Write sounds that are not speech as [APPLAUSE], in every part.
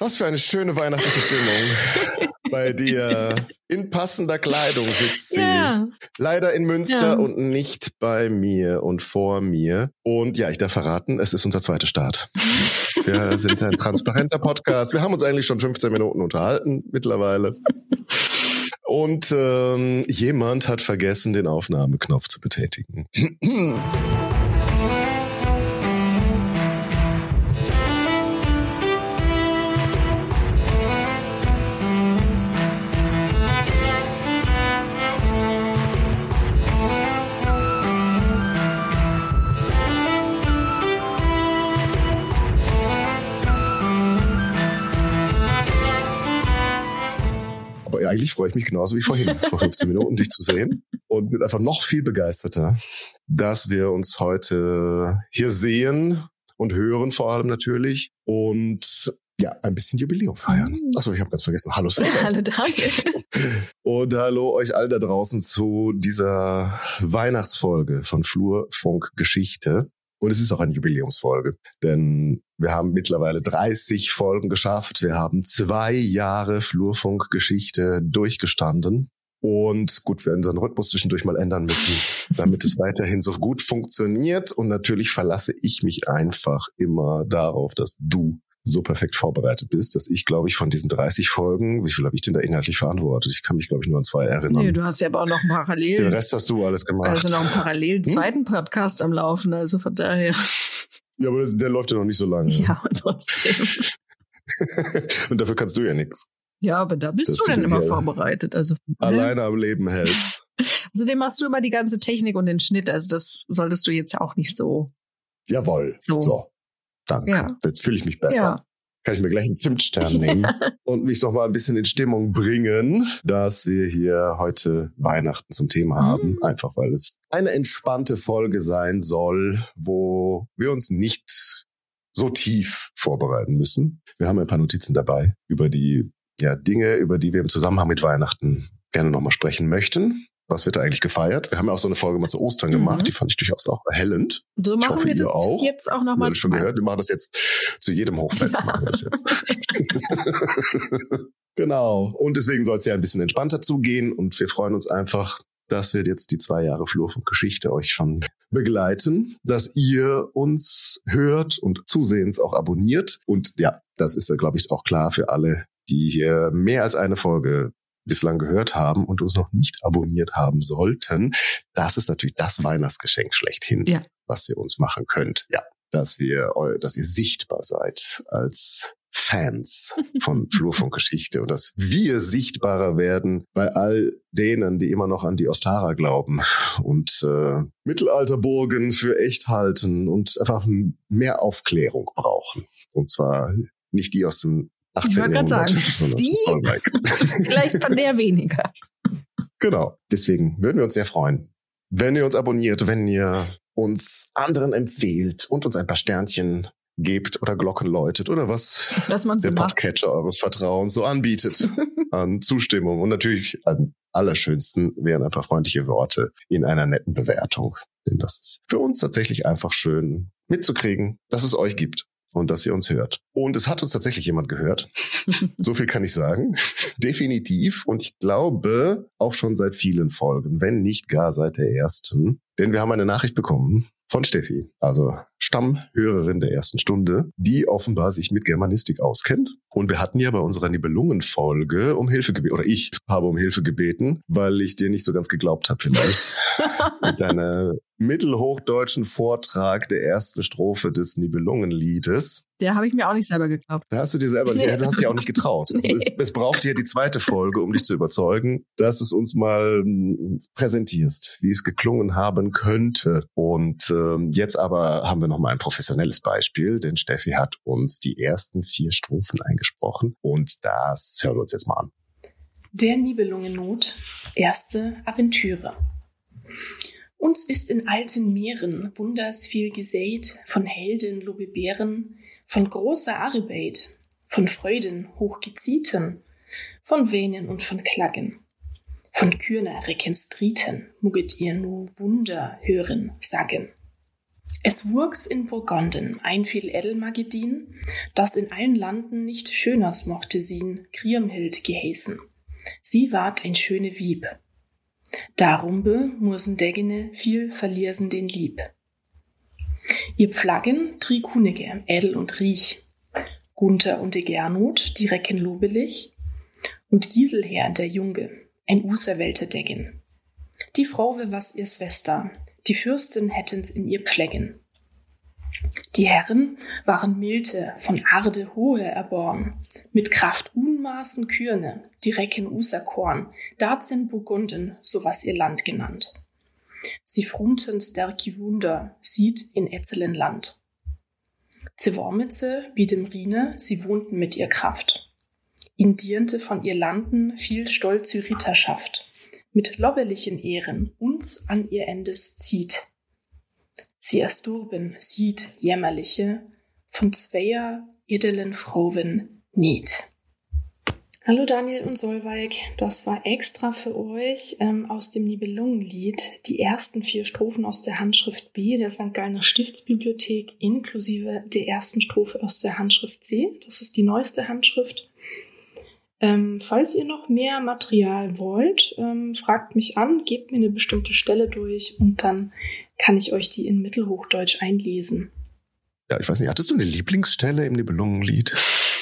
Was für eine schöne weihnachtliche Stimmung. [LAUGHS] Bei dir in passender Kleidung sitzt sie. Ja. Leider in Münster ja. und nicht bei mir und vor mir. Und ja, ich darf verraten, es ist unser zweiter Start. [LAUGHS] Wir sind ein transparenter Podcast. Wir haben uns eigentlich schon 15 Minuten unterhalten mittlerweile. Und ähm, jemand hat vergessen, den Aufnahmeknopf zu betätigen. Eigentlich freue ich mich genauso wie vorhin, [LAUGHS] vor 15 Minuten, dich zu sehen. Und bin einfach noch viel begeisterter, dass wir uns heute hier sehen und hören vor allem natürlich. Und ja, ein bisschen Jubiläum feiern. Mhm. Achso, ich habe ganz vergessen. Hallo Sarah. [LAUGHS] Hallo Daniel. [LAUGHS] Und hallo euch alle da draußen zu dieser Weihnachtsfolge von Flurfunk Geschichte. Und es ist auch eine Jubiläumsfolge, denn wir haben mittlerweile 30 Folgen geschafft. Wir haben zwei Jahre Flurfunkgeschichte durchgestanden. Und gut, wir werden unseren Rhythmus zwischendurch mal ändern müssen, damit es [LAUGHS] weiterhin so gut funktioniert. Und natürlich verlasse ich mich einfach immer darauf, dass du so perfekt vorbereitet bist, dass ich, glaube ich, von diesen 30 Folgen, wie viel habe ich denn da inhaltlich verantwortet? Ich kann mich, glaube ich, nur an zwei erinnern. Nee, du hast ja aber auch noch parallel. Den Rest hast du alles gemacht. Also noch einen parallelen hm? zweiten Podcast am Laufen, also von daher. Ja, aber das, der läuft ja noch nicht so lange. Ja, trotzdem. [LAUGHS] Und dafür kannst du ja nichts. Ja, aber da bist du dann immer vorbereitet. Also ne? alleine am Leben hältst. [LAUGHS] Außerdem machst du immer die ganze Technik und den Schnitt. Also das solltest du jetzt auch nicht so. Jawohl. So. so. Danke. Ja. Jetzt fühle ich mich besser. Ja. Kann ich mir gleich einen Zimtstern nehmen [LAUGHS] und mich noch mal ein bisschen in Stimmung bringen, dass wir hier heute Weihnachten zum Thema haben. Mhm. Einfach weil es eine entspannte Folge sein soll, wo wir uns nicht so tief vorbereiten müssen. Wir haben ein paar Notizen dabei über die ja, Dinge, über die wir im Zusammenhang mit Weihnachten gerne nochmal sprechen möchten was wird da eigentlich gefeiert? Wir haben ja auch so eine Folge mal zu Ostern gemacht, mhm. die fand ich durchaus auch erhellend. So machen ich hoffe, wir das auch. jetzt auch nochmal. schon gehört, wir machen das jetzt zu jedem Hochfest, machen wir das jetzt. [LAUGHS] genau. Und deswegen soll es ja ein bisschen entspannter zugehen und wir freuen uns einfach, dass wir jetzt die zwei Jahre Flurfunkgeschichte euch schon begleiten, dass ihr uns hört und zusehends auch abonniert. Und ja, das ist ja, glaube ich, auch klar für alle, die hier mehr als eine Folge bislang gehört haben und uns noch nicht abonniert haben sollten, das ist natürlich das Weihnachtsgeschenk schlechthin, ja. was ihr uns machen könnt. Ja, dass wir, dass ihr sichtbar seid als Fans [LAUGHS] von Flurfunkgeschichte und dass wir sichtbarer werden bei all denen, die immer noch an die Ostara glauben und äh, Mittelalterburgen für echt halten und einfach mehr Aufklärung brauchen. Und zwar nicht die aus dem 18 ich wollte gerade sagen, die [LAUGHS] vielleicht von der weniger. Genau. Deswegen würden wir uns sehr freuen, wenn ihr uns abonniert, wenn ihr uns anderen empfehlt und uns ein paar Sternchen gebt oder Glocken läutet oder was, man so der Podcatcher eures Vertrauens so anbietet [LAUGHS] an Zustimmung. Und natürlich am allerschönsten wären ein paar freundliche Worte in einer netten Bewertung. Denn das ist für uns tatsächlich einfach schön mitzukriegen, dass es euch gibt und dass ihr uns hört. Und es hat uns tatsächlich jemand gehört. [LAUGHS] so viel kann ich sagen. [LAUGHS] Definitiv. Und ich glaube auch schon seit vielen Folgen, wenn nicht gar seit der ersten. Denn wir haben eine Nachricht bekommen von Steffi, also Stammhörerin der ersten Stunde, die offenbar sich mit Germanistik auskennt. Und wir hatten ja bei unserer Nibelungen-Folge um Hilfe gebeten, oder ich habe um Hilfe gebeten, weil ich dir nicht so ganz geglaubt habe vielleicht, [LAUGHS] mit deiner mittelhochdeutschen Vortrag der ersten Strophe des Nibelungenliedes. Der habe ich mir auch nicht selber geglaubt. Da hast du dir selber, nee. du hast dich auch nicht getraut. [LAUGHS] nee. es, es braucht ja die zweite Folge, um dich zu überzeugen, dass es uns mal hm, präsentierst, wie es geklungen haben könnte. Und ähm, jetzt aber haben wir noch mal ein professionelles Beispiel, denn Steffi hat uns die ersten vier Strophen eingesprochen und das hören wir uns jetzt mal an. Der Nibelungennot, erste Aventüre. Uns ist in alten Meeren wunders viel gesät, von Helden Lobebären, von großer Arbeit, von Freuden hochgezieten, von Wähnen und von Klaggen. Von Kürner Rekenstriten muget ihr nu Wunder hören, sagen. Es wuchs in Burgonden ein viel Edelmagedin, das in allen Landen nicht schöners mochte sien, Kriemhild geheißen. Sie ward ein schöne Wieb. Darumbe musen Deggene viel verliersen den Lieb. Ihr Pflaggen tri Kunige, edel und riech. Gunther und de Gernot, die recken lobelich. Und Giselher, der Junge, ein Userwelter Deggen. Die Frau wär was ihr Schwester, die Fürsten hätten's in ihr Pfleggen. Die Herren waren Milte von Arde hohe erborn, mit Kraft Unmaßen Kürne, die Recken Userkorn, Dazen Burgunden, so was ihr Land genannt. Sie frumten sterki Wunder, sieht in Etzelen Land. Sie Wormitze, wie dem Rine, sie wohnten mit ihr Kraft. Ihn diente von ihr Landen viel stolz Ritterschaft mit lobberlichen Ehren uns an ihr Endes zieht. Sie ersturben sieht jämmerliche, von zweier edelen Frauen niet. Hallo Daniel und Solveig, das war extra für euch ähm, aus dem Nibelungenlied die ersten vier Strophen aus der Handschrift B der St. Gallner Stiftsbibliothek inklusive der ersten Strophe aus der Handschrift C. Das ist die neueste Handschrift. Ähm, falls ihr noch mehr Material wollt, ähm, fragt mich an, gebt mir eine bestimmte Stelle durch und dann kann ich euch die in Mittelhochdeutsch einlesen. Ja, ich weiß nicht, hattest du eine Lieblingsstelle im Nibelungenlied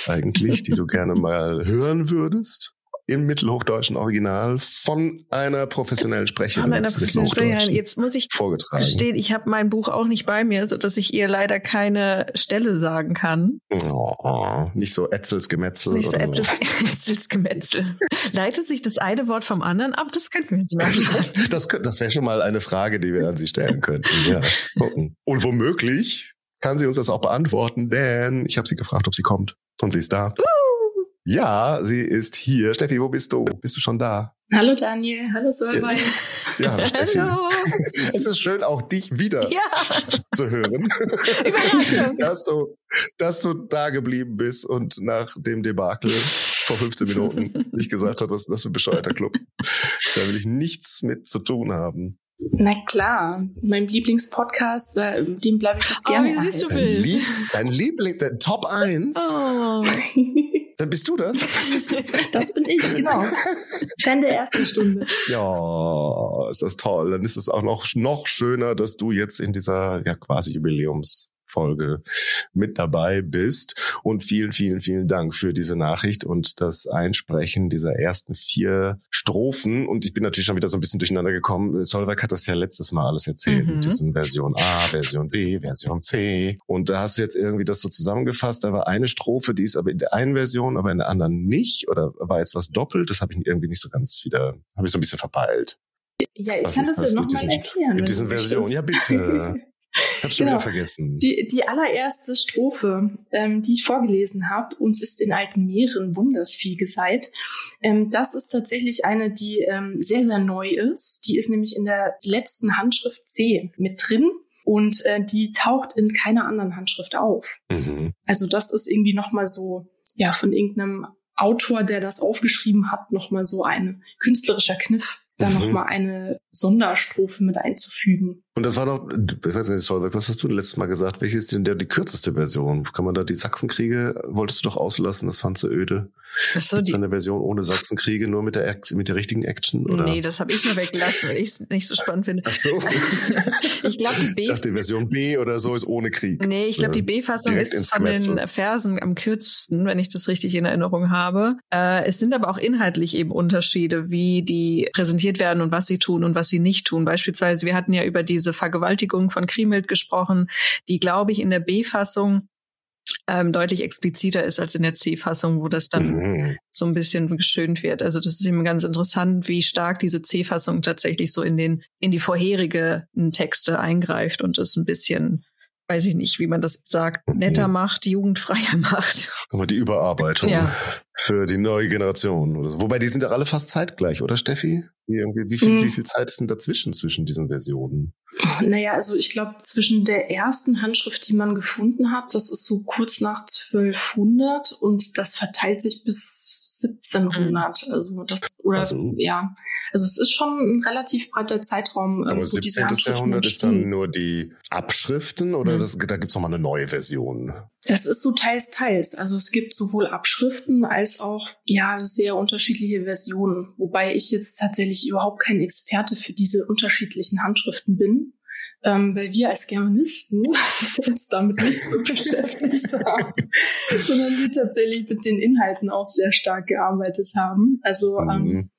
eigentlich, die du [LAUGHS] gerne mal hören würdest? im mittelhochdeutschen Original von einer professionellen Sprecherin. Von einer professionellen Sprecherin. Jetzt muss ich vorgetragen. gestehen, ich habe mein Buch auch nicht bei mir, so dass ich ihr leider keine Stelle sagen kann. Oh, nicht so Etzels Gemetzel. Nicht so Etzels, [LAUGHS] Etzels Gemetzel. Leitet sich das eine Wort vom anderen ab? Das könnten wir jetzt [LAUGHS] machen. das das wäre schon mal eine Frage, die wir an Sie stellen könnten. Ja, gucken. Und womöglich kann sie uns das auch beantworten, denn ich habe sie gefragt, ob sie kommt. Und sie ist da. Uh. Ja, sie ist hier. Steffi, wo bist du? Bist du schon da? Hallo Daniel, hallo Solveig. Ja, hallo Steffi. Hallo. [LAUGHS] Es ist schön, auch dich wieder ja. zu hören. [LAUGHS] Dass, du, dass du da geblieben bist und nach dem Debakel vor 15 Minuten nicht gesagt hast, was ist das für ein bescheuerter Club. Da will ich nichts mit zu tun haben. Na klar, mein Lieblingspodcast, äh, dem bleibe ich auch gerne. Oh, wie süß du Dein, bist. Lieb, dein Liebling, dein Top 1. Oh. Dann bist du das. [LAUGHS] Das bin ich, genau. Fan der ersten Stunde. Ja, ist das toll. Dann ist es auch noch, noch schöner, dass du jetzt in dieser ja quasi Jubiläums Folge mit dabei bist. Und vielen, vielen, vielen Dank für diese Nachricht und das Einsprechen dieser ersten vier Strophen. Und ich bin natürlich schon wieder so ein bisschen durcheinander gekommen. Solveig hat das ja letztes Mal alles erzählt Mhm. mit diesen Version A, Version B, Version C. Und da hast du jetzt irgendwie das so zusammengefasst. Da war eine Strophe, die ist aber in der einen Version, aber in der anderen nicht. Oder war jetzt was doppelt? Das habe ich irgendwie nicht so ganz wieder, habe ich so ein bisschen verpeilt. Ja, ich Was kann das das ja nochmal erklären. Mit diesen Versionen. Ja, bitte. [LAUGHS] Ich hab's schon Genau. wieder vergessen. Die, die allererste Strophe, ähm, die ich vorgelesen habe, uns ist in alten Meeren Wundersvieh geseit, ähm, das ist tatsächlich eine, die ähm, sehr, sehr neu ist. Die ist nämlich in der letzten Handschrift C mit drin und äh, die taucht in keiner anderen Handschrift auf. Mhm. Also das ist irgendwie nochmal so, ja, von irgendeinem Autor, der das aufgeschrieben hat, nochmal so ein künstlerischer Kniff, da Mhm. nochmal eine Sonderstrophe mit einzufügen. Und das war doch, ich weiß nicht, Solveig, was hast du letztes Mal gesagt? Welche ist denn der, die kürzeste Version? Kann man da die Sachsenkriege, wolltest du doch auslassen, das fandst du öde. Ach so, Gibt's die, da eine Version ohne Sachsenkriege, nur mit der, Act, mit der richtigen Action? Oder? nee, das habe ich mir weggelassen, weil ich es nicht so spannend finde. Ach so. [LAUGHS] Ich glaube, die Ich B dachte, die Version B oder so ist ohne Krieg. Nee, ich glaube, die Ja. B-Fassung ist von den. Versen am kürzesten, wenn ich das richtig in Erinnerung habe. Äh, es sind aber auch inhaltlich eben Unterschiede, wie die präsentiert werden und was sie tun und was sie nicht tun. Beispielsweise, wir hatten ja über diese Vergewaltigung von Kriemhild gesprochen, die, glaube ich, in der B-Fassung ähm, deutlich expliziter ist als in der C-Fassung, wo das dann Mhm. so ein bisschen geschönt wird. Also das ist eben ganz interessant, wie stark diese C-Fassung tatsächlich so in den in die vorherige Texte eingreift und es ein bisschen, weiß ich nicht, wie man das sagt, netter Mhm. macht, jugendfreier [LAUGHS] macht. Aber die Überarbeitung Ja. für die neue Generation. Oder so. Wobei die sind doch alle fast zeitgleich, oder Steffi? Wie, irgendwie, wie, viel, Mhm. wie viel Zeit ist denn dazwischen zwischen diesen Versionen? Naja, also ich glaube, zwischen der ersten Handschrift, die man gefunden hat, das ist so kurz nach 1200 und das verteilt sich bis 1700. Also das oder also, ja, also es ist schon ein relativ breiter Zeitraum. Ähm, Aber wo 17. Jahrhundert ist dann nur die Abschriften oder mhm. das, da gibt's noch mal eine neue Version? Das ist so teils teils. Also es gibt sowohl Abschriften als auch ja sehr unterschiedliche Versionen. Wobei ich jetzt tatsächlich überhaupt kein Experte für diese unterschiedlichen Handschriften bin ähm, weil wir als Germanisten [LAUGHS] uns damit nicht so [LAUGHS] beschäftigt haben, sondern wir tatsächlich mit den Inhalten auch sehr stark gearbeitet haben. Also ähm, mhm.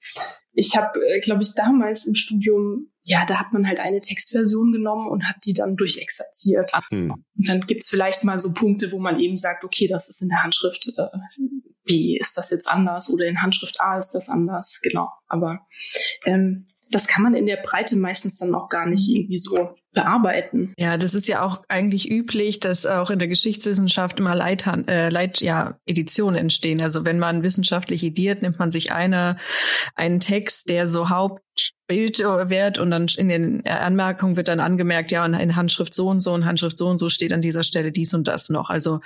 ich habe, äh, glaube ich, damals im Studium, ja, da hat man halt eine Textversion genommen und hat die dann durchexerziert. Mhm. Und dann gibt's vielleicht mal so Punkte, wo man eben sagt, okay, das ist in der Handschrift äh, B ist das jetzt anders oder in Handschrift A ist das anders, genau. Aber ähm, das kann man in der Breite meistens dann auch gar nicht irgendwie so bearbeiten. Ja, das ist ja auch eigentlich üblich, dass auch in der Geschichtswissenschaft immer Leithand, äh, Leit, ja, Editionen entstehen. Also wenn man wissenschaftlich ediert, nimmt man sich eine, einen Text, der so Hauptbild wird und dann in den Anmerkungen wird dann angemerkt, ja, in Handschrift so und so und Handschrift so und so steht an dieser Stelle dies und das noch. Also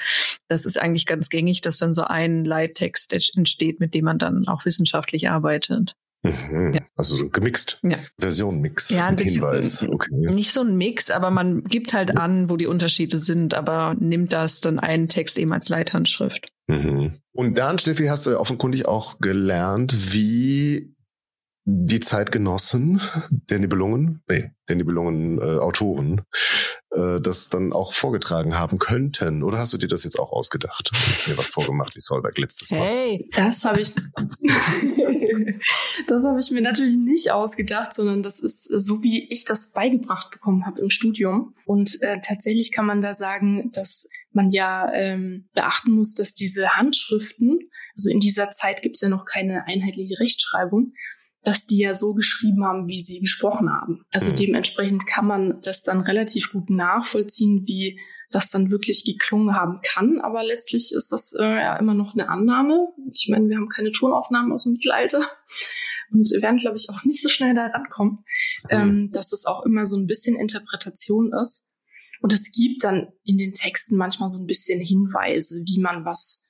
das ist eigentlich ganz gängig, dass dann so ein Leittext entsteht, mit dem man dann auch wissenschaftlich arbeitet. Mhm. Ja. Also so gemixt. Ja. Version-Mix. Ja, ein Hinweis. Okay. Nicht so ein Mix, aber man gibt halt an, wo die Unterschiede sind, aber nimmt das dann einen Text eben als Leithandschrift. Mhm. Und dann, Steffi, hast du ja offenkundig auch gelernt, wie die Zeitgenossen der Nibelungen, nee, der Nibelungen äh, Autoren, äh, das dann auch vorgetragen haben könnten. Oder hast du dir das jetzt auch ausgedacht? Mir was vorgemacht wie Solberg letztes Mal. Hey, das habe ich, [LAUGHS] das habe ich mir natürlich nicht ausgedacht, sondern das ist so, wie ich das beigebracht bekommen habe im Studium. Und äh, tatsächlich kann man da sagen, dass man ja ähm, beachten muss, dass diese Handschriften, also in dieser Zeit gibt es ja noch keine einheitliche Rechtschreibung, dass die ja so geschrieben haben, wie sie gesprochen haben. Also mhm. dementsprechend kann man das dann relativ gut nachvollziehen, wie das dann wirklich geklungen haben kann. Aber letztlich ist das äh, ja immer noch eine Annahme. Ich meine, wir haben keine Tonaufnahmen aus dem Mittelalter [LAUGHS] und werden, glaube ich, auch nicht so schnell da rankommen, mhm. ähm, dass das auch immer so ein bisschen Interpretation ist. Und es gibt dann in den Texten manchmal so ein bisschen Hinweise, wie man was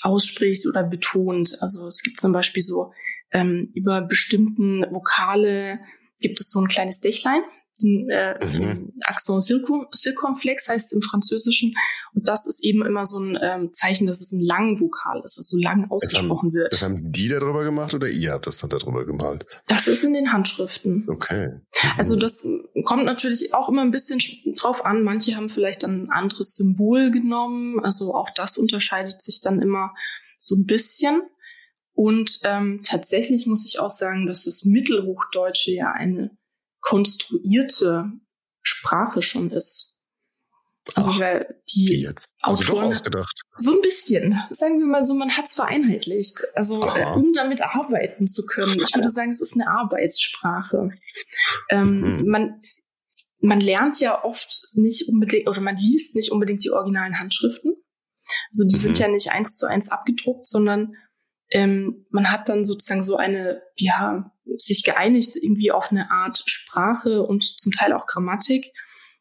ausspricht oder betont. Also es gibt zum Beispiel so ähm, über bestimmten Vokale gibt es so ein kleines Dächlein. Den, äh, mhm. Accent circonflex heißt im Französischen. Und das ist eben immer so ein ähm, Zeichen, dass es ein lang Vokal ist, also lang ausgesprochen das haben, wird. Das haben die darüber gemacht oder ihr habt das dann darüber gemalt? Das ist in den Handschriften. Okay. Mhm. Also das kommt natürlich auch immer ein bisschen drauf an. Manche haben vielleicht ein anderes Symbol genommen. Also auch das unterscheidet sich dann immer so ein bisschen. Und ähm, tatsächlich muss ich auch sagen, dass das Mittelhochdeutsche ja eine konstruierte Sprache schon ist. Also Ach, weil die jetzt? Also Autoren, doch ausgedacht. So ein bisschen. Sagen wir mal so, man hat es vereinheitlicht. Also äh, um damit arbeiten zu können. Ich würde sagen, es ist eine Arbeitssprache. Ähm, mhm. Man man lernt ja oft nicht unbedingt oder man liest nicht unbedingt die originalen Handschriften. Also die mhm. sind ja nicht eins zu eins abgedruckt, sondern ähm, man hat dann sozusagen so eine, ja, sich geeinigt irgendwie auf eine Art Sprache und zum Teil auch Grammatik,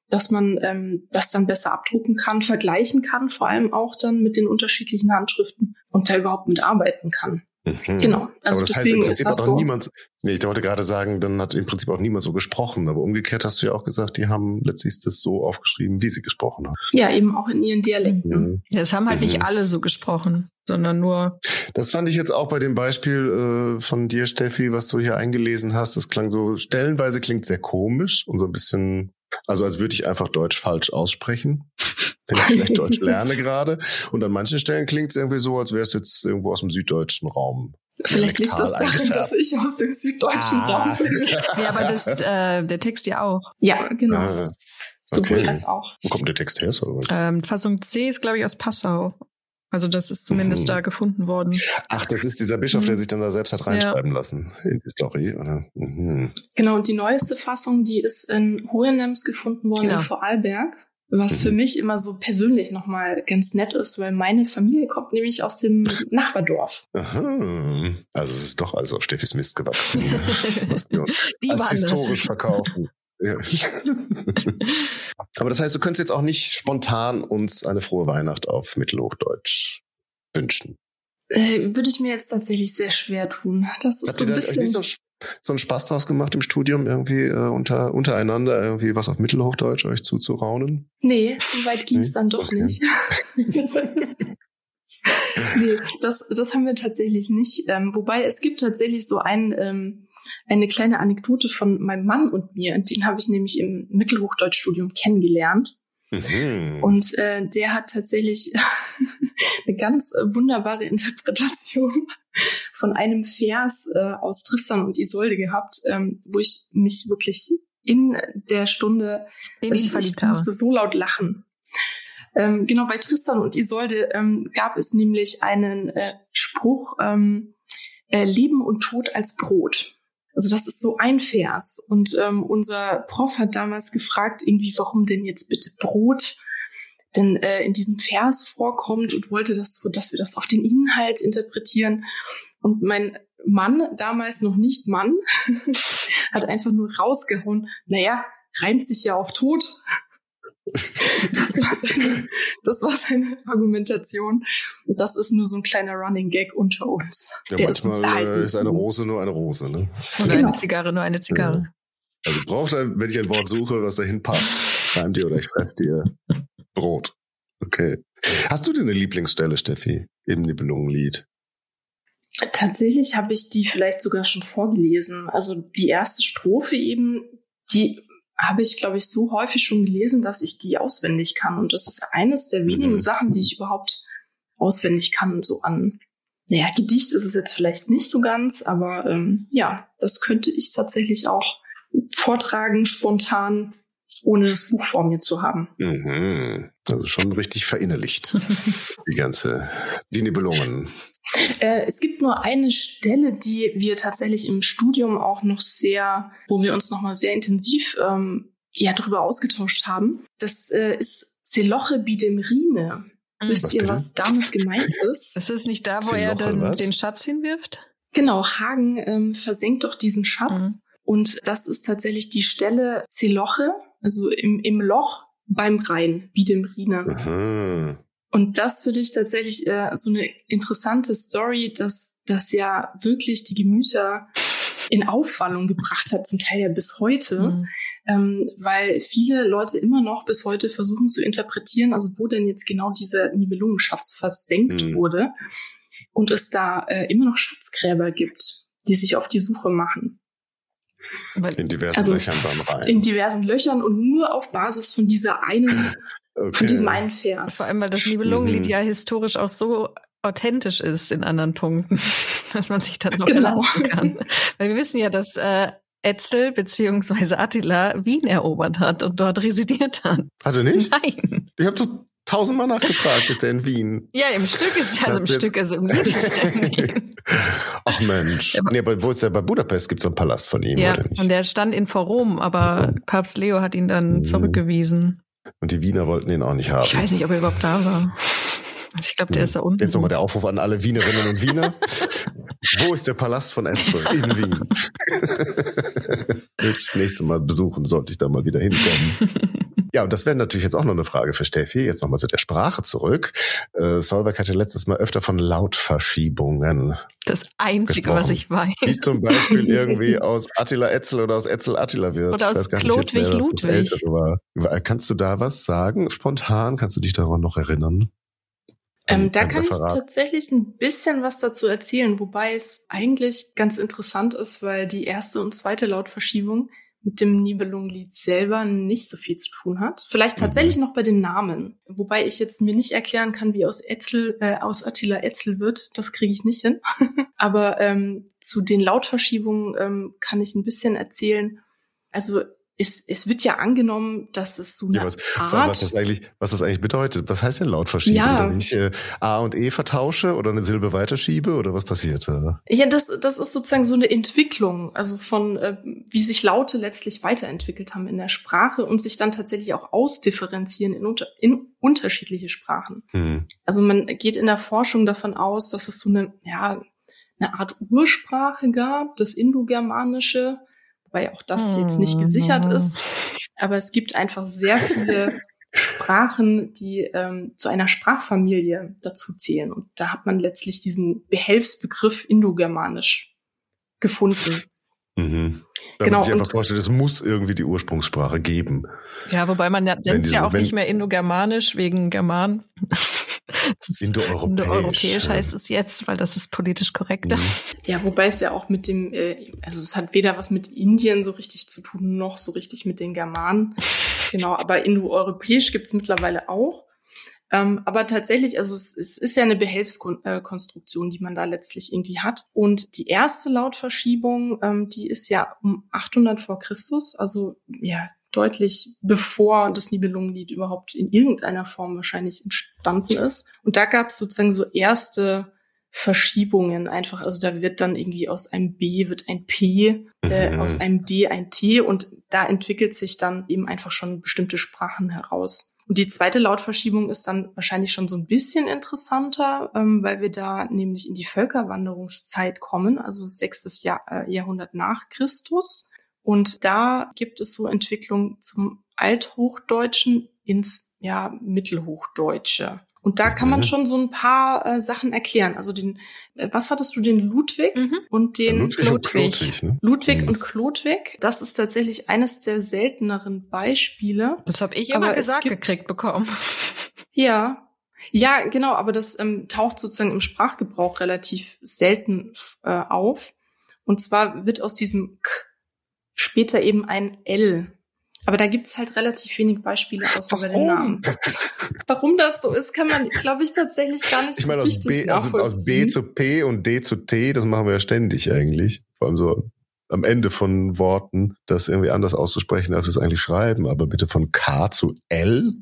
dass man ähm, das dann besser abdrucken kann, vergleichen kann, vor allem auch dann mit den unterschiedlichen Handschriften und da überhaupt mitarbeiten kann. Mhm. Genau. Also aber das heißt im Prinzip auch so. niemand, nee, ich wollte gerade sagen, dann hat im Prinzip auch niemand so gesprochen, aber umgekehrt hast du ja auch gesagt, die haben letztlich das so aufgeschrieben, wie sie gesprochen haben. Ja, eben auch in ihren Dialekten. Mhm. Ja, es haben halt mhm. nicht alle so gesprochen, sondern nur. Das fand ich jetzt auch bei dem Beispiel äh, von dir, Steffi, was du hier eingelesen hast. Das klang so, stellenweise klingt sehr komisch und so ein bisschen, also als würde ich einfach Deutsch falsch aussprechen wenn ich vielleicht Deutsch [LAUGHS] lerne gerade. Und an manchen Stellen klingt es irgendwie so, als wäre es jetzt irgendwo aus dem süddeutschen Raum. Vielleicht liegt das daran, dass ich aus dem süddeutschen ah. Raum bin. [LAUGHS] ja, aber das, äh, der Text ja auch. Ja, genau. Ah, Sowohl okay. als auch. Wo kommt der Text her? Ähm, Fassung C ist, glaube ich, aus Passau. Also das ist zumindest mhm. da gefunden worden. Ach, das ist dieser Bischof, mhm. der sich dann da selbst hat reinschreiben ja. lassen in die Story, oder? Mhm. Genau, und die neueste Fassung, die ist in Hohenems gefunden worden genau. in Vorarlberg. Was für mhm. mich immer so persönlich nochmal ganz nett ist, weil meine Familie kommt nämlich aus dem [LAUGHS] Nachbardorf. Aha. Also es ist doch alles auf Steffis Mist gewachsen, [LAUGHS] was wir uns als historisch das. verkaufen. [LAUGHS] Ja. Aber das heißt, du könntest jetzt auch nicht spontan uns eine frohe Weihnacht auf Mittelhochdeutsch wünschen. Äh, würde ich mir jetzt tatsächlich sehr schwer tun. Das ist Habt so ein bisschen. nicht so, so einen Spaß draus gemacht im Studium, irgendwie äh, unter, untereinander irgendwie was auf Mittelhochdeutsch euch zuzuraunen? Nee, so weit ging es Nee? dann doch Okay. nicht. [LAUGHS] nee, das, das haben wir tatsächlich nicht. Ähm, wobei es gibt tatsächlich so ein, ähm, eine kleine Anekdote von meinem Mann und mir. Den habe ich nämlich im Mittelhochdeutschstudium kennengelernt. Mhm. Und äh, der hat tatsächlich [LAUGHS] eine ganz äh, wunderbare Interpretation von einem Vers äh, aus Tristan und Isolde gehabt, ähm, wo ich mich wirklich in der Stunde Den also ich ich, musste so laut lachen. Ähm, genau, bei Tristan und Isolde ähm, gab es nämlich einen äh, Spruch, ähm, äh, Leben und Tod als Brot. Also das ist so ein Vers. Und ähm, unser Prof hat damals gefragt, irgendwie, warum denn jetzt bitte Brot denn äh, in diesem Vers vorkommt und wollte das so, dass wir das auf den Inhalt interpretieren. Und mein Mann, damals noch nicht Mann, [LAUGHS] hat einfach nur rausgehauen, naja, reimt sich ja auf Tod. Das war, seine, das war seine Argumentation. Und das ist nur so ein kleiner Running Gag unter uns. ja, der ist manchmal erhalten äh, ist eine. Rose nur eine Rose, ne? Oder Genau. eine Zigarre, nur eine Zigarre. Also braucht ein, wenn ich ein Wort suche, was dahin passt, reim dir oder ich fress dir Brot. Okay. Hast du denn eine Lieblingsstelle, Steffi, im Nibelungenlied? Tatsächlich habe ich die vielleicht sogar schon vorgelesen. Also die erste Strophe eben, die habe ich, glaube ich, so häufig schon gelesen, dass ich die auswendig kann. Und das ist eines der wenigen Mhm. Sachen, die ich überhaupt auswendig kann. So an, naja, Gedicht ist es jetzt vielleicht nicht so ganz, aber ähm, ja, das könnte ich tatsächlich auch vortragen, spontan, ohne das Buch vor mir zu haben. Mhm. Also schon richtig verinnerlicht. [LAUGHS] die ganze, die Nibelungen. Äh, es gibt nur eine Stelle, die wir tatsächlich im Studium auch noch sehr, wo wir uns nochmal sehr intensiv ähm, ja, drüber ausgetauscht haben. Das äh, ist Zeloche Bidemrine. Wisst Was ihr, bitte? was damit gemeint ist? [LAUGHS] Ist es nicht da, wo er Zeloche, dann was? den Schatz hinwirft? Genau, Hagen ähm, versenkt doch diesen Schatz. Und das ist tatsächlich die Stelle Zeloche, also im, im Loch beim Rhein, Bidemrine. Aha. Und das finde ich tatsächlich äh, so eine interessante Story, dass das ja wirklich die Gemüter in Aufwallung gebracht hat, zum Teil ja bis heute, Mhm. ähm, weil viele Leute immer noch bis heute versuchen zu interpretieren, also wo denn jetzt genau dieser Nibelungenschatz versenkt Mhm. wurde und es da äh, immer noch Schatzgräber gibt, die sich auf die Suche machen. Weil, In diversen Also, Löchern beim Rhein. In diversen Löchern und nur auf Basis von dieser einen, Okay. von diesem einen Vers. vor allem, weil das Nibelungenlied Mhm. ja historisch auch so authentisch ist in anderen Punkten, [LAUGHS] dass man sich dann noch Genau. verlassen kann. Weil wir wissen ja, dass äh, Etzel beziehungsweise Attila Wien erobert hat und dort residiert hat. Hat er nicht? Nein. Ich habe doch tausendmal nachgefragt, ist er in Wien? Ja, im Stück ist ja, also im Stück, also im Lied ist er in Wien. [LAUGHS] Ach Mensch. Ja, nee, aber wo ist der? Bei Budapest gibt es einen Palast von ihm, Ja, oder nicht? und der stand in Forum, aber Papst Leo hat ihn dann Mhm. zurückgewiesen. Und die Wiener wollten ihn auch nicht haben. Ich weiß nicht, ob er überhaupt da war. Also ich glaube, der ist da unten. Jetzt nochmal der Aufruf an alle Wienerinnen und Wiener. [LAUGHS] Wo ist der Palast von Etzel? In Wien. [LAUGHS] Will ich das nächste Mal besuchen, sollte ich da mal wieder hinkommen. Ja, und das wäre natürlich jetzt auch noch eine Frage für Steffi. Jetzt nochmal zu der Sprache zurück. Äh, Solberg hatte letztes Mal öfter von Lautverschiebungen. Das Einzige, was ich weiß. Wie zum Beispiel [LAUGHS] irgendwie aus Attila Etzel oder aus Etzel Attila wird. Oder Ich aus Ältere war. Kannst du da was sagen? Spontan? Kannst du dich daran noch erinnern? Ähm, da kann ich Referat? tatsächlich ein bisschen was dazu erzählen, wobei es eigentlich ganz interessant ist, weil die erste und zweite Lautverschiebung mit dem Nibelungenlied selber nicht so viel zu tun hat. Vielleicht Mhm. tatsächlich noch bei den Namen, wobei ich jetzt mir nicht erklären kann, wie aus Etzel, äh, aus Attila Etzel wird. Das kriege ich nicht hin. [LAUGHS] Aber ähm, zu den Lautverschiebungen ähm, kann ich ein bisschen erzählen. Also es, es wird ja angenommen, dass es so eine Ja, was, Art was das eigentlich, was das eigentlich bedeutet. Was heißt denn laut verschieben? Ja. Dass ich äh, A und E vertausche oder eine Silbe weiterschiebe oder was passiert? Ja, das, das ist sozusagen so eine Entwicklung, also von äh, wie sich Laute letztlich weiterentwickelt haben in der Sprache und sich dann tatsächlich auch ausdifferenzieren in, unter, in unterschiedliche Sprachen. Hm. Also man geht in der Forschung davon aus, dass es so eine, ja, eine Art Ursprache gab, das Indogermanische, wobei auch das jetzt nicht gesichert Mhm. ist. Aber es gibt einfach sehr viele [LAUGHS] Sprachen, die ähm, zu einer Sprachfamilie dazu zählen. Und da hat man letztlich diesen Behelfsbegriff Indogermanisch gefunden. Mhm. Wenn genau, man sich einfach vorstellt, es muss irgendwie die Ursprungssprache geben. Ja, wobei man ja, nennt es ja auch nicht mehr Indogermanisch wegen German. Indoeuropäisch. Indoeuropäisch heißt es jetzt, weil das ist politisch korrekter. Mhm. Ja, wobei es ja auch mit dem, äh, also es hat weder was mit Indien so richtig zu tun, noch so richtig mit den Germanen. [LAUGHS] genau, aber indoeuropäisch gibt es mittlerweile auch. Ähm, aber tatsächlich, also es, es ist ja eine Behelfskonstruktion, die man da letztlich irgendwie hat. Und die erste Lautverschiebung, ähm, die ist ja um 800 vor Christus, also ja deutlich bevor das Nibelungenlied überhaupt in irgendeiner Form wahrscheinlich entstanden ist. Und da gab es sozusagen so erste Verschiebungen einfach. Also da wird dann irgendwie aus einem B wird ein P, äh, mhm. aus einem D ein T und da entwickelt sich dann eben einfach schon bestimmte Sprachen heraus. Und die zweite Lautverschiebung ist dann wahrscheinlich schon so ein bisschen interessanter, ähm, weil wir da nämlich in die Völkerwanderungszeit kommen, also sechstes Jahr, äh, Jahrhundert nach Christus. Und da gibt es so Entwicklungen zum Althochdeutschen ins ja, Mittelhochdeutsche. Und da kann man mhm. schon so ein paar äh, Sachen erklären. Also den, äh, was hattest du, den Ludwig mhm. und den Ludwig Ludwig. Und Klodwig, ne? Ludwig mhm. und Klodwig. Das ist tatsächlich eines der selteneren Beispiele. Das habe ich immer aber gesagt gibt, gekriegt bekommen. Ja. Ja, genau, aber das ähm, taucht sozusagen im Sprachgebrauch relativ selten äh, auf. Und zwar wird aus diesem K später eben ein L. Aber da gibt's halt relativ wenig Beispiele außer bei den Namen. Warum das so ist, kann man, glaube ich, tatsächlich gar nicht ich meine, so richtig B, also aus B zu P und D zu T, das machen wir ja ständig eigentlich. Vor allem so am Ende von Worten, das irgendwie anders auszusprechen, als wir es eigentlich schreiben. Aber bitte von K zu L?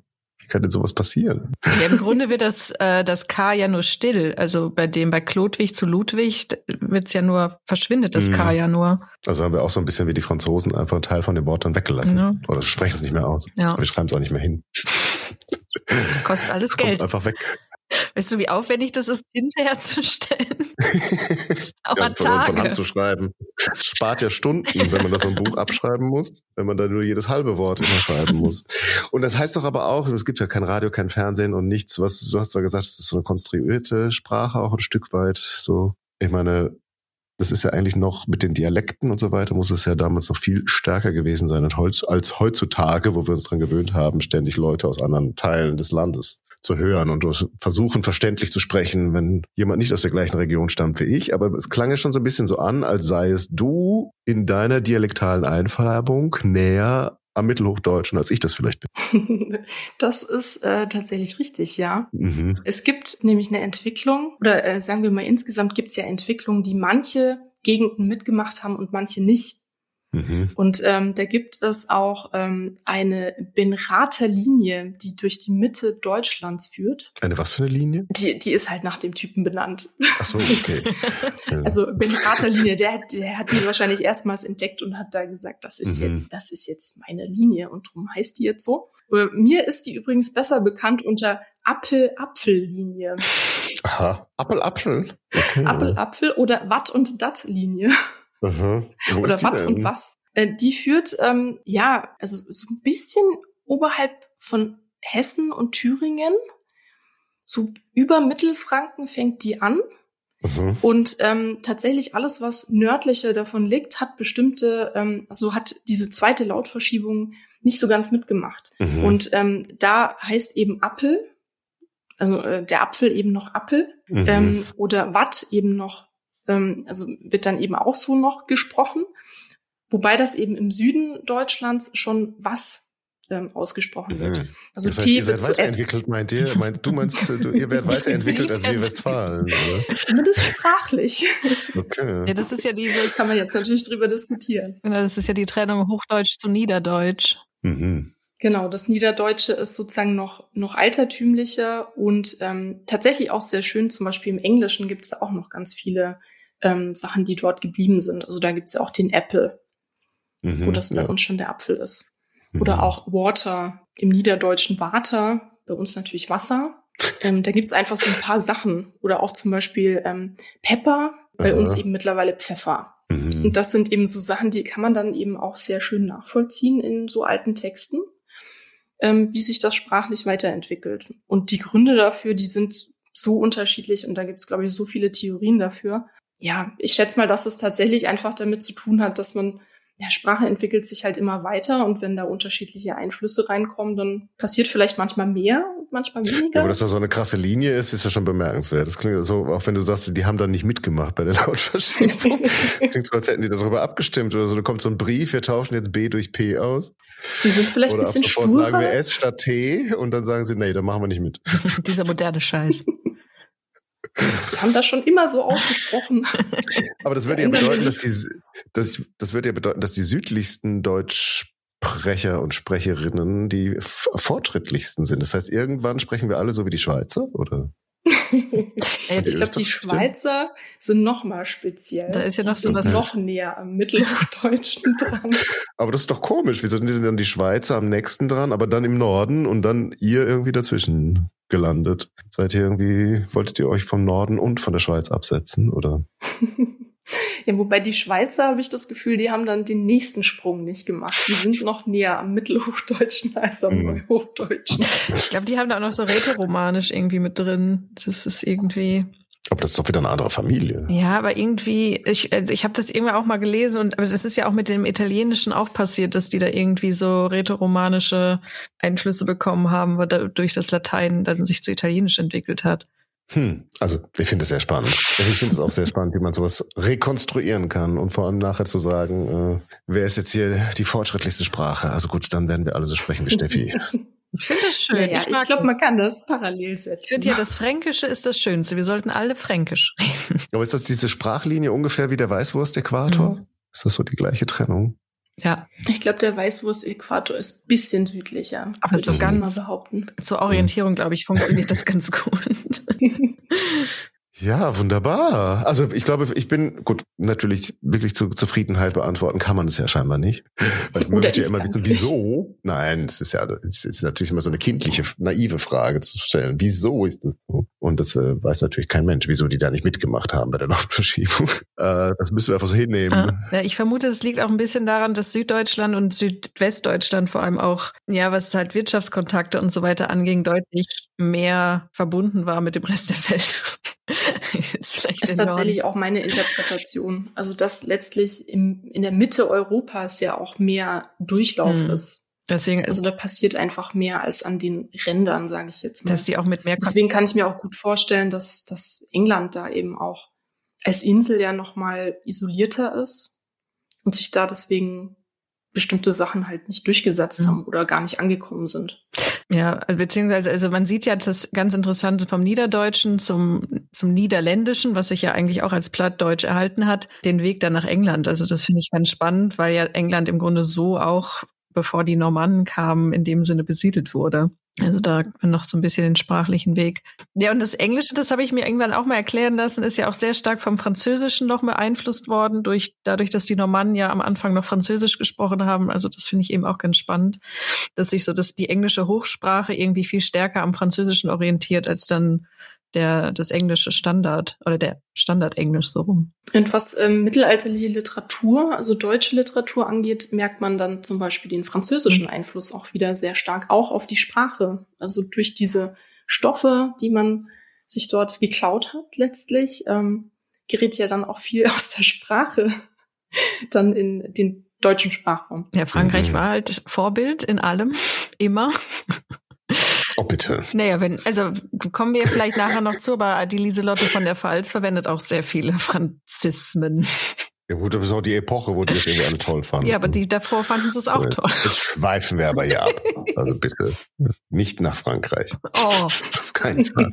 Kann denn sowas passieren? Ja, Im Grunde wird das, äh, das K ja nur still. Also bei dem, bei Klodwig zu Ludwig wird's ja nur, verschwindet das mhm. K ja nur. Also haben wir auch so ein bisschen wie die Franzosen einfach einen Teil von dem Wort dann weggelassen. Ja. Oder sprechen es nicht mehr aus. Ja. Aber wir schreiben es auch nicht mehr hin. [LAUGHS] Kostet alles das Geld. einfach weg. Weißt du, wie aufwendig das ist, hinterherzustellen? [LAUGHS] das dauert ja, von, von Hand zu schreiben. Spart ja Stunden, wenn man das so ein Buch abschreiben muss, wenn man da nur jedes halbe Wort immer schreiben muss. Und das heißt doch aber auch, es gibt ja kein Radio, kein Fernsehen und nichts, was, du hast zwar gesagt, es ist so eine konstruierte Sprache auch ein Stück weit, so. Ich meine, das ist ja eigentlich noch mit den Dialekten und so weiter, muss es ja damals noch viel stärker gewesen sein als heutzutage, wo wir uns dran gewöhnt haben, ständig Leute aus anderen Teilen des Landes zu hören und versuchen verständlich zu sprechen, wenn jemand nicht aus der gleichen Region stammt wie ich. Aber es klang ja schon so ein bisschen so an, als sei es du in deiner dialektalen Einfärbung näher am Mittelhochdeutschen, als ich das vielleicht bin. [LAUGHS] Das ist äh, tatsächlich richtig, ja. Mhm. Es gibt nämlich eine Entwicklung, oder äh, sagen wir mal, insgesamt gibt es ja Entwicklungen, die manche Gegenden mitgemacht haben und manche nicht. Mhm. Und ähm, da gibt es auch ähm, eine Benrather-Linie, die durch die Mitte Deutschlands führt. Eine was für eine Linie? Die, die ist halt nach dem Typen benannt. Ach so, okay. [LAUGHS] also Benrather-Linie, der, der hat die wahrscheinlich erstmals entdeckt und hat da gesagt, das ist mhm. jetzt, das ist jetzt meine Linie und drum heißt die jetzt so. Äh, mir ist die übrigens besser bekannt unter Apfel-Apfel-Linie. Aha, Apfel-Apfel. Okay. Apfel-Apfel oder Watt- und Dat-Linie. Aha. Oder was und was. Äh, die führt, ähm, ja, also so ein bisschen oberhalb von Hessen und Thüringen. So über Mittelfranken fängt die an. Mhm. Und ähm, tatsächlich alles, was nördlicher davon liegt, hat bestimmte, ähm, also hat diese zweite Lautverschiebung nicht so ganz mitgemacht. Mhm. Und ähm, da heißt eben Appel, also äh, der Apfel eben noch Appel mhm. ähm, oder Watt eben noch ähm, also wird dann eben auch so noch gesprochen. Wobei das eben im Süden Deutschlands schon was ähm, ausgesprochen wird. Mhm. Also das heißt, T ihr seid weiterentwickelt, meint ihr? Meint, du meinst, du, ihr werdet [LAUGHS] weiterentwickelt als wir Westfalen, oder? Zumindest sprachlich. Okay. Ja, das ist ja diese. Das kann man jetzt natürlich drüber diskutieren. Das ist ja die Trennung Hochdeutsch zu Niederdeutsch. Mhm. Genau, das Niederdeutsche ist sozusagen noch, noch altertümlicher und ähm, tatsächlich auch sehr schön. Zum Beispiel im Englischen gibt es auch noch ganz viele ähm, Sachen, die dort geblieben sind. Also da gibt es ja auch den Apple, mhm, wo das bei uns schon der Apfel ist. Mhm. Oder auch Water, im Niederdeutschen Water, bei uns natürlich Wasser. [LAUGHS] Ähm, da gibt es einfach so ein paar Sachen. Oder auch zum Beispiel ähm, Pepper, bei Aha. uns eben mittlerweile Pfeffer. Mhm. Und das sind eben so Sachen, die kann man dann eben auch sehr schön nachvollziehen in so alten Texten. ähm, wie sich das sprachlich weiterentwickelt. Und die Gründe dafür, die sind so unterschiedlich und da gibt es, glaube ich, so viele Theorien dafür. Ja, ich schätze mal, dass es tatsächlich einfach damit zu tun hat, dass man ja, Sprache entwickelt sich halt immer weiter und wenn da unterschiedliche Einflüsse reinkommen, dann passiert vielleicht manchmal mehr und manchmal weniger. Ja, aber dass da so eine krasse Linie ist, ist ja schon bemerkenswert. Das klingt so, auch wenn du sagst, die haben da nicht mitgemacht bei der [LAUGHS] Lautverschiebung. [LAUGHS] klingt so, als hätten die darüber abgestimmt oder so. Da kommt so ein Brief, wir tauschen jetzt B durch P aus. Die sind vielleicht oder ein bisschen sofort sturer. sagen wir S statt T und dann sagen sie, nee, da machen wir nicht mit. [LAUGHS] Dieser moderne Scheiß. Wir haben das schon immer so ausgesprochen. [LAUGHS] Aber das würde ja bedeuten, dass die, das, das würde ja bedeuten, dass die südlichsten Deutschsprecher und Sprecherinnen die fortschrittlichsten sind. Das heißt, irgendwann sprechen wir alle so wie die Schweizer, oder? Ich glaube, die Schweizer sind noch mal speziell. Da ist ja noch so was noch näher am Mittelhochdeutschen dran. Aber das ist doch komisch. Wieso sind denn dann die Schweizer am nächsten dran, aber dann im Norden und dann ihr irgendwie dazwischen? gelandet? Seid ihr irgendwie, wolltet ihr euch vom Norden und von der Schweiz absetzen, oder? [LAUGHS] ja, wobei die Schweizer, habe ich das Gefühl, die haben dann den nächsten Sprung nicht gemacht. Die sind noch näher am Mittelhochdeutschen als am mhm. Neuhochdeutschen. Ich glaube, die haben da auch noch so rätoromanisch irgendwie mit drin. Das ist irgendwie, aber das ist doch wieder eine andere Familie. Ja, aber irgendwie, ich, also ich habe das irgendwie auch mal gelesen und aber das ist ja auch mit dem Italienischen auch passiert, dass die da irgendwie so rätoromanische Einflüsse bekommen haben, weil dadurch das Latein dann sich zu Italienisch entwickelt hat. Hm, also ich finde es sehr spannend. Ich finde es auch sehr spannend, wie man sowas rekonstruieren kann und vor allem nachher zu sagen, äh, wer ist jetzt hier die fortschrittlichste Sprache? Also gut, dann werden wir alle so sprechen wie Steffi. [LAUGHS] Ich finde das schön. Ja, ja, ich, ich glaube, man kann das parallel setzen. Ich finde ja, das Fränkische ist das Schönste. Wir sollten alle Fränkisch reden. Aber ist das diese Sprachlinie ungefähr wie der Weißwurst-Äquator? Mhm. Ist das so die gleiche Trennung? Ja. Ich glaube, der Weißwurst-Äquator ist bisschen südlicher. Aber so ganz mal behaupten. Zur Orientierung, glaube ich, funktioniert das ganz gut. [LAUGHS] [LAUGHS] Ja, wunderbar. Also ich glaube, ich bin, gut, natürlich wirklich zu Zufriedenheit beantworten kann man das ja scheinbar nicht. Weil man möchte ja immer wissen, wieso? Nein, es ist ja, es ist natürlich immer so eine kindliche, naive Frage zu stellen. Wieso ist das so? Und das äh, weiß natürlich kein Mensch, wieso die da nicht mitgemacht haben bei der [LAUGHS] Luftverschiebung. Äh, das müssen wir einfach so hinnehmen. Ah, ja, ich vermute, es liegt auch ein bisschen daran, dass Süddeutschland und Südwestdeutschland vor allem auch, ja, was halt Wirtschaftskontakte und so weiter anging, deutlich mehr verbunden war mit dem Rest der Welt. [LAUGHS] ist, ist tatsächlich auch meine Interpretation. Also dass letztlich im, in der Mitte Europas ja auch mehr Durchlauf hm. ist. Deswegen, also da passiert einfach mehr als an den Rändern, sage ich jetzt mal. Dass die auch mit mehr. Deswegen kann ich mir auch gut vorstellen, dass, dass England da eben auch als Insel ja noch mal isolierter ist und sich da deswegen bestimmte Sachen halt nicht durchgesetzt mhm. haben oder gar nicht angekommen sind. Ja, also beziehungsweise, also man sieht ja das ganz Interessante vom Niederdeutschen zum, zum Niederländischen, was sich ja eigentlich auch als Plattdeutsch erhalten hat, den Weg dann nach England. Also das finde ich ganz spannend, weil ja England im Grunde so auch, bevor die Normannen kamen, in dem Sinne besiedelt wurde. Also da noch so ein bisschen den sprachlichen Weg. Ja, und das Englische, das habe ich mir irgendwann auch mal erklären lassen, ist ja auch sehr stark vom Französischen noch beeinflusst worden, durch, dadurch, dass die Normannen ja am Anfang noch Französisch gesprochen haben. Also das finde ich eben auch ganz spannend, dass sich so dass die englische Hochsprache irgendwie viel stärker am Französischen orientiert, als dann der, das englische Standard oder der Standardenglisch so rum. Und was ähm, mittelalterliche Literatur, also deutsche Literatur angeht, merkt man dann zum Beispiel den französischen mhm. Einfluss auch wieder sehr stark, auch auf die Sprache. Also durch diese Stoffe, die man sich dort geklaut hat letztlich, ähm, gerät ja dann auch viel [LAUGHS] aus der Sprache dann in den deutschen Sprachraum. Ja, Frankreich mhm. war halt Vorbild in allem, immer. Oh, bitte. Naja, wenn, also kommen wir vielleicht nachher noch zu, aber die Lieselotte von der Pfalz verwendet auch sehr viele Franzismen. Ja gut, das ist auch die Epoche, wo die das irgendwie alle toll fanden. Ja, aber die davor fanden sie es auch toll. Jetzt schweifen wir aber hier ab. [LAUGHS] Also bitte nicht nach Frankreich. Oh. Auf keinen Fall.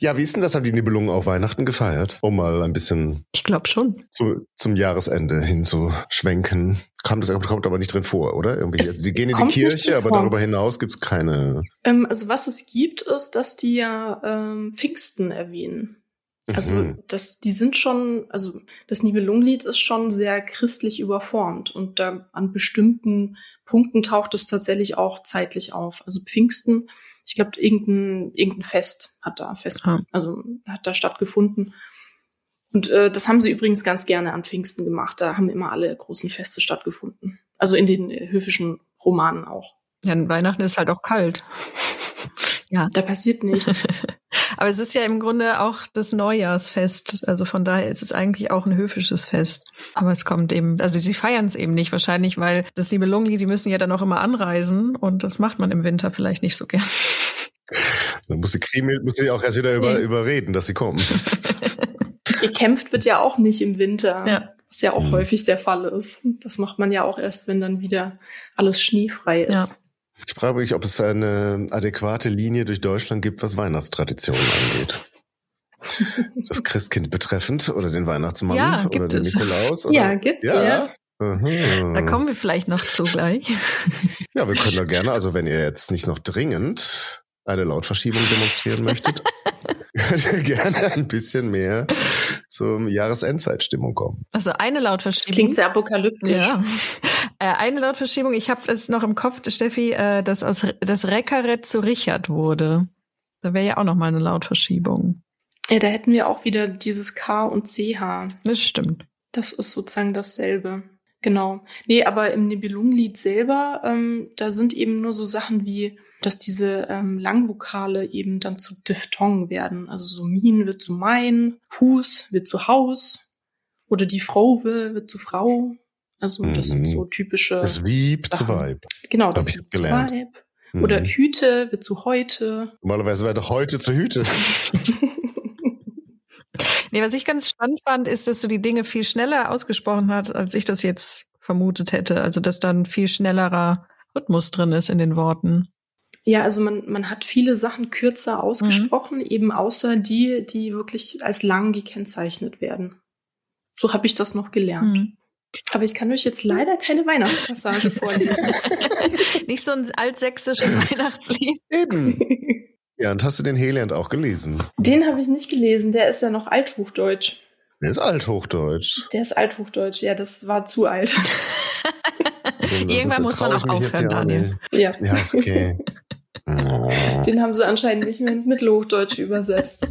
Ja, wie ist denn das? Haben die Nibelungen auf Weihnachten gefeiert? Um mal ein bisschen. Ich glaube schon. Zu, zum Jahresende hinzuschwenken. Kam das kommt aber nicht drin vor, oder? Irgendwie, also die gehen in die Kirche, aber darüber hinaus gibt's keine. Ähm, also was es gibt, ist, dass die ja ähm, Pfingsten erwähnen. Also mhm. das, die sind schon, also das Nibelungenlied ist schon sehr christlich überformt und da an bestimmten Punkten taucht es tatsächlich auch zeitlich auf. Also Pfingsten, ich glaube, irgendein, irgendein Fest hat da fest, ah. also hat da stattgefunden. Und äh, das haben sie übrigens ganz gerne an Pfingsten gemacht. Da haben immer alle großen Feste stattgefunden. Also in den höfischen Romanen auch. Ja, Weihnachten ist halt auch kalt. [LAUGHS] ja. Da passiert nichts. [LAUGHS] Aber es ist ja im Grunde auch das Neujahrsfest. Also von daher ist es eigentlich auch ein höfisches Fest. Aber es kommt eben, also sie feiern es eben nicht wahrscheinlich, weil das Nibelungli, die müssen ja dann auch immer anreisen und das macht man im Winter vielleicht nicht so gern. [LAUGHS] Dann muss die Krimi, muss sie auch erst wieder über, überreden, dass sie kommen. [LAUGHS] Gekämpft wird ja auch nicht im Winter. Ja. Was ja auch mhm. häufig der Fall ist. Das macht man ja auch erst, wenn dann wieder alles schneefrei ist. Ja. Ich frage mich, ob es eine adäquate Linie durch Deutschland gibt, was Weihnachtstraditionen angeht. Das Christkind betreffend oder den Weihnachtsmann ja, oder den es. Nikolaus? Oder? Ja, gibt ja. es. Aha. Da kommen wir vielleicht noch zu gleich. Ja, wir können da gerne, also wenn ihr jetzt nicht noch dringend eine Lautverschiebung demonstrieren möchtet, [LAUGHS] [LAUGHS] gerne ein bisschen mehr zum Jahresendzeitstimmung kommen. Also eine Lautverschiebung. Das klingt sehr apokalyptisch. Ja. [LAUGHS] Äh, eine Lautverschiebung, ich habe es noch im Kopf, Steffi, äh, dass aus das Reckerett zu Richard wurde. Da wäre ja auch noch mal eine Lautverschiebung. Ja, da hätten wir auch wieder dieses K und CH. Das stimmt. Das ist sozusagen dasselbe. Genau. Nee, aber im Nibelungenlied selber, ähm, da sind eben nur so Sachen wie dass diese ähm, Langvokale eben dann zu Diphthongen werden. Also so Min wird zu Mein, Hus wird zu Haus oder die Frau wird zu Frau. Also das sind so mhm. typische. Das Wieb zu Weib. Genau, das Hab ich gelernt. Weib. Oder mhm. Hüte wird zu heute. Normalerweise wäre doch heute zu Hüte. [LAUGHS] nee, was ich ganz spannend fand, ist, dass du die Dinge viel schneller ausgesprochen hast, als ich das jetzt vermutet hätte. Also, dass dann viel schnellerer Rhythmus drin ist in den Worten. Ja, also man, man hat viele Sachen kürzer ausgesprochen, mhm. eben außer die, die wirklich als lang gekennzeichnet werden. So habe ich das noch gelernt. Mhm. Aber ich kann euch jetzt leider keine Weihnachtspassage [LAUGHS] vorlesen. [LAUGHS] Nicht so ein altsächsisches [LAUGHS] Weihnachtslied. Eben. Ja, und hast du den Heliand auch gelesen? Den habe ich nicht gelesen, der ist ja noch Althochdeutsch. Der ist Althochdeutsch. Der ist Althochdeutsch, ja, das war zu alt. Irgendwann muss man auch aufhören, Daniel. Ja. Ja, ist okay. Den haben sie anscheinend nicht mehr ins Mittelhochdeutsche übersetzt.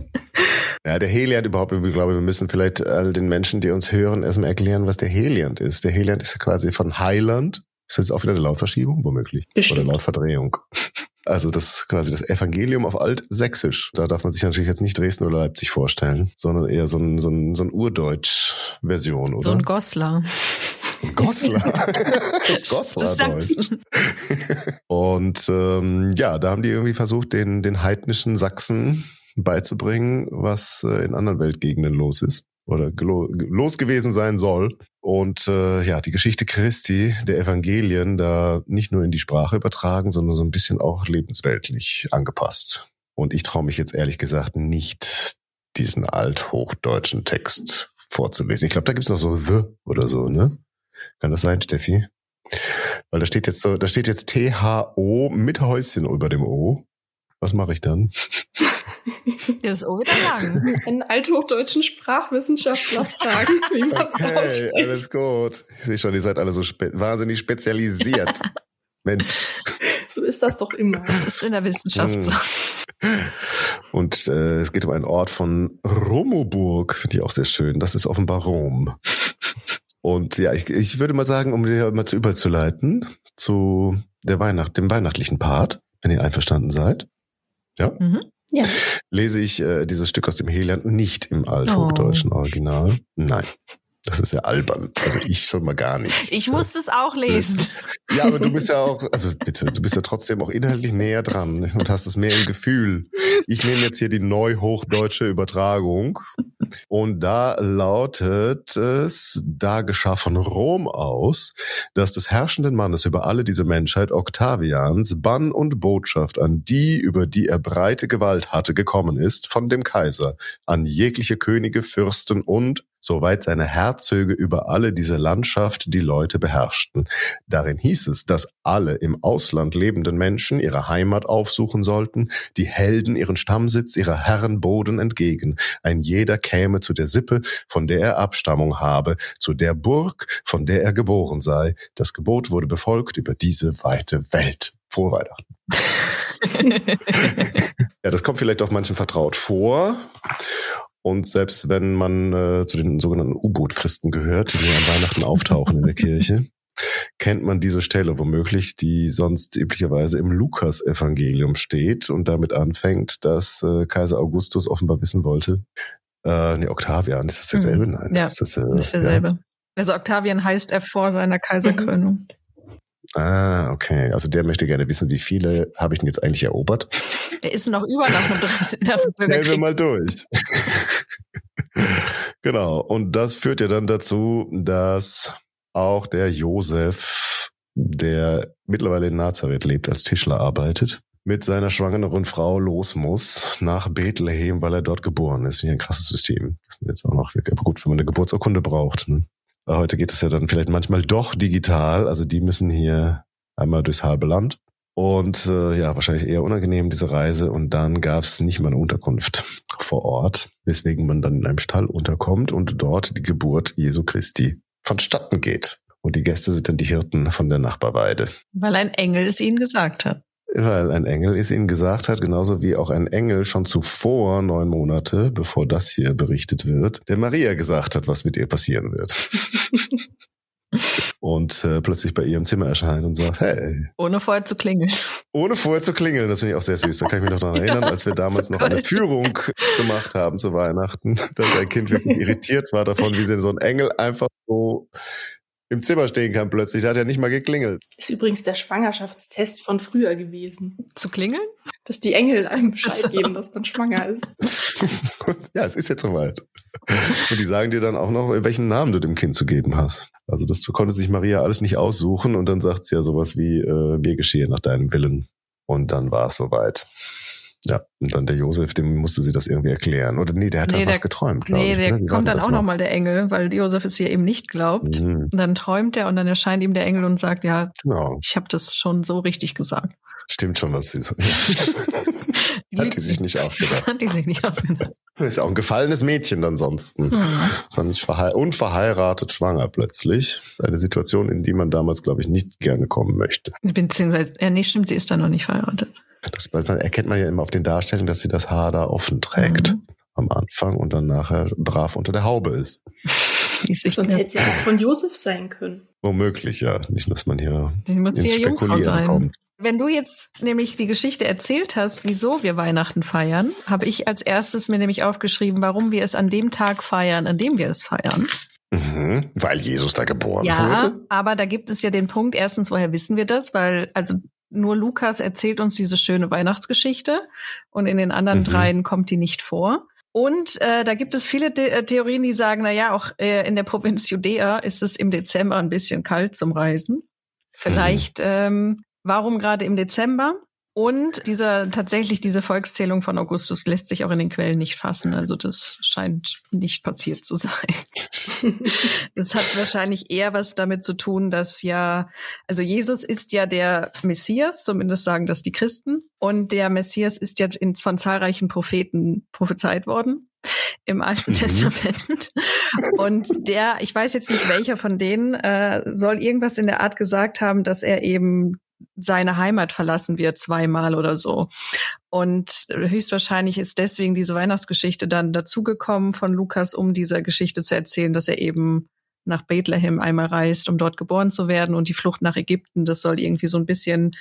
Ja, der Heliant überhaupt, ich glaube, wir müssen vielleicht all den Menschen, die uns hören, erstmal erklären, was der Heliant ist. Der Heliant ist ja quasi von Heiland. Ist das auch wieder eine Lautverschiebung, womöglich? Bestimmt. Oder Lautverdrehung. Also das ist quasi das Evangelium auf Altsächsisch. Da darf man sich natürlich jetzt nicht Dresden oder Leipzig vorstellen, sondern eher so ein, so ein, so ein Urdeutsch-Version, oder? So ein Goslar. [LAUGHS] Goslar. das Goslar-Deutsch. Und ähm, ja, da haben die irgendwie versucht, den, den heidnischen Sachsen beizubringen, was äh, in anderen Weltgegenden los ist oder los gewesen sein soll. Und äh, ja, die Geschichte Christi, der Evangelien, da nicht nur in die Sprache übertragen, sondern so ein bisschen auch lebensweltlich angepasst. Und ich traue mich jetzt ehrlich gesagt nicht, diesen althochdeutschen Text vorzulesen. Ich glaube, da gibt's noch so The oder so, ne? Kann das sein, Steffi? Weil da steht jetzt so, da steht jetzt T-H-O mit Häuschen über dem O. Was mache ich dann? [LAUGHS] Ja, das O wieder lang. Einen althochdeutschen Sprachwissenschaftler fragen, wie man es okay, ausspricht. alles gut. Ich sehe schon, ihr seid alle so spe wahnsinnig spezialisiert. [LAUGHS] Mensch. So ist das doch immer. Das ist in der Wissenschaft so. Hm. Und äh, es geht um einen Ort von Romoburg, finde ich auch sehr schön. Das ist offenbar Rom. Und ja, ich, ich würde mal sagen, um dir mal zu überzuleiten, zu der Weihnacht, dem weihnachtlichen Part, wenn ihr einverstanden seid. Ja? Mhm. Ja. Lese ich äh, dieses Stück aus dem Heliand nicht im althochdeutschen oh. Original. Nein. Das ist ja albern. Also ich schon mal gar nicht. Ich muss es auch lesen. Ja, aber du bist ja auch, also bitte, du bist ja trotzdem auch inhaltlich näher dran und hast es mehr im Gefühl. Ich nehme jetzt hier die neuhochdeutsche Übertragung und da lautet es, da geschah von Rom aus, dass des herrschenden Mannes über alle diese Menschheit Octavians Bann und Botschaft an die, über die er breite Gewalt hatte, gekommen ist, von dem Kaiser, an jegliche Könige, Fürsten und soweit seine Herzöge über alle diese Landschaft die Leute beherrschten. Darin hieß es, dass alle im Ausland lebenden Menschen ihre Heimat aufsuchen sollten, die Helden ihren Stammsitz ihrer Herren Boden entgegen. Ein jeder käme zu der Sippe, von der er Abstammung habe, zu der Burg, von der er geboren sei. Das Gebot wurde befolgt über diese weite Welt. Frohe Weihnachten. [LAUGHS] ja, das kommt vielleicht auch manchen vertraut vor. Und selbst wenn man äh, zu den sogenannten U-Boot-Christen gehört, die an Weihnachten auftauchen in der Kirche, [LAUGHS] kennt man diese Stelle womöglich, die sonst üblicherweise im Lukas-Evangelium steht und damit anfängt, dass äh, Kaiser Augustus offenbar wissen wollte, äh, nee, Octavian, ist das derselbe? Mhm. Nein, Ja, ist das, äh, Das ist derselbe. Also Octavian heißt er vor seiner Kaiserkrönung. Ah, okay. Also der möchte gerne wissen, wie viele habe ich denn jetzt eigentlich erobert? Der ist noch über nach dem 30. [LAUGHS] Zählen wir mal durch. [LAUGHS] genau. Und das führt ja dann dazu, dass auch der Josef, der mittlerweile in Nazareth lebt, als Tischler arbeitet, mit seiner schwangeren Frau los muss nach Bethlehem, weil er dort geboren ist. Finde ich ein krasses System. Das ist jetzt auch noch wirklich, aber gut, wenn man eine Geburtsurkunde braucht. Ne? Aber heute geht es ja dann vielleicht manchmal doch digital. Also die müssen hier einmal durchs halbe Land. Und äh, ja, wahrscheinlich eher unangenehm, diese Reise. Und dann gab es nicht mal eine Unterkunft vor Ort, weswegen man dann in einem Stall unterkommt und dort die Geburt Jesu Christi vonstatten geht. Und die Gäste sind dann die Hirten von der Nachbarweide. Weil ein Engel es ihnen gesagt hat. Weil ein Engel es ihnen gesagt hat, genauso wie auch ein Engel schon zuvor, neun Monate, bevor das hier berichtet wird, der Maria gesagt hat, was mit ihr passieren wird. [LAUGHS] und äh, plötzlich bei ihr im Zimmer erscheint und sagt, hey, Ohne vorher zu klingeln. ohne vorher zu klingeln, das finde ich auch sehr süß. Da kann ich mich noch daran [LAUGHS] Ja, erinnern, als wir damals noch eine. Führung gemacht haben zu Weihnachten, [LAUGHS] dass ein Kind wirklich irritiert war davon, wie so ein Engel einfach so im Zimmer stehen kann plötzlich. Der hat ja nicht mal geklingelt. Ist übrigens der Schwangerschaftstest von früher gewesen. Zu klingeln? Dass die Engel einem Bescheid so. geben, dass man schwanger ist. [LAUGHS] Ja, es ist jetzt soweit. Und die sagen dir dann auch noch, welchen Namen du dem Kind zu geben hast. Also das konnte sich Maria alles nicht aussuchen und dann sagt sie ja sowas wie, äh, mir geschehe nach deinem Willen. Und dann war es soweit. Ja, und dann der Josef, dem musste sie das irgendwie erklären. Oder nee, der hat Nee, dann was der- geträumt. glaub Nee, ich, der ne? Kommt dann auch nochmal der Engel, weil Josef es ihr eben nicht glaubt. Mhm, Und dann träumt er und dann erscheint ihm der Engel und sagt, ja, genau, ich habe das schon so richtig gesagt. stimmt schon, was sie sagt. [LAUGHS] Hat die sich nicht ausgedacht. Hat die sich nicht ausgedacht. Ist ja auch ein gefallenes Mädchen ansonsten. Hm. Ist dann nicht verhei unverheiratet schwanger plötzlich. Eine Situation, in die man damals, glaube ich, nicht gerne kommen möchte. Beziehungsweise, ja, nee, stimmt, sie ist da noch nicht verheiratet. Das erkennt man ja immer auf den Darstellungen, dass sie das Haar da offen trägt. Mhm. Am Anfang und dann nachher brav unter der Haube ist. [LAUGHS] Sonst ja, hätte sie auch von Josef sein können. Womöglich, ja. Nicht, dass man hier sie muss ins ja Jungfrau Spekulieren sein. kommt. Wenn du jetzt nämlich die Geschichte erzählt hast, wieso wir Weihnachten feiern, habe ich als erstes mir nämlich aufgeschrieben, warum wir es an dem Tag feiern, an dem wir es feiern. Mhm. Weil Jesus da geboren Ja, wurde. aber da gibt es ja den Punkt, erstens, woher wissen wir das? Weil, also nur Lukas erzählt uns diese schöne Weihnachtsgeschichte und in den anderen Mhm. dreien kommt die nicht vor. Und äh, da gibt es viele The äh, Theorien, die sagen, na ja, auch äh, in der Provinz Judäa ist es im Dezember ein bisschen kalt zum Reisen. Vielleicht, ähm, warum gerade im Dezember? Und dieser tatsächlich diese Volkszählung von Augustus lässt sich auch in den Quellen nicht fassen. Also das scheint nicht passiert zu sein. [LAUGHS] Das hat wahrscheinlich eher was damit zu tun, dass ja, also Jesus ist ja der Messias, zumindest sagen das die Christen. Und der Messias ist ja in, von zahlreichen Propheten prophezeit worden im Alten Mhm. Testament. Und der, ich weiß jetzt nicht welcher von denen, äh, soll irgendwas in der Art gesagt haben, dass er eben seine Heimat verlassen wird zweimal oder so. Und höchstwahrscheinlich ist deswegen diese Weihnachtsgeschichte dann dazugekommen von Lukas, um dieser Geschichte zu erzählen, dass er eben nach Bethlehem einmal reist, um dort geboren zu werden und die Flucht nach Ägypten, das soll irgendwie so ein bisschen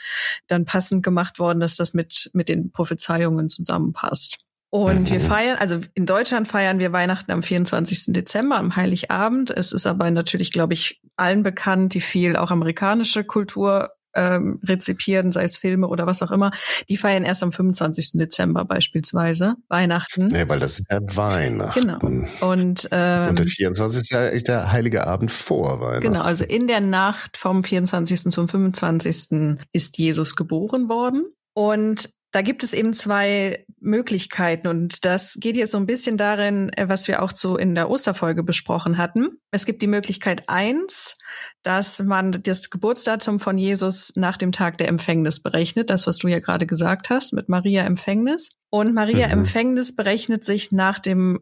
dann passend gemacht worden, dass das mit, mit den Prophezeiungen zusammenpasst. Und wir Mhm. feiern, also in Deutschland feiern wir Weihnachten am 24. Dezember, am Heiligabend. Es ist aber natürlich, glaube ich, allen bekannt, die viel auch amerikanische Kultur ähm, rezipieren, sei es Filme oder was auch immer. Die feiern erst am 25. Dezember beispielsweise Weihnachten. Nee, weil das ist ja Weihnachten. Genau. Und, ähm, Und der 24. ist ja der heilige Abend vor Weihnachten. Genau, also in der Nacht vom 24. zum 25. ist Jesus geboren worden. Und da gibt es eben zwei Möglichkeiten und das geht jetzt so ein bisschen darin, äh, was wir auch so in der Osterfolge besprochen hatten. Es gibt die Möglichkeit eins, dass man das Geburtsdatum von Jesus nach dem Tag der Empfängnis berechnet, das was du ja gerade gesagt hast mit Maria Empfängnis. Und Maria Mhm. Empfängnis berechnet sich nach dem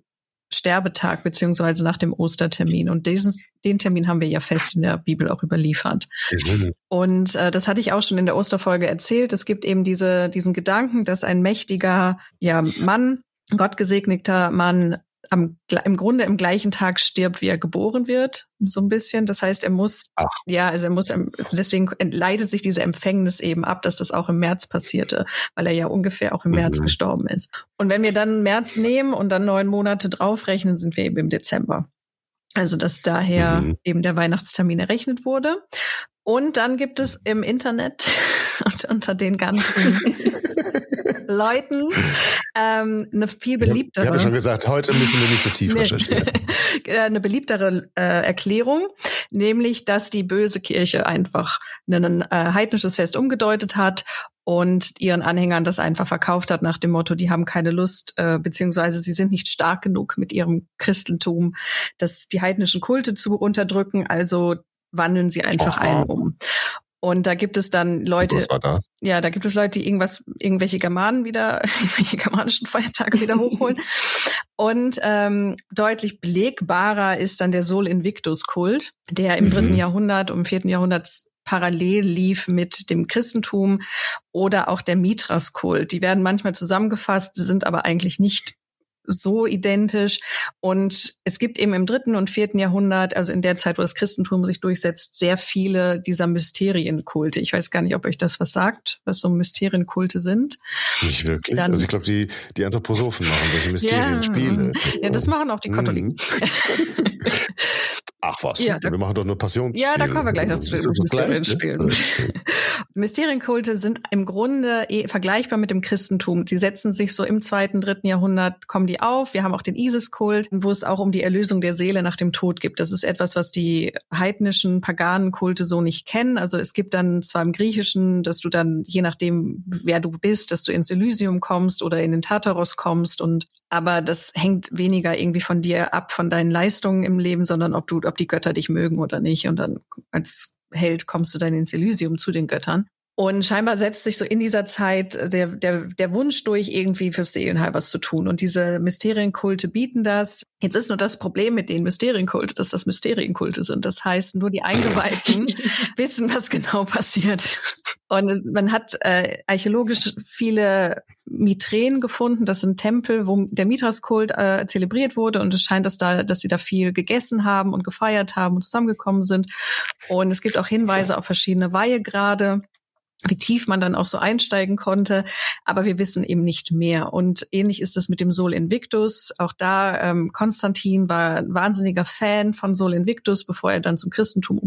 Sterbetag beziehungsweise nach dem Ostertermin. Und diesen, den Termin haben wir ja fest in der Bibel auch überliefert. Mhm. Und äh, das hatte ich auch schon in der Osterfolge erzählt. Es gibt eben diese, diesen Gedanken, dass ein mächtiger ja, Mann, gottgesegneter Mann, am, im Grunde im gleichen Tag stirbt, wie er geboren wird, so ein bisschen. Das heißt, er muss, Ach. ja, also er muss, also deswegen leitet sich diese Empfängnis eben ab, dass das auch im März passierte, weil er ja ungefähr auch im März mhm. gestorben ist. Und wenn wir dann März nehmen und dann neun Monate draufrechnen, sind wir eben im Dezember. Also dass daher mhm. eben der Weihnachtstermin errechnet wurde. Und dann gibt es im Internet und [LAUGHS] unter den ganzen [LAUGHS] Leuten ähm, eine viel beliebtere. Ich habe ja schon gesagt, heute müssen wir nicht so tief [LAUGHS] recherchieren. [LAUGHS] eine beliebtere äh, Erklärung, nämlich, dass die böse Kirche einfach ein äh, heidnisches Fest umgedeutet hat und ihren Anhängern das einfach verkauft hat nach dem Motto, die haben keine Lust, äh, beziehungsweise sie sind nicht stark genug mit ihrem Christentum, das die heidnischen Kulte zu unterdrücken, also wandeln sie einfach Aha. einen um. Und da gibt es dann Leute, was war das? ja, da gibt es Leute, die irgendwas, irgendwelche Germanen wieder, [LAUGHS] irgendwelche germanischen Feiertage wieder hochholen. Und ähm, deutlich belegbarer ist dann der Sol Invictus Kult, der im mhm. dritten Jahrhundert, im vierten Jahrhundert parallel lief mit dem Christentum oder auch der Mithras-Kult. Die werden manchmal zusammengefasst, sind aber eigentlich nicht so identisch. Und es gibt eben im dritten und vierten Jahrhundert, also in der Zeit, wo das Christentum sich durchsetzt, sehr viele dieser Mysterienkulte. Ich weiß gar nicht, ob euch das was sagt, was so Mysterienkulte sind. Nicht wirklich. Dann, also ich glaube, die, die Anthroposophen machen solche Mysterienspiele. Ja, ja, das machen auch die Katholiken. [LAUGHS] Ach was, ja, da, wir machen doch nur Passionsspiele. Ja, da kommen wir gleich noch zu den Mysterienspielen. [LAUGHS] Mysterienkulte sind im Grunde eh vergleichbar mit dem Christentum. Die setzen sich so im zweiten, dritten Jahrhundert, kommen die auf. Wir haben auch den Isis-Kult, wo es auch um die Erlösung der Seele nach dem Tod gibt. Das ist etwas, was die heidnischen, paganen Kulte so nicht kennen. Also es gibt dann zwar im Griechischen, dass du dann, je nachdem, wer du bist, dass du ins Elysium kommst oder in den Tartaros kommst und aber das hängt weniger irgendwie von dir ab, von deinen Leistungen im Leben, sondern ob du, ob die Götter dich mögen oder nicht. Und dann als Held kommst du dann ins Elysium zu den Göttern. Und scheinbar setzt sich so in dieser Zeit der, der, der Wunsch durch, irgendwie fürs Seelenheil was zu tun. Und diese Mysterienkulte bieten das. Jetzt ist nur das Problem mit den Mysterienkulten, dass das Mysterienkulte sind. Das heißt, nur die Eingeweihten [LAUGHS] wissen, was genau passiert. Und man hat äh, archäologisch viele Mithren gefunden. Das sind Tempel, wo der Mithras-Kult äh, zelebriert wurde. Und es scheint, dass da, dass sie da viel gegessen haben und gefeiert haben und zusammengekommen sind. Und es gibt auch Hinweise auf verschiedene Weihegrade wie tief man dann auch so einsteigen konnte. Aber wir wissen eben nicht mehr. Und ähnlich ist es mit dem Sol Invictus. Auch da, ähm, Konstantin war ein wahnsinniger Fan von Sol Invictus, bevor er dann zum Christentum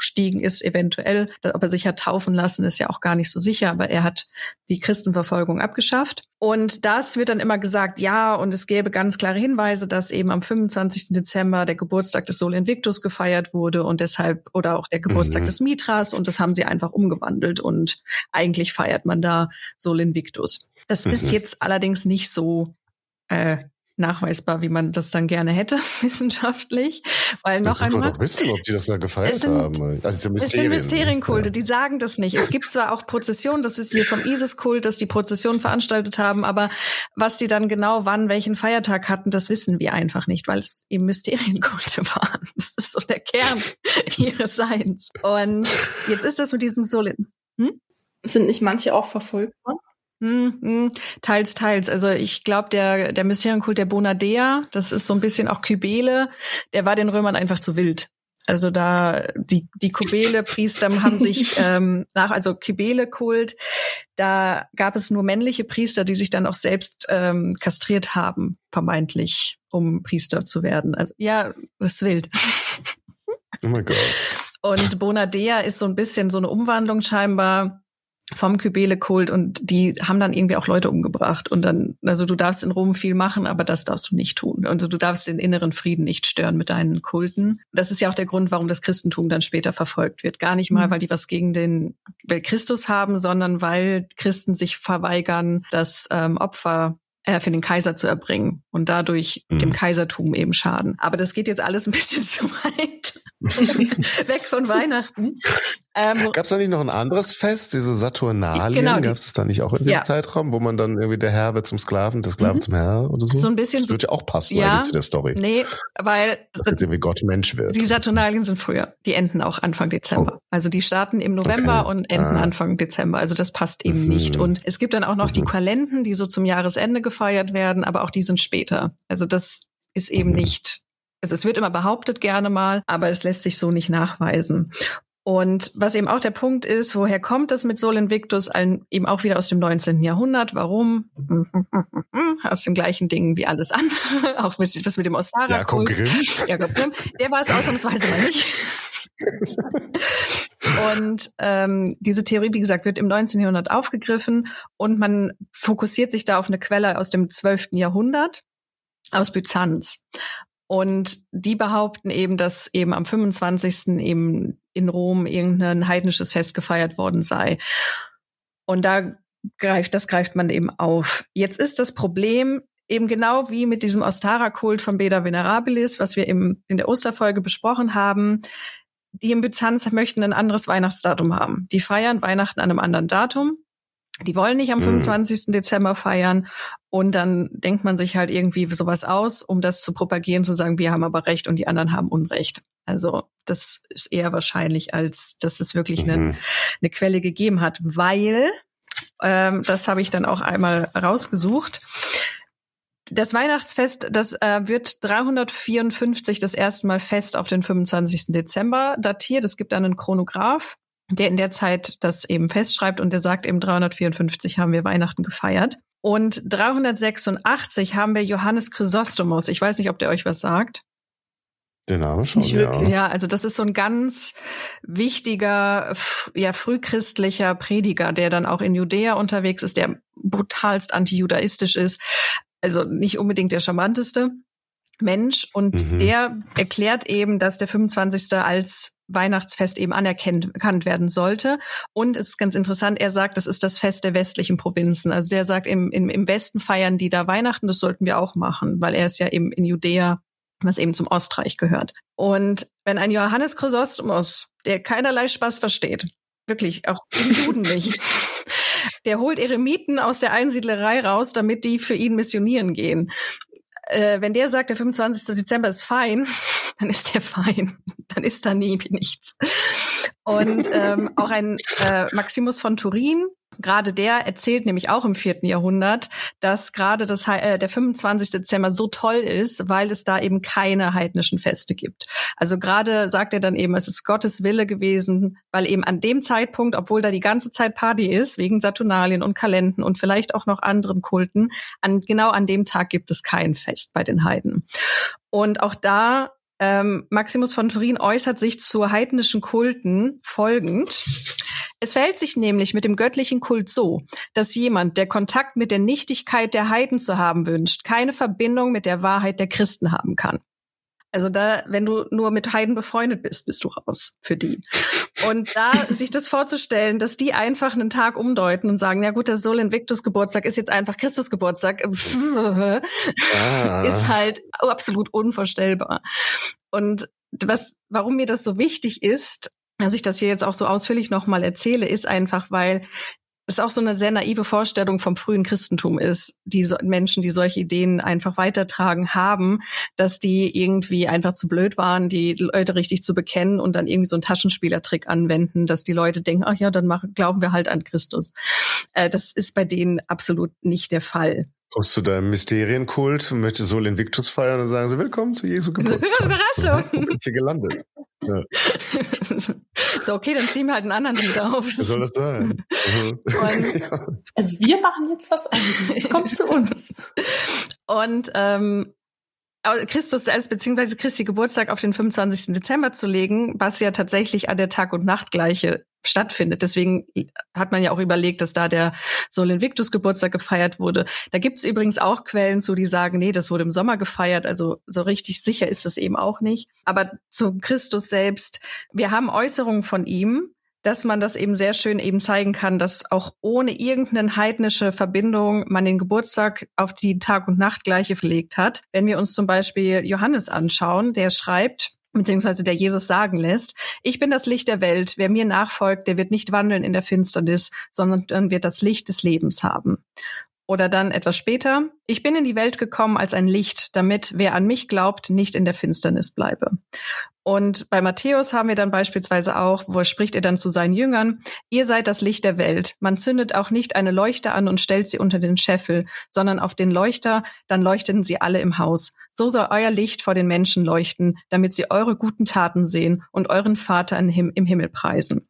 umgestiegen ist, eventuell. Ob er sich hat taufen lassen, ist ja auch gar nicht so sicher, aber er hat die Christenverfolgung abgeschafft. Und das wird dann immer gesagt, ja, und es gäbe ganz klare Hinweise, dass eben am 25. Dezember der Geburtstag des Sol Invictus gefeiert wurde und deshalb, oder auch der Geburtstag mhm. des Mithras und das haben sie einfach umgewandelt und eigentlich feiert man da Sol Invictus. Das mhm. ist jetzt allerdings nicht so äh, nachweisbar, wie man das dann gerne hätte, [LAUGHS] wissenschaftlich. Weil noch einmal. doch wissen, ob die das da gefeiert sind, haben. Also es sind Mysterienkulte, ja. die sagen das nicht. Es gibt zwar auch Prozessionen, das wissen wir vom ISIS-Kult, dass die Prozessionen veranstaltet haben, aber was die dann genau wann welchen Feiertag hatten, das wissen wir einfach nicht, weil es eben Mysterienkulte [LAUGHS] waren. Das ist so der Kern [LAUGHS] ihres Seins. Und jetzt ist das mit diesem Solid. Hm? Sind nicht manche auch verfolgt worden? Hm, hm, teils, teils. Also ich glaube, der, der Mysterienkult der Bonadea, das ist so ein bisschen auch Kybele, der war den Römern einfach zu wild. Also da die die Kybele-Priester haben sich [LAUGHS] ähm, nach also Kybele-Kult, da gab es nur männliche Priester, die sich dann auch selbst ähm, kastriert haben, vermeintlich, um Priester zu werden. Also ja, das ist wild. Oh mein Gott. Und Bonadea ist so ein bisschen so eine Umwandlung scheinbar vom Kybele-Kult und die haben dann irgendwie auch Leute umgebracht. Und dann, also du darfst in Rom viel machen, aber das darfst du nicht tun. Also du darfst den inneren Frieden nicht stören mit deinen Kulten. Das ist ja auch der Grund, warum das Christentum dann später verfolgt wird. Gar nicht mal, mhm. weil die was gegen den Christus haben, sondern weil Christen sich verweigern, das ähm, Opfer äh, für den Kaiser zu erbringen und dadurch mhm. dem Kaisertum eben schaden. Aber das geht jetzt alles ein bisschen [LAUGHS] zu weit. [LAUGHS] Weg von Weihnachten. Ähm, Gab es da nicht noch ein anderes Fest, diese Saturnalien? Genau, Gab es das da nicht auch in dem ja. Zeitraum, wo man dann irgendwie der Herr wird zum Sklaven, der Sklave mhm. zum Herr oder so? So ein bisschen. Das wird ja auch passen ja, zu der Story. Nee, weil das jetzt irgendwie Gott Mensch wird. Die Saturnalien sind früher. Die enden auch Anfang Dezember. Oh. Also die starten im November okay. und enden ah. Anfang Dezember. Also das passt eben mhm. nicht. Und es gibt dann auch noch mhm. die Kalenden, die so zum Jahresende gefeiert werden, aber auch die sind später. Also das ist eben nicht also es wird immer behauptet gerne mal, aber es lässt sich so nicht nachweisen. Und was eben auch der Punkt ist, woher kommt das mit Sol Invictus? Eben auch wieder aus dem 19. Jahrhundert. Warum? [LAUGHS] Aus den gleichen Dingen wie alles andere. [LAUGHS] Auch was mit dem Ostara. Jakob Grimm. Jakob Grimm. Der war es ausnahmsweise mal nicht. [LAUGHS] und ähm, diese Theorie, wie gesagt, wird im 19. Jahrhundert aufgegriffen und man fokussiert sich da auf eine Quelle aus dem 12. Jahrhundert aus Byzanz. Und die behaupten eben, dass eben am 25. eben in Rom irgendein heidnisches Fest gefeiert worden sei. Und da greift, das greift man eben auf. Jetzt ist das Problem eben genau wie mit diesem Ostara-Kult von Beda Venerabilis, was wir im, in der Osterfolge besprochen haben. Die in Byzanz möchten ein anderes Weihnachtsdatum haben. Die feiern Weihnachten an einem anderen Datum. Die wollen nicht am 25. Mhm. Dezember feiern und dann denkt man sich halt irgendwie sowas aus, um das zu propagieren, zu sagen, wir haben aber Recht und die anderen haben Unrecht. Also das ist eher wahrscheinlich, als dass es wirklich mhm. eine, eine Quelle gegeben hat, weil, ähm, das habe ich dann auch einmal rausgesucht, das Weihnachtsfest, das äh, wird 354 das erste Mal fest auf den 25. Dezember datiert. Es gibt einen Chronograph der in der Zeit das eben festschreibt und der sagt eben 354 haben wir Weihnachten gefeiert. Und 386 haben wir Johannes Chrysostomos. Ich weiß nicht, ob der euch was sagt. Der Name schon, ja. Ja, also das ist so ein ganz wichtiger, ja, frühchristlicher Prediger, der dann auch in Judäa unterwegs ist, der brutalst antijudaistisch ist. Also nicht unbedingt der charmanteste. Mensch und mhm. der erklärt eben, dass der 25. als Weihnachtsfest eben anerkannt werden sollte. Und es ist ganz interessant, er sagt, das ist das Fest der westlichen Provinzen. Also der sagt, im, im, im Westen feiern die da Weihnachten, das sollten wir auch machen, weil er ist ja eben in Judäa, was eben zum Ostreich gehört. Und wenn ein Johannes Chrysostomos, der keinerlei Spaß versteht, wirklich auch im [LAUGHS] Juden nicht, der holt Eremiten aus der Einsiedlerei raus, damit die für ihn missionieren gehen äh, wenn der sagt, der 25. Dezember ist fein, [LAUGHS] dann ist der fein. Dann ist da nie nichts. Und ähm, auch ein äh, Maximus von Turin, gerade der erzählt nämlich auch im vierten Jahrhundert, dass gerade das äh, der 25. Dezember so toll ist, weil es da eben keine heidnischen Feste gibt. Also gerade sagt er dann eben, es ist Gottes Wille gewesen, weil eben an dem Zeitpunkt, obwohl da die ganze Zeit Party ist, wegen Saturnalien und Kalenden und vielleicht auch noch anderen Kulten, an genau an dem Tag gibt es kein Fest bei den Heiden. Und auch da ähm, Maximus von Turin äußert sich zu heidnischen Kulten folgend. Es verhält sich nämlich mit dem göttlichen Kult so, dass jemand, der Kontakt mit der Nichtigkeit der Heiden zu haben wünscht, keine Verbindung mit der Wahrheit der Christen haben kann. Also da, wenn du nur mit Heiden befreundet bist, bist du raus für die. Und da [LAUGHS] sich das vorzustellen, dass die einfach einen Tag umdeuten und sagen, ja gut, der Sol Invictus Geburtstag ist jetzt einfach Christus Geburtstag, [LAUGHS] ah. ist halt absolut unvorstellbar. Und was, warum mir das so wichtig ist, dass ich das hier jetzt auch so ausführlich nochmal erzähle, ist einfach, weil es auch so eine sehr naive Vorstellung vom frühen Christentum ist, die so Menschen, die solche Ideen einfach weitertragen haben, dass die irgendwie einfach zu blöd waren, die Leute richtig zu bekennen und dann irgendwie so einen Taschenspielertrick anwenden, dass die Leute denken, ach ja, dann machen, glauben wir halt an Christus. Äh, das ist bei denen absolut nicht der Fall. Kommst du deinem Mysterienkult und möchtest Sol Invictus feiern und sagen sie, willkommen zu Jesu Geburtstag. [LAUGHS] Überraschung. Bin hier gelandet. Ja. [LAUGHS] so, okay, dann ziehen wir halt einen anderen Lied auf. Was soll das sein? Und, [LAUGHS] also wir machen jetzt was anderes. Kommt zu uns. Und ähm, Christus als beziehungsweise Christi Geburtstag auf den 25. Dezember zu legen, was ja tatsächlich an der Tag- und Nachtgleiche stattfindet. Deswegen hat man ja auch überlegt, dass da der Sol Invictus Geburtstag gefeiert wurde. Da gibt es übrigens auch Quellen zu, die sagen, nee, das wurde im Sommer gefeiert. Also so richtig sicher ist das eben auch nicht. Aber zu Christus selbst, wir haben Äußerungen von ihm, dass man das eben sehr schön eben zeigen kann, dass auch ohne irgendeine heidnische Verbindung man den Geburtstag auf die Tag- und Nachtgleiche verlegt hat. Wenn wir uns zum Beispiel Johannes anschauen, der schreibt, beziehungsweise der Jesus sagen lässt, ich bin das Licht der Welt, wer mir nachfolgt, der wird nicht wandeln in der Finsternis, sondern wird das Licht des Lebens haben. Oder dann etwas später, ich bin in die Welt gekommen als ein Licht, damit wer an mich glaubt, nicht in der Finsternis bleibe. Und bei Matthäus haben wir dann beispielsweise auch, wo spricht er dann zu seinen Jüngern, ihr seid das Licht der Welt. Man zündet auch nicht eine Leuchte an und stellt sie unter den Scheffel, sondern auf den Leuchter, dann leuchteten sie alle im Haus. So soll euer Licht vor den Menschen leuchten, damit sie eure guten Taten sehen und euren Vater im Himmel preisen.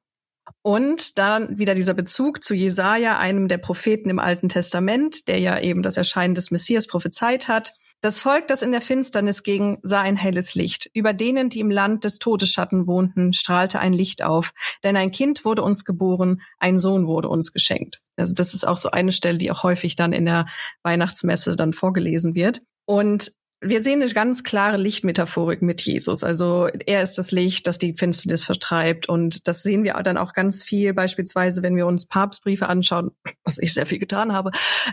Und dann wieder dieser Bezug zu Jesaja, einem der Propheten im Alten Testament, der ja eben das Erscheinen des Messias prophezeit hat. Das Volk, das in der Finsternis ging, sah ein helles Licht. Über denen, die im Land des Todesschatten wohnten, strahlte ein Licht auf. Denn ein Kind wurde uns geboren, ein Sohn wurde uns geschenkt. Also das ist auch so eine Stelle, die auch häufig dann in der Weihnachtsmesse dann vorgelesen wird. Und wir sehen eine ganz klare Lichtmetaphorik mit Jesus. Also er ist das Licht, das die Finsternis vertreibt. Und das sehen wir dann auch ganz viel, beispielsweise, wenn wir uns Papstbriefe anschauen, was ich sehr viel getan habe,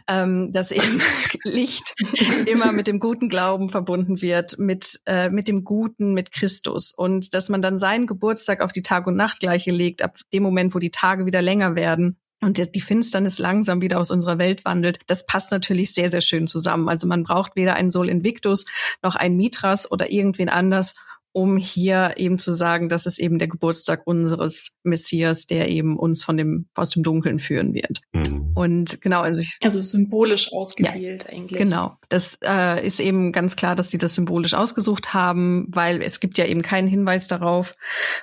ähm, dass eben [LAUGHS] Licht immer mit dem guten Glauben verbunden wird, mit, äh, mit dem Guten, mit Christus. Und dass man dann seinen Geburtstag auf die Tag- und Nachtgleiche legt, ab dem Moment, wo die Tage wieder länger werden und die Finsternis langsam wieder aus unserer Welt wandelt, das passt natürlich sehr, sehr schön zusammen. Also man braucht weder einen Sol Invictus noch einen Mitras oder irgendwen anders, um hier eben zu sagen, das ist eben der Geburtstag unseres Messias, der eben uns von dem aus dem Dunkeln führen wird. Mhm. Und genau, also ich, also symbolisch ausgewählt ja, eigentlich. Genau, das äh, ist eben ganz klar, dass sie das symbolisch ausgesucht haben, weil es gibt ja eben keinen Hinweis darauf,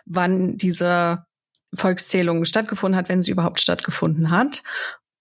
wann dieser Volkszählung stattgefunden hat, wenn sie überhaupt stattgefunden hat.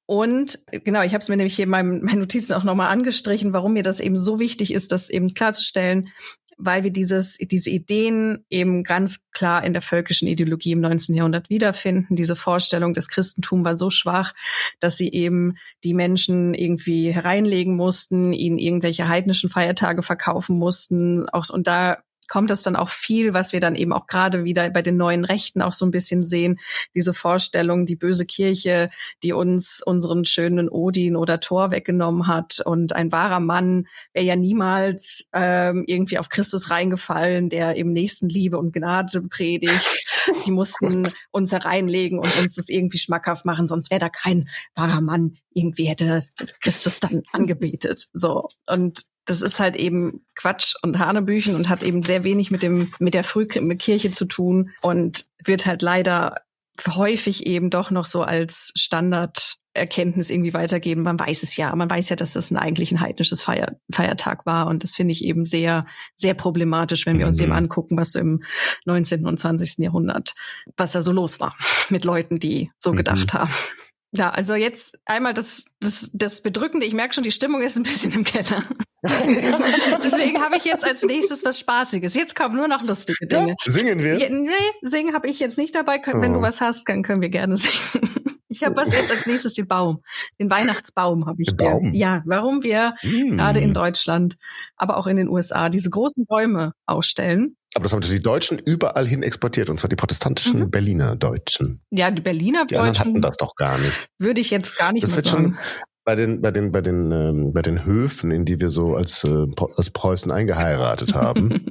Und genau, ich habe es mir nämlich hier in meinen, meinen Notizen auch nochmal angestrichen, warum mir das eben so wichtig ist, das eben klarzustellen, weil wir dieses, diese Ideen eben ganz klar in der völkischen Ideologie im 19. Jahrhundert wiederfinden. Diese Vorstellung, das Christentum war so schwach, dass sie eben die Menschen irgendwie hereinlegen mussten, ihnen irgendwelche heidnischen Feiertage verkaufen mussten. Auch, und da kommt es dann auch viel, was wir dann eben auch gerade wieder bei den neuen Rechten auch so ein bisschen sehen, diese Vorstellung, die böse Kirche, die uns unseren schönen Odin oder Thor weggenommen hat und ein wahrer Mann wäre ja niemals ähm, irgendwie auf Christus reingefallen, der eben Nächstenliebe und Gnade predigt. Die mussten [LAUGHS] uns hereinlegen und uns das irgendwie schmackhaft machen, sonst wäre da kein wahrer Mann. Irgendwie hätte Christus dann angebetet. So. Und das ist halt eben Quatsch und Hanebüchen und hat eben sehr wenig mit dem mit der Frühkirche zu tun und wird halt leider häufig eben doch noch so als Standarderkenntnis irgendwie weitergeben. Man weiß es ja, man weiß ja, dass das ein eigentlich ein heidnisches Feier, Feiertag war und das finde ich eben sehr sehr problematisch, wenn wir uns mhm. eben angucken, was so im 19. und 20. Jahrhundert, was da so los war mit Leuten, die so mhm. gedacht haben. Ja, also jetzt einmal das, das, das Bedrückende. Ich merke schon, die Stimmung ist ein bisschen im Keller. [LAUGHS] Deswegen habe ich jetzt als nächstes was Spaßiges. Jetzt kommen nur noch lustige Dinge. Ja, singen wir? Ja, nee, singen habe ich jetzt nicht dabei. Wenn oh. du was hast, dann können wir gerne singen. [LAUGHS] Ich habe was jetzt als nächstes den Baum. Den Weihnachtsbaum habe ich. Den Baum? Ja, warum wir mm. gerade in Deutschland, aber auch in den USA diese großen Bäume ausstellen. Aber das haben die Deutschen überall hin exportiert, und zwar die protestantischen mhm. Berliner Deutschen. Ja, die Berliner die Deutschen. hatten das doch gar nicht. Würde ich jetzt gar nicht das wird sagen. Schon bei den bei den bei den ähm, bei den Höfen, in die wir so als äh, als Preußen eingeheiratet haben,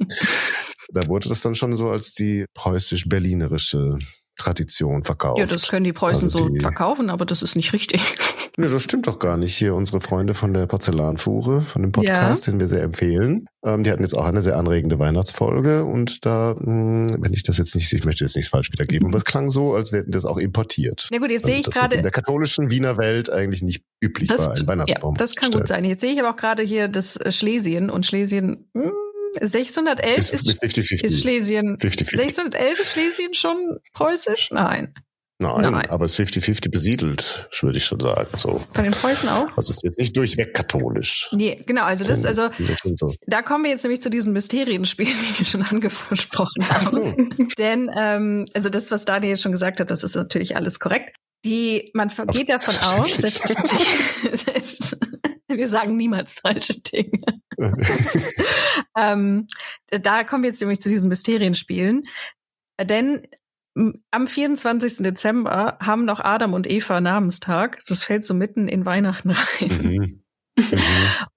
[LAUGHS] da wurde das dann schon so als die preußisch-berlinerische Tradition verkauft. Ja, das können die Preußen also die, so verkaufen, aber das ist nicht richtig. [LAUGHS] Nee, das stimmt doch gar nicht. Hier unsere Freunde von der Porzellanfuhre, von dem Podcast, ja. den wir sehr empfehlen. Ähm, die hatten jetzt auch eine sehr anregende Weihnachtsfolge und da, mh, hm, wenn ich das jetzt nicht, ich möchte jetzt nichts falsch wiedergeben, aber es klang so, als wären das auch importiert. Na gut, jetzt also, sehe ich gerade. in der katholischen Wiener Welt eigentlich nicht üblich das, war, ein Weihnachtsbaum. Ja, das kann gut sein. Jetzt sehe ich aber auch gerade hier das Schlesien und Schlesien, mh, hm, 1611 ist, ist, 50 -50. ist Schlesien. 50 -50. 1611 ist Schlesien schon preußisch? Nein. Nein, Nein, aber es ist 50-50 besiedelt, würde ich schon sagen. So. Von den Preußen auch? Also ist jetzt nicht durchweg katholisch. Nee, genau, also das, also so. da kommen wir jetzt nämlich zu diesen Mysterienspielen, [LAUGHS] die wir schon angesprochen haben. So. [LAUGHS] Denn, ähm, also das, was Daniel schon gesagt hat, das ist natürlich alles korrekt. Die, man geht davon [LAUGHS] aus, [LAUGHS] wir sagen niemals falsche Dinge. [LAUGHS] ähm, da kommen wir jetzt nämlich zu diesen Mysterienspielen. Denn am 24. Dezember haben noch Adam und Eva Namenstag. Das fällt so mitten in Weihnachten rein. Mhm. Mhm.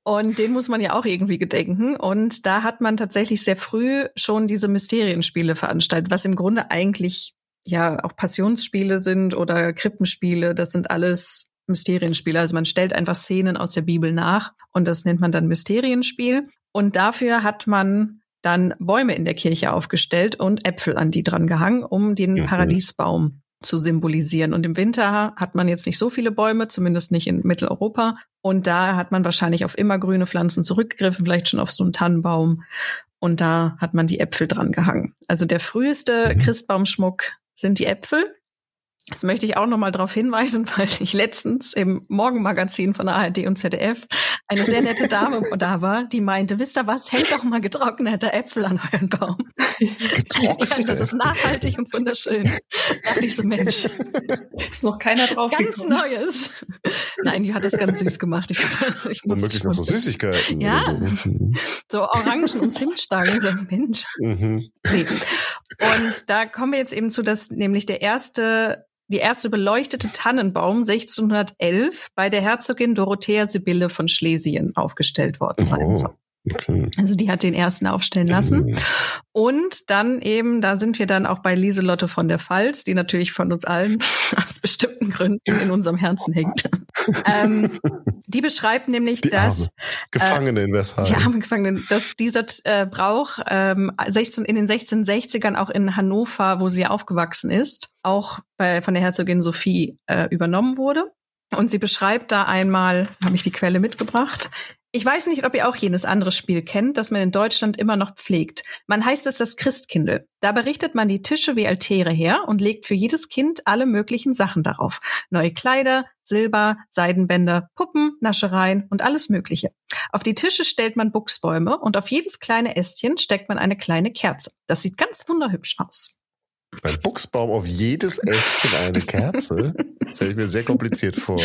Und den muss man ja auch irgendwie gedenken. Und da hat man tatsächlich sehr früh schon diese Mysterienspiele veranstaltet, was im Grunde eigentlich ja auch Passionsspiele sind oder Krippenspiele. Das sind alles Mysterienspiel. Also man stellt einfach Szenen aus der Bibel nach und das nennt man dann Mysterienspiel. Und dafür hat man dann Bäume in der Kirche aufgestellt und Äpfel an die dran gehangen, um den mhm. Paradiesbaum zu symbolisieren. Und im Winter hat man jetzt nicht so viele Bäume, zumindest nicht in Mitteleuropa. Und da hat man wahrscheinlich auf immergrüne Pflanzen zurückgegriffen, vielleicht schon auf so einen Tannenbaum. Und da hat man die Äpfel dran gehangen. Also der früheste mhm. Christbaumschmuck sind die Äpfel. Das möchte ich auch noch mal darauf hinweisen, [LAUGHS] weil ich letztens im Morgenmagazin von der ARD und ZDF eine sehr nette [LAUGHS] Dame da war, die meinte, wisst ihr was, hängt doch mal getrocknete Äpfel an euren Baum. Getrocknet? Ja, das ist nachhaltig und wunderschön. Dachte ich so, Mensch. Ist noch keiner drauf Ganz gekommen. Neues. Nein, die hat das ganz süß gemacht. Ich, ich muss Womöglich noch so Süßigkeiten. Ja. So. So. Orangen und Zimtstangen. So, Mensch. Mhm. Nee. Und da kommen wir jetzt eben zu, dass nämlich der erste die erste beleuchtete Tannenbaum 1611 bei der Herzogin Dorothea Sibylle von Schlesien aufgestellt worden sein oh. soll. Okay. Also die hat den ersten aufstellen lassen. Mhm. Und dann eben, da sind wir dann auch bei Lieselotte von der Pfalz, die natürlich von uns allen [LAUGHS] aus bestimmten Gründen in unserem Herzen hängt. [LAUGHS] ähm, die beschreibt nämlich, die dass arme Gefangene äh, in Westheim. Die armen Gefangenen, dass dieser äh, Brauch ähm, 16, in den 1660ern auch in Hannover, wo sie aufgewachsen ist, auch bei, von der Herzogin Sophie äh, übernommen wurde. Und sie beschreibt da einmal, habe ich die Quelle mitgebracht, ich weiß nicht, ob ihr auch jenes andere Spiel kennt, das man in Deutschland immer noch pflegt. Man heißt es das Christkindl. Da berichtet man die Tische wie Altäre her und legt für jedes Kind alle möglichen Sachen darauf. Neue Kleider, Silber, Seidenbänder, Puppen, Naschereien und alles Mögliche. Auf die Tische stellt man Buchsbäume und auf jedes kleine Ästchen steckt man eine kleine Kerze. Das sieht ganz wunderhübsch aus. Beim Buchsbaum auf jedes Ästchen eine Kerze? Stelle ich mir sehr kompliziert vor.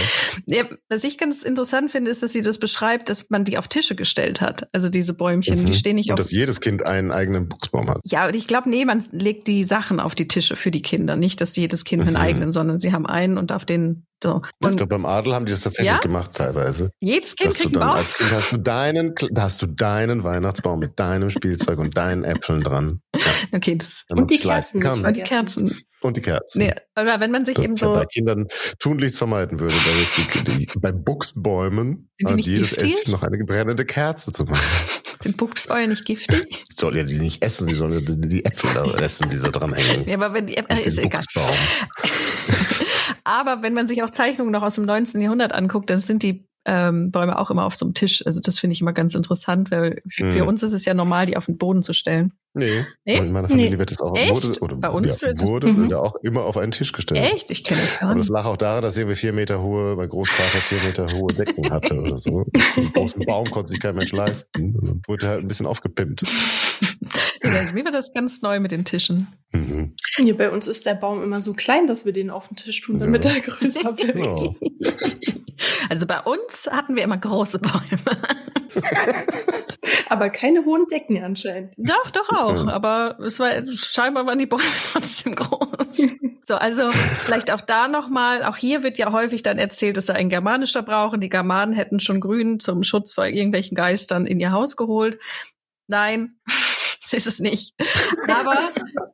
Ja, was ich ganz interessant finde, ist, dass sie das beschreibt, dass man die auf Tische gestellt hat. Also diese Bäumchen, mhm. die stehen nicht und auf. dass jedes Kind einen eigenen Buchsbaum hat. Ja, und ich glaube, nee, man legt die Sachen auf die Tische für die Kinder. Nicht, dass jedes Kind mhm. einen eigenen, sondern sie haben einen und auf den so. Und ich glaube, beim Adel haben die das tatsächlich ja? gemacht teilweise. Jedes Kind kriegt einen Als Kind hast du deinen, hast du deinen Weihnachtsbaum mit deinem Spielzeug und deinen Äpfeln dran. Ja. Okay, das und die Kerzen. Und die Kerzen. Und die Kerzen. Nee, aber wenn man sich das eben so. bei Kindern tunlichst vermeiden würde, jetzt die, die, bei Buchsbäumen an jedes? Ästchen noch eine brennende Kerze zu machen. [LAUGHS] Sind Buchsbäume nicht giftig? [LAUGHS] Sie soll ja die nicht essen, sie soll die, die Äpfel da essen, die so dranhängen. Ja, aber wenn die Äpfel, ist egal. [LAUGHS] aber wenn man sich auch Zeichnungen noch aus dem 19. Jahrhundert anguckt, dann sind die ähm, Bäume auch immer auf so einem Tisch. Also das finde ich immer ganz interessant, weil für, mhm. für, uns ist es ja normal, die auf den Boden zu stellen. Nee, nee? in meiner Familie nee. wird es auch Echt? wurde, oder Bei uns ja, wurde mhm. auch immer auf einen Tisch gestellt. Echt? Ich kenne das gar nicht. Aber das lag auch daran, dass irgendwie vier Meter hohe, mein Großvater vier Meter hohe Decken hatte oder so. [LAUGHS] so einen großen Baum konnte sich kein Mensch leisten. Und dann wurde halt ein bisschen aufgepimpt. [LAUGHS] also mir war das ganz neu mit den Tischen. Mhm. Ja, bei uns ist der Baum immer so klein, dass wir den auf den Tisch tun, damit ja. er größer wird. Ja. [LAUGHS] Also bei uns hatten wir immer große Bäume. Aber keine hohen Decken anscheinend. Doch, doch auch. Aber es war scheinbar waren die Bäume [LAUGHS] trotzdem groß. [LAUGHS] So, also vielleicht auch da nochmal, auch hier wird ja häufig dann erzählt, es sei ein germanischer Brauch und die Germanen hätten schon Grün zum Schutz vor irgendwelchen Geistern in ihr Haus geholt. Nein, [LAUGHS] ist es nicht. Aber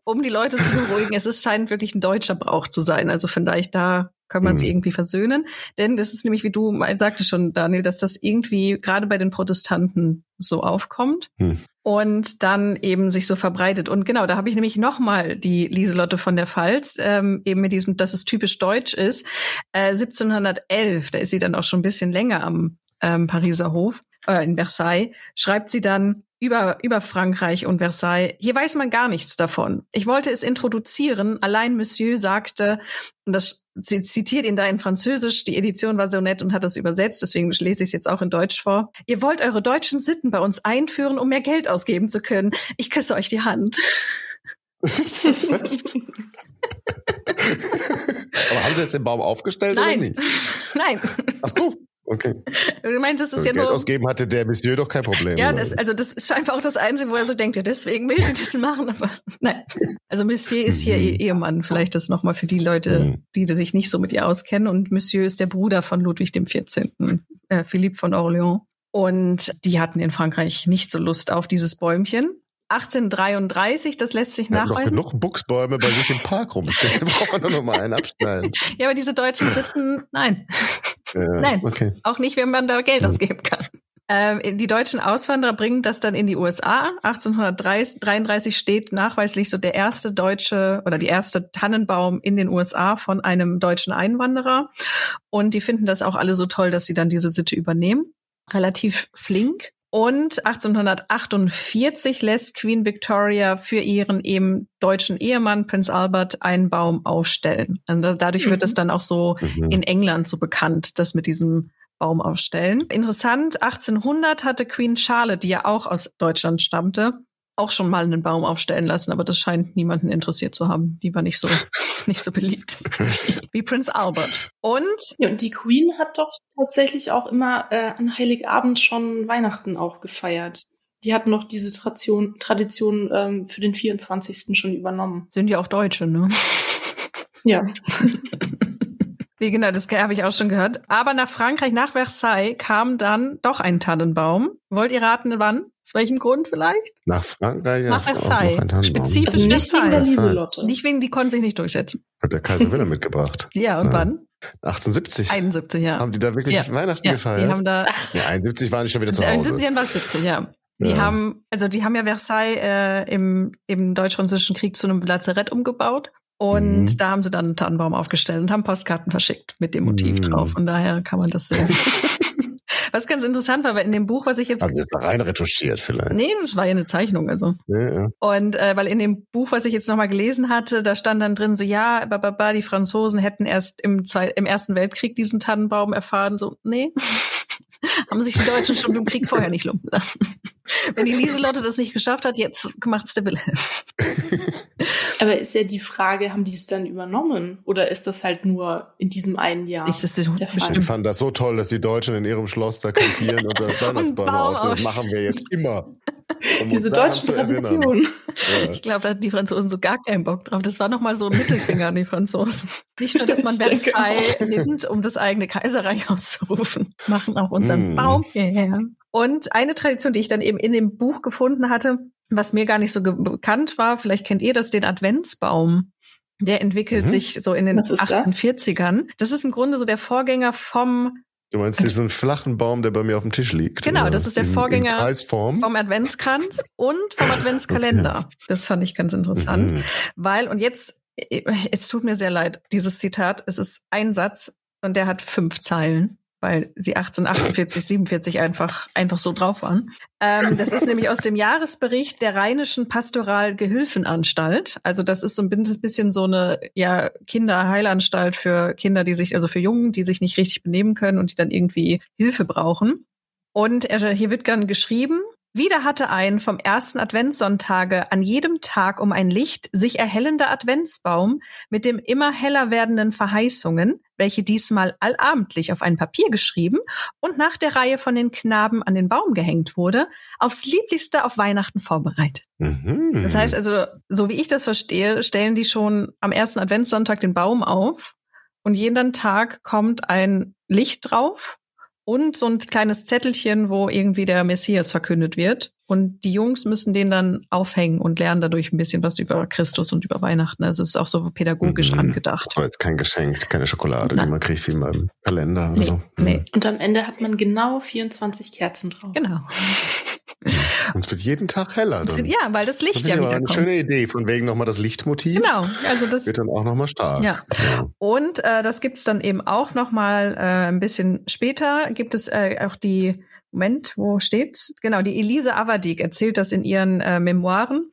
um die Leute zu beruhigen, es ist scheint wirklich ein deutscher Brauch zu sein. Also vielleicht da kann man mhm. sie irgendwie versöhnen. Denn das ist nämlich, wie du sagtest schon, Daniel, dass das irgendwie gerade bei den Protestanten so aufkommt. Mhm. Und dann eben sich so verbreitet. Und genau, da habe ich nämlich nochmal die Lieselotte von der Pfalz, ähm, eben mit diesem, dass es typisch deutsch ist. Äh, 1711, da ist sie dann auch schon ein bisschen länger am ähm, Pariser Hof, äh, in Versailles, schreibt sie dann, über, über Frankreich und Versailles. Hier weiß man gar nichts davon. Ich wollte es introduzieren. Allein Monsieur sagte, und das sie zitiert ihn da in Französisch, die Edition war so nett und hat das übersetzt, deswegen lese ich es jetzt auch in Deutsch vor. Ihr wollt eure deutschen Sitten bei uns einführen, um mehr Geld ausgeben zu können. Ich küsse euch die Hand. [LAUGHS] Aber haben Sie jetzt den Baum aufgestellt Nein. oder nicht? [LAUGHS] Nein. Ach so. Okay. Du meinst, das ist ja Geld nur. ausgeben hatte der Monsieur doch kein Problem. Ja, das, also das ist einfach auch das Einzige, wo er so denkt, ja, deswegen will ich das machen, aber [LAUGHS] nein. Also Monsieur ist hier mhm. Ehemann, vielleicht das nochmal für die Leute, mhm. die sich nicht so mit ihr auskennen. Und Monsieur ist der Bruder von Ludwig dem 14., äh, Philippe von Orléans. Und die hatten in Frankreich nicht so Lust auf dieses Bäumchen. 1833, das lässt sich nachweisen. Noch genug Buchsbäume bei sich im Park rumstehen, brauchen wir nur noch mal einen abschneiden. ja, aber diese deutschen Sitten, nein. Äh, Nein, Okay. auch nicht, wenn man da Geld Hm. ausgeben kann. Ähm, die deutschen Auswanderer bringen das dann in die USA. 1833 steht nachweislich so der erste deutsche oder die erste Tannenbaum in den USA von einem deutschen Einwanderer. Und die finden das auch alle so toll, dass sie dann diese Sitte übernehmen. Relativ flink. Und 1848 lässt Queen Victoria für ihren eben deutschen Ehemann Prince Albert einen Baum aufstellen. Also da- dadurch wird Mhm. es dann auch so Mhm. in England so bekannt, das mit diesem Baum aufstellen. Interessant, 1800 hatte Queen Charlotte, die ja auch aus Deutschland stammte, auch schon mal einen Baum aufstellen lassen, aber das scheint niemanden interessiert zu haben. Die war nicht so, [LAUGHS] nicht so beliebt [LAUGHS] wie Prince Albert. Und Ja, und die Queen hat doch tatsächlich auch immer äh, an Heiligabend schon Weihnachten auch gefeiert. Die hat noch diese Tradition, Tradition ähm, für den 24. schon übernommen. sind ja auch Deutsche, ne? Ja. [LAUGHS] Nee, genau, das habe ich auch schon gehört. Aber nach Frankreich, nach Versailles, kam dann doch ein Tannenbaum. Wollt ihr raten, wann? Aus welchem Grund vielleicht? Nach Frankreich ja, Nach Versailles. noch ein Tannenbaum. Spezifisch. Also nicht wegen der Versailles. Lieselotte. Nicht wegen, die konnten sich nicht durchsetzen. Hat der Kaiser Wilhelm mitgebracht. [LAUGHS] Ja, und Ja. wann? 78. 71, ja. Haben die da wirklich Ja. Weihnachten ja, gefeiert? die haben da, ja, 71 waren die schon wieder zu Ja, in Hause. 70 war es 70, ja. Die Ja. haben, also die haben ja Versailles äh, im, im Deutsch-Französischen Krieg zu einem Lazarett umgebaut. Und Mhm. da haben sie dann einen Tannenbaum aufgestellt und haben Postkarten verschickt mit dem Motiv Mhm. drauf. Und daher kann man das sehen. [LAUGHS] was ganz interessant war, weil in dem Buch, was ich jetzt. Die das da rein retuschiert vielleicht? Nee, das war ja eine Zeichnung, also. Ja, ja. Und äh, weil in dem Buch, was ich jetzt nochmal gelesen hatte, da stand dann drin so, ja, bababa, die Franzosen hätten erst im, Zwei im Ersten Weltkrieg diesen Tannenbaum erfahren. So, nee, [LAUGHS] haben sich die Deutschen schon im Krieg vorher nicht lumpen lassen. [LAUGHS] Wenn die Lieselotte das nicht geschafft hat, jetzt macht's der Wilhelm. [LAUGHS] Aber ist ja die Frage, haben die es dann übernommen? Oder ist das halt nur in diesem einen Jahr? Ist das Der Fall. Die bestimmt fanden das so toll, dass die Deutschen in ihrem Schloss da campieren und das Weihnachtsbäume [LAUGHS] aufstellen. Das machen wir jetzt immer. Um Diese deutschen erinnern. Traditionen. Ja. Ich glaube, da hatten die Franzosen so gar keinen Bock drauf. Das war nochmal so ein Mittelfinger an die Franzosen. Nicht nur, dass man Ich Versailles nimmt, um das eigene Kaiserreich auszurufen, machen auch unseren Mm. Baum hierher. Und eine Tradition, die ich dann eben in dem Buch gefunden hatte, was mir gar nicht so bekannt war, vielleicht kennt ihr das, den Adventsbaum. Der entwickelt Mhm. sich so in den Was ist das? 48ern. Das ist im Grunde so der Vorgänger vom Du meinst diesen flachen Baum, der bei mir auf dem Tisch liegt? Genau, das ist der Vorgänger In Kreisform. vom Adventskranz [LAUGHS] und vom Adventskalender. Das fand ich ganz interessant. Mhm. Weil, und jetzt, es tut mir sehr leid, dieses Zitat, es ist ein Satz und der hat fünf Zeilen, weil sie 1848, 47 einfach, einfach so drauf waren. Ähm, das ist nämlich aus dem Jahresbericht der Rheinischen Pastoral-Gehilfenanstalt. Also das ist so ein bisschen so eine ja, Kinderheilanstalt für Kinder, die sich, also für Jungen, die sich nicht richtig benehmen können und die dann irgendwie Hilfe brauchen. Und er, hier wird dann geschrieben, wieder hatte ein vom ersten Adventssonntage an jedem Tag um ein Licht sich erhellender Adventsbaum mit dem immer heller werdenden Verheißungen, welche diesmal allabendlich auf ein Papier geschrieben und nach der Reihe von den Knaben an den Baum gehängt wurde, aufs Lieblichste auf Weihnachten vorbereitet. Mhm. Das heißt also, so wie ich das verstehe, stellen die schon am ersten Adventssonntag den Baum auf und jeden Tag kommt ein Licht drauf und so ein kleines Zettelchen, wo irgendwie der Messias verkündet wird. Und die Jungs müssen den dann aufhängen und lernen dadurch ein bisschen was über Christus und über Weihnachten. Also es ist auch so pädagogisch Mhm. angedacht. War jetzt kein Geschenk, keine Schokolade, Nein. die man kriegt wie in meinem Kalender oder Nee, so. nee, Und am Ende hat man genau 24 Kerzen drauf. genau. [LAUGHS] Und es wird jeden Tag heller. Dann. Ja, weil das das Licht finde ja ich aber wieder eine kommt. schöne Idee, von wegen nochmal das Lichtmotiv. Genau, also das Wird dann auch nochmal stark. Ja. Und äh, das gibt's dann eben auch noch mal äh, ein bisschen später. Gibt es äh, auch die Moment, wo steht's? Genau, die Elise Avadik erzählt das in ihren äh, Memoiren.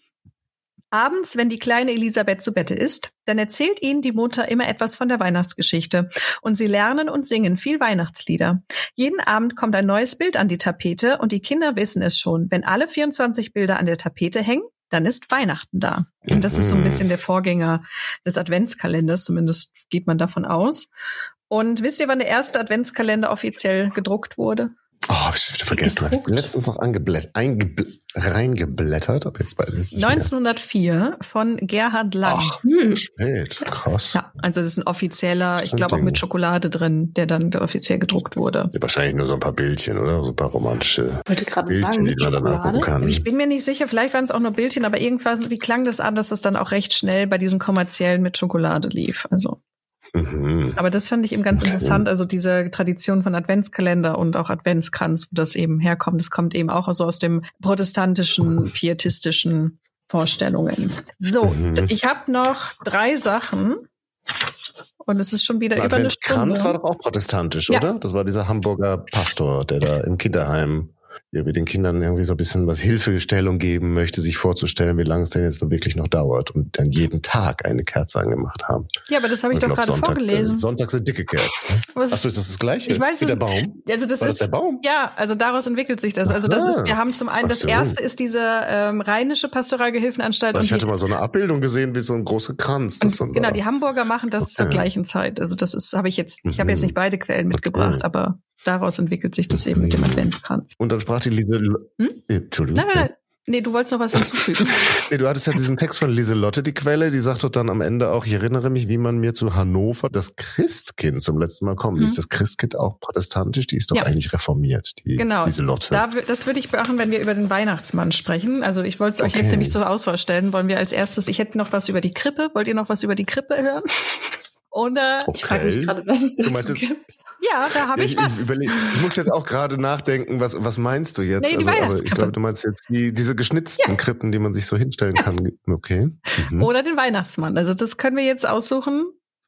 Abends, wenn die kleine Elisabeth zu Bette ist, dann erzählt ihnen die Mutter immer etwas von der Weihnachtsgeschichte. Und sie lernen und singen viel Weihnachtslieder. Jeden Abend kommt ein neues Bild an die Tapete und die Kinder wissen es schon. Wenn alle 24 Bilder an der Tapete hängen, dann ist Weihnachten da. Und das ist so ein Mhm. bisschen der Vorgänger des Adventskalenders, zumindest geht man davon aus. Und wisst ihr, wann der erste Adventskalender offiziell gedruckt wurde? Oh, hab ich wieder vergessen. Hab ich letztens noch angeblättert, eingebl reingeblättert, aber jetzt weiß ich es nicht 1904 von Gerhard mehr. Lang. Ach, Hm. spät. Krass. Ja, also das ist ein offizieller, ich glaube auch mit Schokolade drin, der dann offiziell gedruckt wurde. Ja, wahrscheinlich nur so ein paar Bildchen, oder? So ein paar romantische Ich wollte gerade Bildchen, sagen, die man dann angucken kann. Ich bin mir nicht sicher, vielleicht waren es auch nur Bildchen, aber irgendwas, wie klang das an, dass das dann auch recht schnell bei diesen kommerziellen mit Schokolade lief? Also Mhm. Aber das fand ich eben ganz interessant, also diese Tradition von Adventskalender und auch Adventskranz, wo das eben herkommt. Das kommt eben auch so aus dem protestantischen, pietistischen Vorstellungen. So, mhm. ich habe noch drei Sachen. Und es ist schon wieder über eine Stunde. Kranz war doch auch protestantisch, ja. oder? Das war dieser Hamburger Pastor, der da im Kinderheim irgendwie den Kindern irgendwie so ein bisschen was Hilfestellung geben möchte, sich vorzustellen, wie lange es denn jetzt noch wirklich noch dauert und dann jeden Tag eine Kerze angemacht haben. Ja, aber das habe ich doch gerade vorgelesen. Sonntag sind dicke Kerzen. [LAUGHS] Achso, ist das das Gleiche? Ich weiß wie der Baum? Also das War ist, das der Baum? Ja, also daraus entwickelt sich das. Also das ist, wir haben zum einen, das so. erste ist diese ähm, rheinische Pastoralgehilfenanstalt. Ich hatte mal so eine Abbildung gesehen, wie so ein großer Kranz. Und, genau, war. die Hamburger machen das okay. zur gleichen Zeit. Also das ist, habe ich jetzt, ich habe jetzt mhm. nicht beide Quellen mitgebracht, okay. aber daraus entwickelt sich das eben mit dem Adventskranz. Und dann sprach die Lise. Hm? Entschuldigung. Nein, nein, nein. Nee, du wolltest noch was hinzufügen. [LAUGHS] nee, du hattest ja diesen Text von Lieselotte, die Quelle, die sagt doch dann am Ende auch, ich erinnere mich, wie man mir zu Hannover das Christkind zum letzten Mal kommt. Mhm. Ist das Christkind auch protestantisch? Die ist doch ja. eigentlich reformiert, die genau. Lieselotte. Da, das würde ich beachten, wenn wir über den Weihnachtsmann sprechen. Also ich wollte es euch okay. jetzt nämlich zur Auswahl stellen. Wollen wir als erstes, ich hätte noch was über die Krippe. Wollt ihr noch was über die Krippe hören? [LAUGHS] Oder okay. ich frage mich gerade, was es dazu gibt. Ja, da habe ich, ich, was. Ich, überleg, ich muss jetzt auch gerade nachdenken, was, was meinst du jetzt? Nee, die also, aber ich glaube, du meinst jetzt die, diese geschnitzten ja. Krippen, die man sich so hinstellen kann. Okay. Mhm. Oder den Weihnachtsmann. Also das können wir jetzt aussuchen.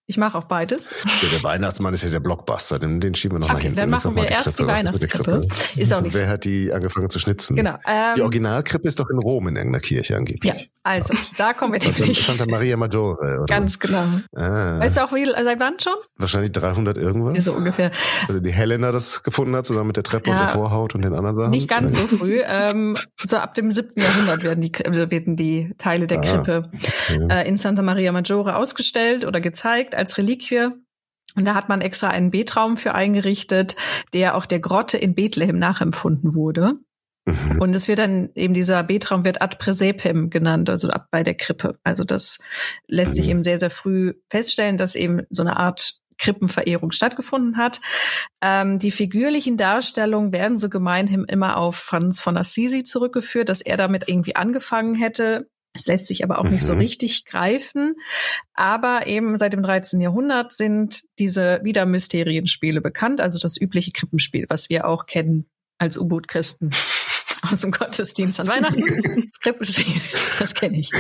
Ich mache auch beides. Ja, der Weihnachtsmann ist ja der Blockbuster, den, den schieben wir noch okay, mal hinten. Dann machen wir die erst Krippe. die Weihnachtskrippe. Ist auch nicht Wer hat die angefangen zu schnitzen? Genau. Ähm, die Originalkrippe ist doch in Rom in irgendeiner Kirche angeblich. Ja, also da kommen wir nämlich. Santa Maria Maggiore, oder? Ganz genau. Ah. Weißt du auch, wie, seit wann schon? Wahrscheinlich 300 irgendwas. So ungefähr. Also die Helena das gefunden hat, zusammen mit der Treppe ja, und der Vorhaut und den anderen Sachen. Nicht ganz so früh. Ähm, so ab dem 7. Jahrhundert werden die, also werden die Teile der ah, Krippe äh, in Santa Maria Maggiore ausgestellt oder gezeigt als Reliquie. Und da hat man extra einen Betraum für eingerichtet, der auch der Grotte in Bethlehem nachempfunden wurde. Mhm. Und es wird dann eben dieser Betraum wird ad presepem genannt, also ab bei der Krippe. Also das lässt sich mhm. eben sehr, sehr früh feststellen, dass eben so eine Art Krippenverehrung stattgefunden hat. Ähm, die figürlichen Darstellungen werden so gemeinhin immer auf Franz von Assisi zurückgeführt, dass er damit irgendwie angefangen hätte. Es lässt sich aber auch mhm. nicht so mhm. richtig greifen. Aber eben seit dem 13. Jahrhundert sind diese Wiedermysterienspiele bekannt, also das übliche Krippenspiel, was wir auch kennen als U-Boot-Christen [LAUGHS] aus dem Gottesdienst an Weihnachten. [LAUGHS] Das Krippenspiel, das kenne ich.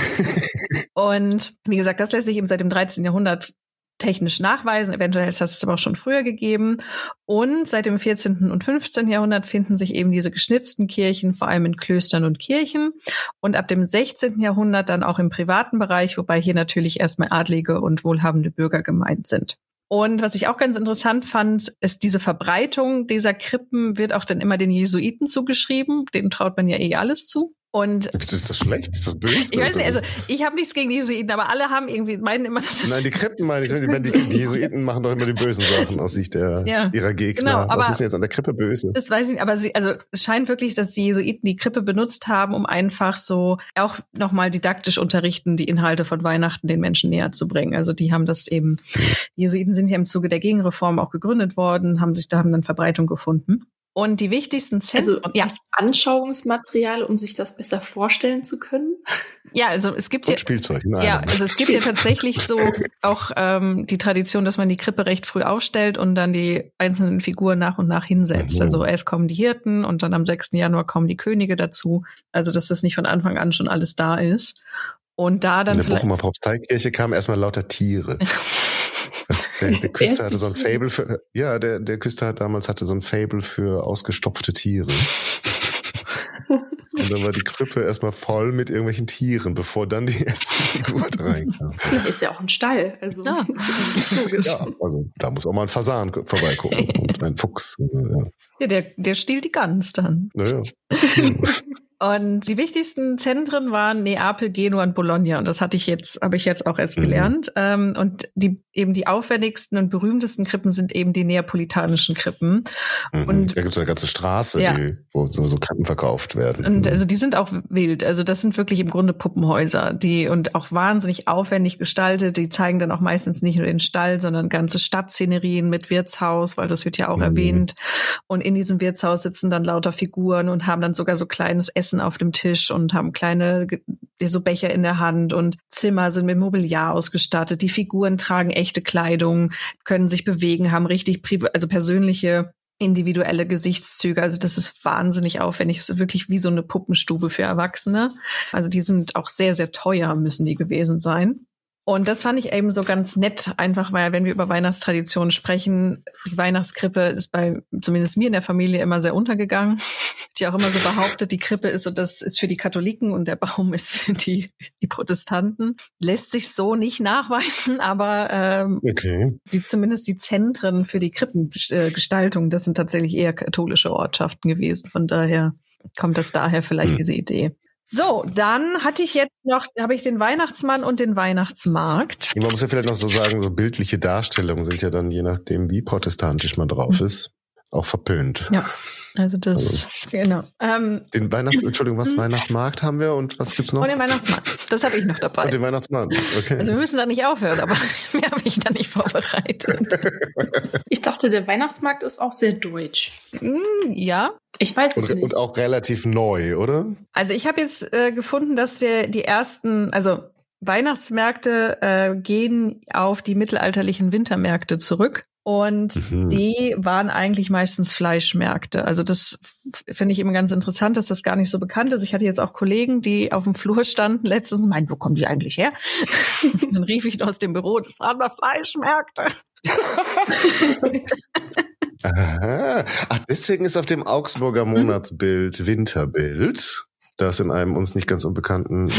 Und wie gesagt, das lässt sich eben seit dem 13. Jahrhundert technisch nachweisen. Eventuell ist das aber auch schon früher gegeben. Und seit dem 14. und 15. Jahrhundert finden sich eben diese geschnitzten Kirchen, vor allem in Klöstern und Kirchen. Und ab dem 16. Jahrhundert dann auch im privaten Bereich, wobei hier natürlich erstmal adlige und wohlhabende Bürger gemeint sind. Und was ich auch ganz interessant fand, ist diese Verbreitung dieser Krippen wird auch dann immer den Jesuiten zugeschrieben. Denen traut man ja eh alles zu. Und ist das schlecht? Ist das böse? Ich weiß nicht, also ich habe nichts gegen die Jesuiten, aber alle haben irgendwie meinen immer, dass das Nein, die Krippen meine ich. Die, die [LAUGHS] Jesuiten machen doch immer die bösen Sachen aus Sicht der, ja. ihrer Gegner. Genau, aber Was ist denn jetzt an der Krippe böse? Das weiß ich nicht, aber sie, also es scheint wirklich, dass die Jesuiten die Krippe benutzt haben, um einfach so auch nochmal didaktisch unterrichten, die Inhalte von Weihnachten den Menschen näher zu bringen. Also die haben das eben, die Jesuiten sind ja im Zuge der Gegenreform auch gegründet worden, haben sich da haben dann Verbreitung gefunden. Und die wichtigsten Zentren. Also ja. Anschauungsmaterial, um sich das besser vorstellen zu können. Ja, also es gibt Und ja Spielzeug. Ja, also es gibt ja tatsächlich so [LAUGHS] auch ähm, die Tradition, dass man die Krippe recht früh aufstellt und dann die einzelnen Figuren nach und nach hinsetzt. Mhm. Also erst kommen die Hirten und dann am 6. Januar kommen die Könige dazu. Also dass das nicht von Anfang an schon alles da ist. Und da dann. In der Bochumer Propsteikirche kamen erstmal lauter Tiere. [LAUGHS] Der, der [LAUGHS] Küster hatte so ein Fable für, ja, der, der Küster hat damals hatte so ein Fable für ausgestopfte Tiere. [LAUGHS] Und dann war die Krippe erstmal voll mit irgendwelchen Tieren, bevor dann die erste Figur reinkam. Ist ja auch ein Stall, also ja. [LAUGHS] ja, also da muss auch mal ein Fasan vorbeigucken und ein Fuchs. Ja, ja der, der stiehlt die Gans dann. Naja. Und die wichtigsten Zentren waren Neapel, Genua und Bologna. Und das hatte ich jetzt, habe ich jetzt auch erst mhm. gelernt. Ähm, und die eben die aufwendigsten und berühmtesten Krippen sind eben die neapolitanischen Krippen. Mhm. Und da gibt es eine ganze Straße, ja. die, wo so, so Krippen verkauft werden. Und mhm. also die sind auch wild. Also das sind wirklich im Grunde Puppenhäuser, die und auch wahnsinnig aufwendig gestaltet. Die zeigen dann auch meistens nicht nur den Stall, sondern ganze Stadtszenerien mit Wirtshaus, weil das wird ja auch mhm. erwähnt. Und in diesem Wirtshaus sitzen dann lauter Figuren und haben dann sogar so kleines Essen Essen auf dem Tisch und haben kleine so Becher in der Hand und Zimmer sind mit Mobiliar ausgestattet. Die Figuren tragen echte Kleidung, können sich bewegen, haben richtig also persönliche individuelle Gesichtszüge. Also das ist wahnsinnig aufwendig. Es ist wirklich wie so eine Puppenstube für Erwachsene. Also die sind auch sehr, sehr teuer, müssen die gewesen sein. Und das fand ich eben so ganz nett, einfach weil, wenn wir über Weihnachtstraditionen sprechen, die Weihnachtskrippe ist bei zumindest mir in der Familie immer sehr untergegangen. [LAUGHS] Die auch immer so behauptet, die Krippe ist so, das ist für die Katholiken und der Baum ist für die, die Protestanten. Lässt sich so nicht nachweisen, aber ähm, okay. die, zumindest die Zentren für die Krippengestaltung, das sind tatsächlich eher katholische Ortschaften gewesen. Von daher kommt das daher vielleicht hm. diese Idee. So, dann hatte ich jetzt noch, habe ich den Weihnachtsmann und den Weihnachtsmarkt. Man muss ja vielleicht noch so sagen, so bildliche Darstellungen sind ja dann, je nachdem, wie protestantisch man drauf mhm. ist, auch verpönt. Ja, also das, also, genau. Ähm, den Weihnachts, Entschuldigung, was. Weihnachtsmarkt haben wir und was gibt's noch? Und den Weihnachtsmarkt, das habe ich noch dabei. Und den Weihnachtsmarkt, okay. Also wir müssen da nicht aufhören, aber [LAUGHS] mehr habe ich da nicht vorbereitet. Ich dachte, der Weihnachtsmarkt ist auch sehr deutsch. Hm, ja, ich weiß es und, nicht. Und auch relativ neu, oder? Also ich habe jetzt äh, gefunden, dass der die ersten, also Weihnachtsmärkte äh, gehen auf die mittelalterlichen Wintermärkte zurück. Und mhm. die waren eigentlich meistens Fleischmärkte. Also das finde ich immer ganz interessant, dass das gar nicht so bekannt ist. Ich hatte jetzt auch Kollegen, die auf dem Flur standen letztens und meinten, wo kommen die eigentlich her? [LAUGHS] dann rief ich aus dem Büro, das waren mal Fleischmärkte. [LAUGHS] Aha. Ach, deswegen ist auf dem Augsburger mhm. Monatsbild Winterbild, das in einem uns nicht ganz unbekannten äh,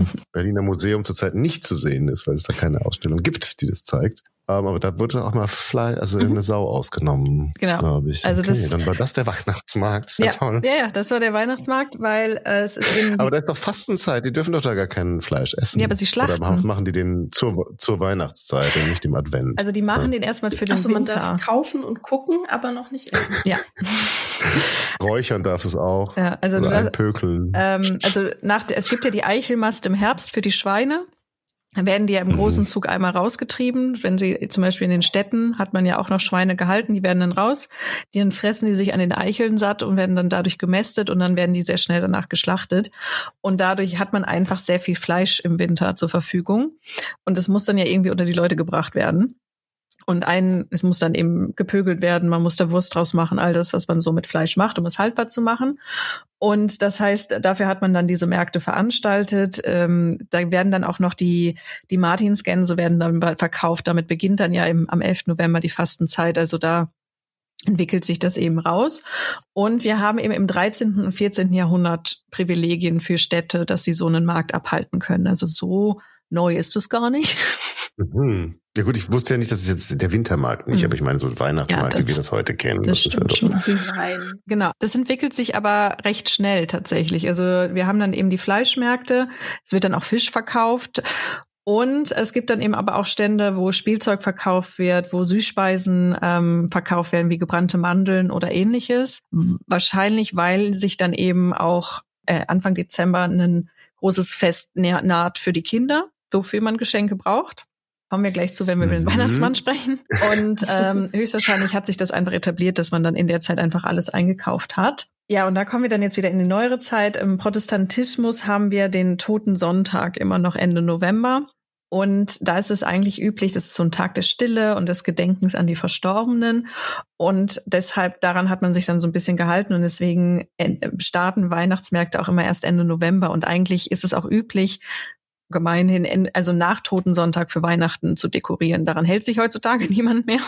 [LAUGHS] Berliner Museum zurzeit nicht zu sehen ist, weil es da keine Ausstellung gibt, die das zeigt. Um, ähm, aber da wurde auch mal Fly, also mhm. eine Sau ausgenommen, genau. glaube ich. Also okay, das, dann war das der Weihnachtsmarkt. Ja, ja, toll. Ja, ja, das war der Weihnachtsmarkt, weil äh, es ist eben Aber da ist doch Fastenzeit, die dürfen doch da gar kein Fleisch essen. Ja, aber sie schlachten. Oder machen die den zur, zur Weihnachtszeit und nicht im Advent? Also die machen ja. den erstmal für den also Winter. man darf kaufen und gucken, aber noch nicht essen. Ja. [LAUGHS] Räuchern darf es auch. Ja, also oder einpökeln. Ähm, also nach, es gibt ja die Eichelmast im Herbst für die Schweine. Dann werden die ja im großen mhm. Zug einmal rausgetrieben. Wenn sie zum Beispiel in den Städten hat man ja auch noch Schweine gehalten, die werden dann raus. Die dann fressen die sich an den Eicheln satt und werden dann dadurch gemästet und dann werden die sehr schnell danach geschlachtet. Und dadurch hat man einfach sehr viel Fleisch im Winter zur Verfügung. Und es muss dann ja irgendwie unter die Leute gebracht werden. Und ein, es muss dann eben gepögelt werden, man muss da Wurst draus machen, all das, was man so mit Fleisch macht, um es haltbar zu machen. Und das heißt, dafür hat man dann diese Märkte veranstaltet. Ähm, da werden dann auch noch die, die Martinsgänse werden dann verkauft. Damit beginnt dann ja im, am 11. November die Fastenzeit. Also da entwickelt sich das eben raus. Und wir haben eben im 13. und 14. Jahrhundert Privilegien für Städte, dass sie so einen Markt abhalten können. Also so neu ist es gar nicht. [LAUGHS] Mhm. Ja gut, ich wusste ja nicht, dass es jetzt der Wintermarkt nicht, mhm. aber ich meine so Weihnachtsmarkt, ja, das, wie wir das heute kennen. Das, das ist ja schon. Genau. Das entwickelt sich aber recht schnell tatsächlich. Also wir haben dann eben die Fleischmärkte, es wird dann auch Fisch verkauft und es gibt dann eben aber auch Stände, wo Spielzeug verkauft wird, wo Süßspeisen ähm, verkauft werden, wie gebrannte Mandeln oder ähnliches. Wahrscheinlich, weil sich dann eben auch äh, Anfang Dezember ein großes Fest naht für die Kinder, wofür man Geschenke braucht. Kommen wir gleich zu, wenn wir über den mhm. Weihnachtsmann sprechen. Und ähm, [LAUGHS] höchstwahrscheinlich hat sich das einfach etabliert, dass man dann in der Zeit einfach alles eingekauft hat. Ja, und da kommen wir dann jetzt wieder in die neuere Zeit. Im Protestantismus haben wir den Toten Sonntag immer noch Ende November. Und da ist es eigentlich üblich, das ist so ein Tag der Stille und des Gedenkens an die Verstorbenen. Und deshalb, daran hat man sich dann so ein bisschen gehalten und deswegen äh, starten Weihnachtsmärkte auch immer erst Ende November. Und eigentlich ist es auch üblich, gemeinhin, also nach Totensonntag für Weihnachten zu dekorieren. Daran hält sich heutzutage [LAUGHS] niemand mehr.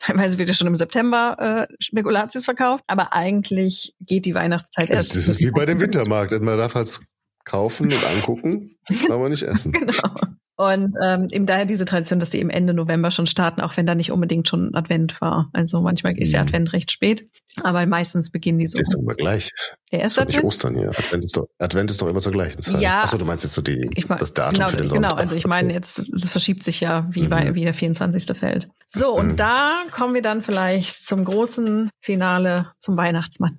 Teilweise wird ja schon im September äh, Spekulatius verkauft, aber eigentlich geht die Weihnachtszeit erst. Das ist wie bei dem Wintermarkt. Man darf halt kaufen und angucken, [LAUGHS] aber nicht essen. genau. Und ähm, eben daher diese Tradition, dass die im Ende November schon starten, auch wenn da nicht unbedingt schon Advent war. Also manchmal ist ja mhm. Advent recht spät, aber meistens beginnen die so. Das ist doch immer gleich. Der erste Advent? Nicht Ostern hier. Advent ist, doch, Advent ist doch immer zur gleichen Zeit. Ja. Achso, du meinst jetzt so die, ich mein, das Datum genau, für den Sonntag. Genau, also ich meine jetzt, es verschiebt sich ja, wie, mhm. wie der 24. fällt. So, und mhm. da kommen wir dann vielleicht zum großen Finale, zum Weihnachtsmann.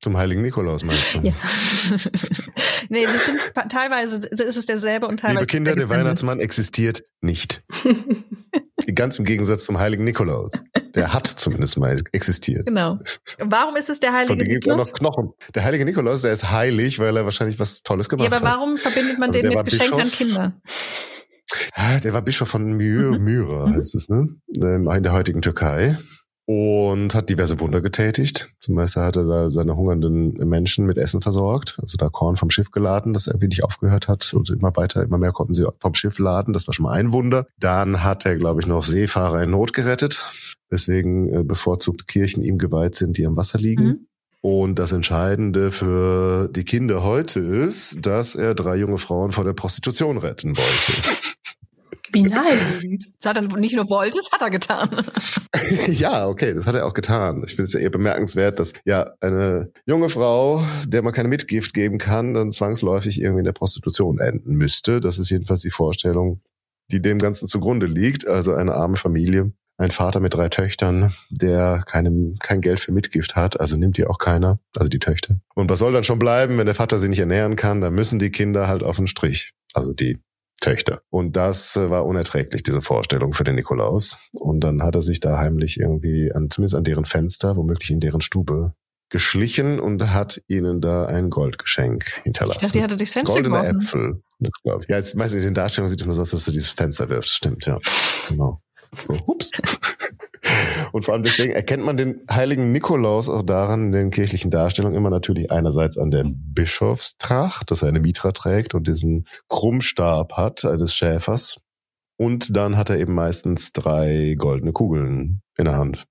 Zum Heiligen Nikolaus meinst du? [LAUGHS] Ja. [LAUGHS] nee, das sind teilweise ist es derselbe und teilweise. Liebe Kinder, der Weihnachtsmann existiert nicht. [LAUGHS] Ganz im Gegensatz zum Heiligen Nikolaus. Der hat zumindest mal existiert. Genau. Warum ist es der heilige Von dem gibt Nikolaus? noch Knochen. Der heilige Nikolaus, der ist heilig, weil er wahrscheinlich was Tolles Ja, gemacht aber hat. warum verbindet man Also den mit Geschenken an. Kinder? Ah, Der war Bischof von My Mhm. Myra, Mhm. heißt es, ne? Ähm, In der heutigen Türkei. Und hat diverse Wunder getätigt. Zum Beispiel hat er seine hungernden Menschen mit Essen versorgt. Also da Korn vom Schiff geladen, das irgendwie nicht aufgehört hat. Und immer weiter, immer mehr konnten sie vom Schiff laden. Das war schon mal ein Wunder. Dann hat er, glaube ich, noch Seefahrer in Not gerettet. Weswegen äh, bevorzugt Kirchen ihm geweiht sind, die am Wasser liegen. Mhm. Und das Entscheidende für die Kinder heute ist, dass er drei junge Frauen vor der Prostitution retten wollte. Wie naheliegend. Das hat er nicht nur wollte, das hat er getan. [LAUGHS] ja, okay, das hat er auch getan. Ich finde es ja eher bemerkenswert, dass ja eine junge Frau, der man keine Mitgift geben kann, dann zwangsläufig irgendwie in der Prostitution enden müsste. Das ist jedenfalls die Vorstellung, die dem Ganzen zugrunde liegt. Also eine arme Familie, ein Vater mit drei Töchtern, der keinem, kein Geld für Mitgift hat, also nimmt ihr auch keiner, also die Töchter. Und was soll dann schon bleiben, wenn der Vater sie nicht ernähren kann, dann müssen die Kinder halt auf den Strich. Also die Töchter. Und das äh, war unerträglich, diese Vorstellung für den Nikolaus. Und dann hat er sich da heimlich irgendwie an, zumindest an deren Fenster, womöglich in deren Stube, geschlichen und hat ihnen da ein Goldgeschenk Ich hinterlassen. dachte, die hat er durchs Fenster Goldene geworfen. Äpfel, das glaube ich. Ja, jetzt meistens in den Darstellungen sieht es nur so aus, dass du dieses Fenster wirfst. Stimmt, ja. Genau. So, hups. [LAUGHS] Und vor allem deswegen erkennt man den heiligen Nikolaus auch daran in den kirchlichen Darstellungen immer natürlich einerseits an der Bischofstracht, dass er eine Mitra trägt und diesen Krummstab hat eines Schäfers. Und dann hat er eben meistens drei goldene Kugeln in der Hand.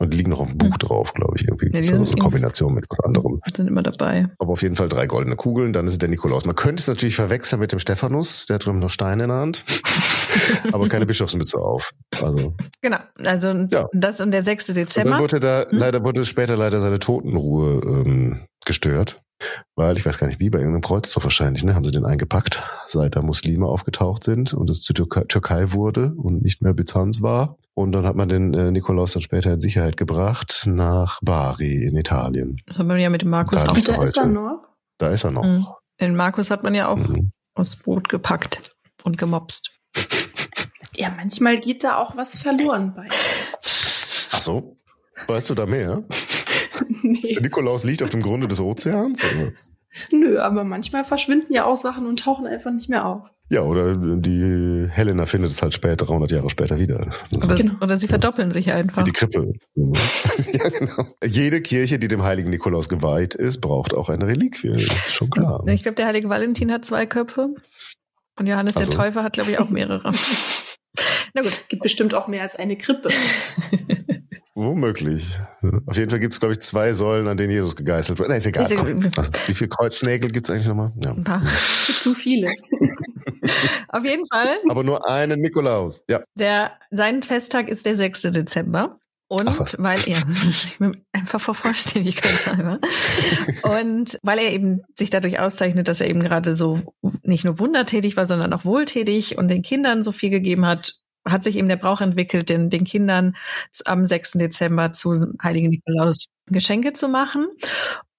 Und die liegen noch auf dem Buch Hm. drauf, glaube ich, irgendwie. Ja, so eine Kombination mit was anderem. Sind immer dabei. Aber auf jeden Fall drei goldene Kugeln, dann ist es der Nikolaus. Man könnte es natürlich verwechseln mit dem Stephanus, der hat drüben noch Steine in der Hand. [LAUGHS] aber keine Bischofsmütze auf. Also, Genau. Also Ja. das und der 6. und dann Dezember. wurde da, Hm? leider wurde später leider seine Totenruhe ähm, gestört. Weil, ich weiß gar nicht wie, bei irgendeinem Kreuzzug wahrscheinlich, ne, haben sie den eingepackt, seit da Muslime aufgetaucht sind und es zur Türkei, Türkei wurde und nicht mehr Byzanz war. Und dann hat man den äh, Nikolaus dann später in Sicherheit gebracht nach Bari in Italien. Das hat man ja mit dem Markus Da auch. da ist er heute. noch. Da ist er noch. Mhm. Den Markus hat man ja auch Mhm. aufs Brot gepackt und gemopst. Ja, manchmal geht da auch was verloren bei. Ach so? Weißt du da mehr? nee. Der Nikolaus liegt auf dem Grunde des Ozeans? Oder? Nö, aber manchmal verschwinden ja auch Sachen und tauchen einfach nicht mehr auf. Ja, oder die Helena findet es halt später, 300 Jahre später wieder. Also Oder, Genau. oder sie verdoppeln sich wie einfach. die Krippe. [LAUGHS] ja, genau. Jede Kirche, die dem heiligen Nikolaus geweiht ist, braucht auch eine Reliquie. Das ist schon klar. Ich glaube, der heilige Valentin hat zwei Köpfe. Und Johannes Also. der Täufer hat, glaube ich, auch mehrere. [LAUGHS] Na gut. Gibt bestimmt auch mehr als eine Krippe. [LAUGHS] Womöglich. Auf jeden Fall gibt es, glaube ich, zwei Säulen, an denen Jesus gegeißelt wird. Nein, ist egal. Ist egal. Komm. Also, wie viele Kreuznägel gibt es eigentlich nochmal? Ja. Ein paar. Zu viele. [LAUGHS] Auf jeden Fall, Aber nur einen Nikolaus. Ja. der, sein Festtag ist der 6. Dezember. Und Ach weil er, [LAUGHS] [LAUGHS] ich bin einfach vor Vollständigkeitshalber. [LAUGHS] Und weil er eben sich dadurch auszeichnet, dass er eben gerade so nicht nur wundertätig war, sondern auch wohltätig und den Kindern so viel gegeben hat, hat sich eben der Brauch entwickelt, den, den Kindern am 6. Dezember zu Heiligen Nikolaus Geschenke zu machen.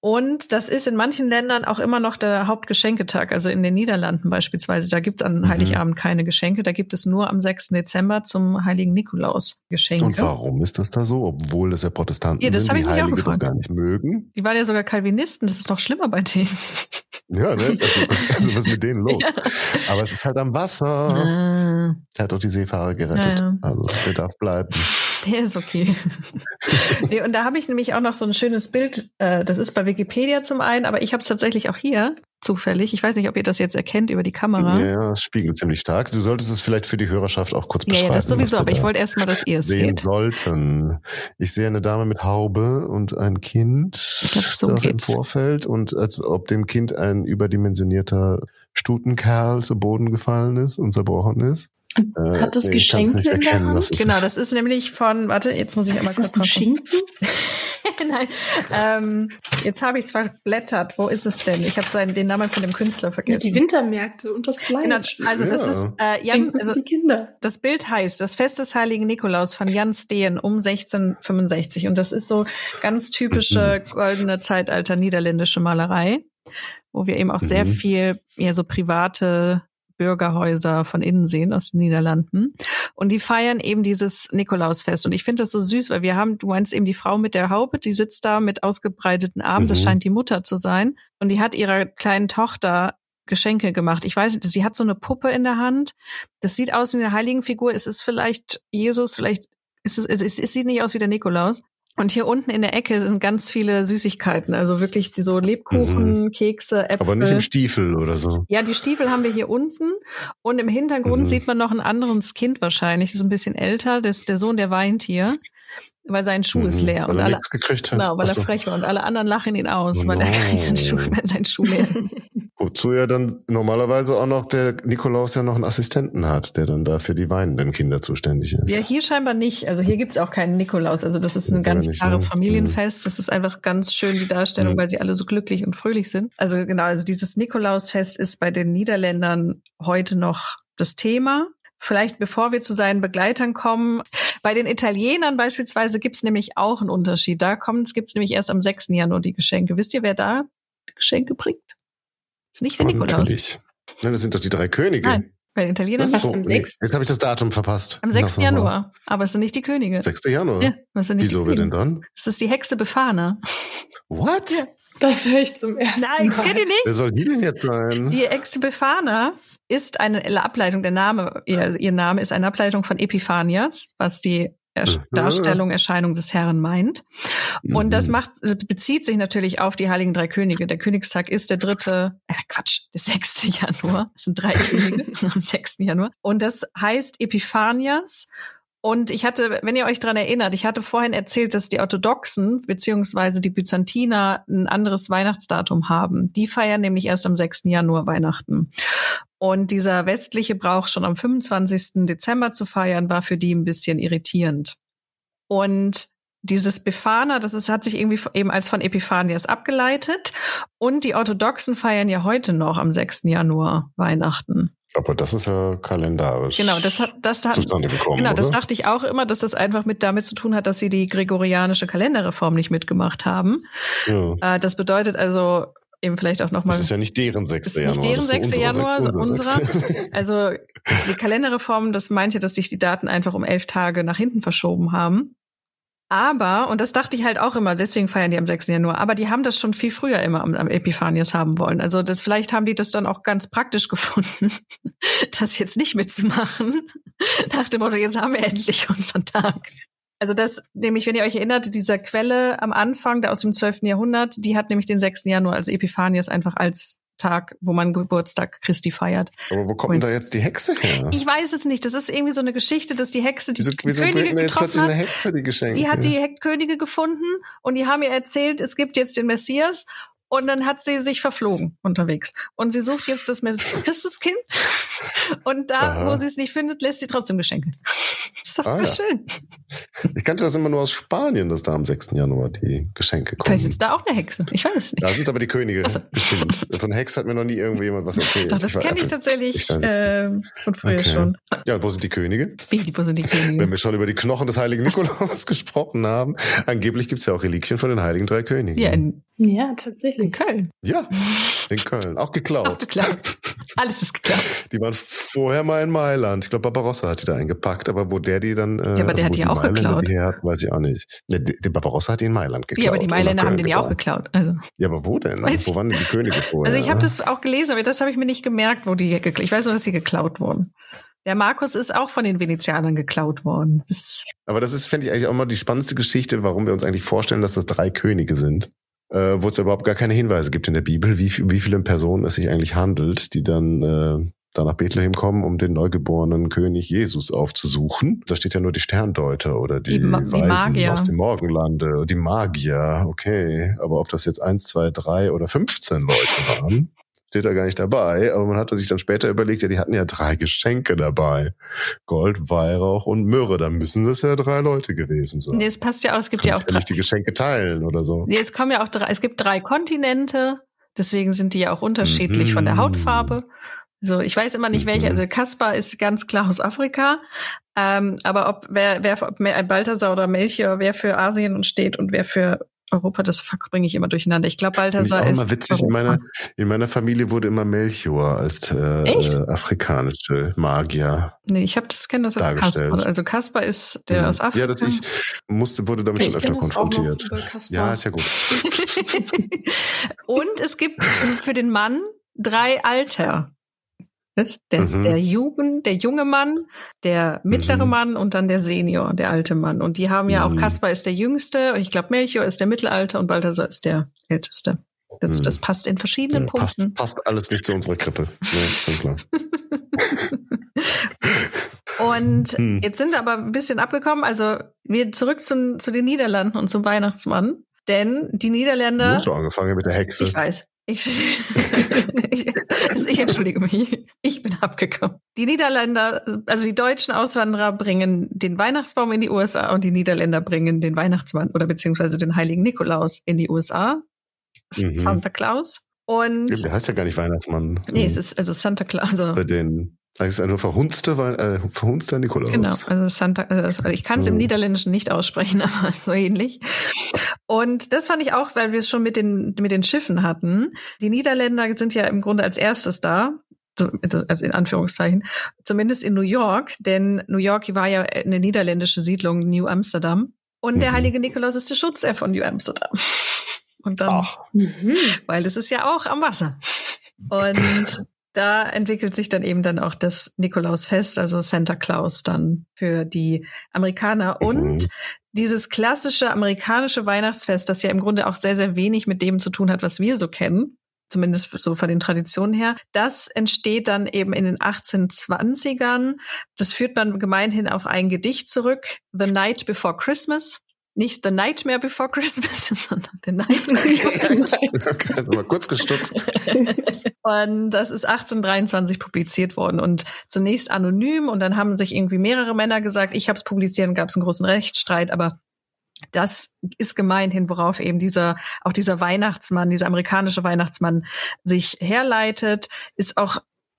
Und das ist in manchen Ländern auch immer noch der Hauptgeschenketag. Also in den Niederlanden beispielsweise, da gibt es an Mhm. Heiligabend keine Geschenke. Da gibt es nur am 6. Dezember zum Heiligen Nikolaus Geschenke. Und warum ist das da so? Obwohl das ja Protestanten Ja, das sind, die Heilige doch gar nicht mögen. Die waren ja sogar Calvinisten, das ist noch schlimmer bei denen. Ja, ne? Also, also was ist mit denen [LAUGHS] los? Aber es ist halt am Wasser. Ah, Er hat doch die Seefahrer gerettet. Ja, ja. Also der darf bleiben. Der ist okay. [LAUGHS] nee, und da habe ich nämlich auch noch so ein schönes Bild. Äh, das ist bei Wikipedia zum einen, aber ich habe es tatsächlich auch hier zufällig. Ich weiß nicht, ob ihr das jetzt erkennt über die Kamera. Ja, es spiegelt ziemlich stark. Du solltest es vielleicht für die Hörerschaft auch kurz Ja, beschreiben. ja, das sowieso, aber ich wollte erst mal, dass ihr es sehen seht. sollten. Ich sehe eine Dame mit Haube und ein Kind glaub, so im geht's. Vorfeld und als ob dem Kind ein überdimensionierter Stutenkerl zu Boden gefallen ist und zerbrochen ist. Äh, Hat das nee, Geschenk in der Hand? was Genau, das ist nämlich von, warte, jetzt muss ich einmal Ist das kurz ein mal. Schinken? [LAUGHS] Nein, ähm, jetzt habe ich es verblättert. Wo ist es denn? Ich habe seinen den Namen von dem Künstler Ja, vergessen. die Wintermärkte und das Genau, Fleisch. also das Ja. ist äh, Jan, also die Kinder. das Bild heißt Das Fest des Heiligen Nikolaus von Jan Steen um 1665 und das ist so ganz typische goldene Zeitalter niederländische Malerei, wo wir eben auch sehr Mhm. viel eher so private Bürgerhäuser von innen sehen aus den Niederlanden. Und die feiern eben dieses Nikolausfest. Und ich finde das so süß, weil wir haben, du meinst eben die Frau mit der Haube, die sitzt da mit ausgebreiteten Armen, mhm. das scheint die Mutter zu sein. Und die hat ihrer kleinen Tochter Geschenke gemacht. Ich weiß nicht, sie hat so eine Puppe in der Hand. Das sieht aus wie eine Heiligenfigur. Es ist vielleicht Jesus, vielleicht ist es, es, es, es sieht nicht aus wie der Nikolaus. Und hier unten in der Ecke sind ganz viele Süßigkeiten, also wirklich die so Lebkuchen, mhm. Kekse, Äpfel. Aber nicht im Stiefel oder so. Ja, die Stiefel haben wir hier unten und im Hintergrund mhm. sieht man noch ein anderes Kind wahrscheinlich, so ein bisschen älter, das ist der Sohn, der weint hier weil sein Schuh mhm, ist leer. Weil und er alle, gekriegt hat. Genau, weil Achso. er frech war und alle anderen lachen ihn aus, Oh weil er no. sein Schuh, weil sein Schuh leer ist. [LAUGHS] Wozu ja dann normalerweise auch noch der Nikolaus ja noch einen Assistenten hat, der dann da für die weinenden Kinder zuständig ist. Ja, hier scheinbar nicht. Also hier gibt's auch keinen Nikolaus. Also das ist ein Das ganz nicht klares so. Familienfest. Das ist einfach ganz schön die Darstellung, Mhm. weil sie alle so glücklich und fröhlich sind. Also genau, also dieses Nikolausfest ist bei den Niederländern heute noch das Thema. Vielleicht bevor wir zu seinen Begleitern kommen. Bei den Italienern beispielsweise gibt's nämlich auch einen Unterschied. Da kommt, gibt's nämlich erst am 6. Januar die Geschenke. Wisst ihr, wer da Geschenke bringt? Ist nicht der Nikolaus. natürlich. Nein, das sind doch die drei Könige. Nein, bei den Italienern Was Oh, am nee, sechsten? Jetzt habe ich das Datum verpasst. am 6. Sag's noch mal. Januar. Aber es sind nicht die Könige. 6. Januar. Ja, es sind nicht Wieso wer denn dann? Es ist die Hexe Befana. What? Ja. Das höre ich zum ersten Nein, das Mal. kennt ihr nicht. Wer soll die denn jetzt sein? Die Hexe Befana ist eine Ableitung, der Name, ihr, ihr Name ist eine Ableitung von Epiphanias, was die. Darstellung, Erscheinung des Herrn meint. Und das Mhm. macht, bezieht sich natürlich auf die Heiligen Drei Könige. Der Königstag ist der dritte, äh Quatsch, der 6. [LAUGHS] Januar. Es sind drei Könige [LAUGHS] am 6. Januar. Und das heißt Epiphanias. Und ich hatte, wenn ihr euch dran erinnert, ich hatte vorhin erzählt, dass die Orthodoxen beziehungsweise die Byzantiner ein anderes Weihnachtsdatum haben. Die feiern nämlich erst am 6. Januar Weihnachten. Und dieser westliche Brauch schon am 25. Dezember zu feiern, war für die ein bisschen irritierend. Und dieses Befana, das ist, hat sich irgendwie eben als von Epiphanias abgeleitet. Und die Orthodoxen feiern ja heute noch am 6. Januar Weihnachten. Aber das ist ja kalendarisch Genau, das hat, das hat, zustande gekommen, Genau, das oder? dachte ich auch immer, dass das einfach mit damit zu tun hat, dass sie die gregorianische Kalenderreform nicht mitgemacht haben. ja. Äh, das bedeutet also eben vielleicht auch nochmal. Das ist ja nicht deren 6. Das ist nicht Januar. deren das ist 6. unser Januar, unser unserer. 6. Also die Kalenderreform, das meinte, dass sich die Daten einfach um elf Tage nach hinten verschoben haben. Aber, und das dachte ich halt auch immer, deswegen feiern die am 6. Januar, aber die haben das schon viel früher immer am, am Epiphanias haben wollen. Also das, vielleicht haben die das dann auch ganz praktisch [LAUGHS] gefunden, das jetzt nicht mitzumachen. [LAUGHS] Nach dem Motto, jetzt haben wir endlich unseren Tag. Also das, nämlich, wenn ihr euch erinnert, dieser Quelle am Anfang, da aus dem 12. Jahrhundert, die hat nämlich den 6. Januar als Epiphanias einfach als Tag, wo man Geburtstag Christi feiert. Aber wo kommt denn da jetzt die Hexe her? Ich weiß es nicht. Das ist irgendwie so eine Geschichte, dass die Hexe die wieso wieso Könige mir jetzt getroffen plötzlich hat. eine Hexe die Geschenke? Die hat die Könige gefunden und die haben ihr erzählt, es gibt jetzt den Messias. Und dann hat sie sich verflogen unterwegs. Und sie sucht jetzt das [LAUGHS] Christuskind. Und da, Aha. wo sie es nicht findet, lässt sie trotzdem Geschenke. Das ist doch Ah, ja. schön. Ich kannte das immer nur aus Spanien, dass da am 6. Januar die Geschenke kommen. Vielleicht ist da auch eine Hexe. Ich weiß es nicht. Da sind aber die Könige, Ach so. bestimmt. Von Hex hat mir noch nie irgendwie jemand was erzählt. Doch, das kenne ich tatsächlich Ich äh, von früher Okay. schon. Ja, und wo sind die Könige? Wie, die- wo sind die Wenn Könige? wir schon über die Knochen des heiligen Nikolaus [LAUGHS] gesprochen haben, angeblich gibt's ja auch Reliquien von den heiligen drei Königen. Ja, in, Ja, in tatsächlich. Köln. Ja, in Köln. Auch Auch geklaut. geklaut. Alles ist geklaut. [LAUGHS] Die waren vorher mal in Mailand. Ich glaube, Barbarossa hat die da eingepackt, aber wo der die dann. Äh, Ja, aber der hat wo die auch Mailänder geklaut. Die hat, weiß ich auch nicht. Der, der Barbarossa hat die in Mailand geklaut. Ja, aber die Mailänder haben den ja auch geklaut. Also. Ja, aber wo denn? Weiß wo waren denn die Könige vorher? Also ich habe das auch gelesen, aber das habe ich mir nicht gemerkt, wo die geklaut. Ich weiß nur, dass sie geklaut wurden. Der Markus ist auch von den Venezianern geklaut worden. Das, Aber das ist, finde ich, eigentlich auch mal die spannendste Geschichte, warum wir uns eigentlich vorstellen, dass das drei Könige sind. Äh, wo es überhaupt gar keine Hinweise gibt in der Bibel, wie, wie viele Personen es sich eigentlich handelt, die dann äh, da nach Bethlehem kommen, um den neugeborenen König Jesus aufzusuchen. Da steht ja nur die Sterndeuter oder die, Die Ma- die Weisen Magier. aus dem Morgenlande, die Magier, okay. Aber ob das jetzt eins, zwei, drei oder 15 Leute waren, steht da gar nicht dabei. Aber man hatte sich dann später überlegt, ja, die hatten ja drei Geschenke dabei. Gold, Weihrauch und Myrrhe. Da müssen das ja drei Leute gewesen sein. nee, es passt ja auch, es gibt Kann ja auch drei, nicht die Geschenke teilen oder so. nee, es kommen ja auch drei, es gibt drei Kontinente, deswegen sind die ja auch unterschiedlich von der Mhm. Hautfarbe. So, ich weiß immer nicht welche, Mhm. also Kaspar ist ganz klar aus Afrika, ähm, aber ob wer, wer ob Balthasar oder Melchior, wer für Asien und steht und wer für Europa, das bringe ich immer durcheinander. Ich glaube, Balthasar ist. Auch immer witzig. In meiner, in meiner Familie wurde immer Melchior als äh, Echt? afrikanische Magier. Nee, ich habe das kenne das als Dargestellt. Kaspar. Also Kaspar ist der Mhm. aus Afrika. Ja, das ich musste, wurde damit Okay, schon ich öfter konfrontiert. Ja, ist ja gut. [LAUGHS] [LAUGHS] Und es gibt für den Mann drei Alter. Das- Der, Mhm. der Jugend, der junge Mann, der mittlere Mhm. Mann und dann der Senior, der alte Mann. Und die haben ja auch, Mhm. Kaspar ist der Jüngste, ich glaube Melchior ist der Mittelalter und Balthasar ist der Älteste. Das, Mhm. das passt in verschiedenen Ja, passt, Punkten. passt alles nicht zu unserer Krippe. Ja. [LAUGHS] Und Hm. jetzt sind wir aber ein bisschen abgekommen. Also wir zurück zum, zu den Niederlanden und zum Weihnachtsmann. Denn die Du Niederländer. hast schon angefangen mit der Hexe. Ich weiß. Ich, [LAUGHS] ich, also ich entschuldige mich. Ich bin abgekommen. Die Niederländer, also die deutschen Auswanderer bringen den Weihnachtsbaum in die USA und die Niederländer bringen den Weihnachtsmann oder beziehungsweise den heiligen Nikolaus in die USA. Mhm. Santa Claus. Und Der heißt ja gar nicht Weihnachtsmann. nee, es ist also Santa Claus. Also, Bei den, das ist ein verhunzter, äh, verhunzter Nikolaus. Genau, also Santa, also ich kann es im Mhm. Niederländischen nicht aussprechen, [LAUGHS] aber so ähnlich. Und das fand ich auch, weil wir es schon mit den, mit den Schiffen hatten. Die Niederländer sind ja im Grunde als erstes da. so- Also in Anführungszeichen, zumindest in New York, denn New York war ja eine niederländische Siedlung, New Amsterdam. Und der Mhm. heilige Nikolaus ist der Schutzherr von New Amsterdam. Und dann Ach, Mhm. weil es ist ja auch am Wasser. Und [LAUGHS] da entwickelt sich dann eben dann auch das Nikolausfest, also Santa Claus dann für die Amerikaner. Mhm. Und dieses klassische amerikanische Weihnachtsfest, das ja im Grunde auch sehr, sehr wenig mit dem zu tun hat, was wir so kennen, zumindest so von den Traditionen her, das entsteht dann eben in den 1820ern. Das führt man gemeinhin auf ein Gedicht zurück, The Night Before Christmas. Nicht The Nightmare Before Christmas, [LAUGHS] sondern The Night okay, mal kurz gestutzt. [LAUGHS] Und das ist 1823 publiziert worden und zunächst anonym und dann haben sich irgendwie mehrere Männer gesagt, ich habe es publiziert, gab es einen großen Rechtsstreit, aber das ist gemeinhin, worauf eben dieser, auch dieser Weihnachtsmann, dieser amerikanische Weihnachtsmann sich herleitet, ist auch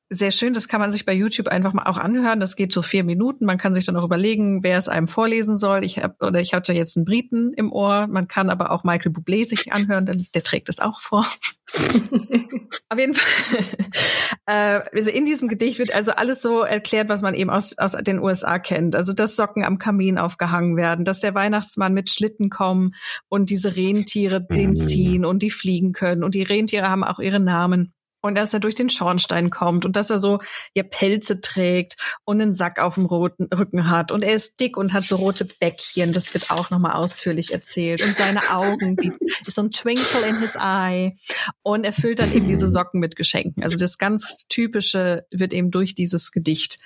sehr schön, das kann man sich bei YouTube einfach mal auch anhören. Das geht so vier Minuten. Man kann sich dann auch überlegen, wer es einem vorlesen soll. Ich habe oder ich hatte jetzt einen Briten im Ohr. Man kann aber auch Michael Bublé sich anhören, denn der trägt es auch vor. [LAUGHS] Auf jeden Fall. [LAUGHS] Äh, also in diesem Gedicht wird also alles so erklärt, was man eben aus, aus den USA kennt. Also dass Socken am Kamin aufgehangen werden, dass der Weihnachtsmann mit Schlitten kommen und diese Rentiere den Mhm. ziehen und die fliegen können. Und die Rentiere haben auch ihre Namen. Und dass er durch den Schornstein kommt und dass er so ja Pelze trägt und einen Sack auf dem roten Rücken hat und er ist dick und hat so rote Bäckchen. Das wird auch nochmal ausführlich erzählt und seine Augen, die [LAUGHS] so ein Twinkle in his eye und er füllt dann eben diese Socken mit Geschenken. Also das ganz typische wird eben durch dieses Gedicht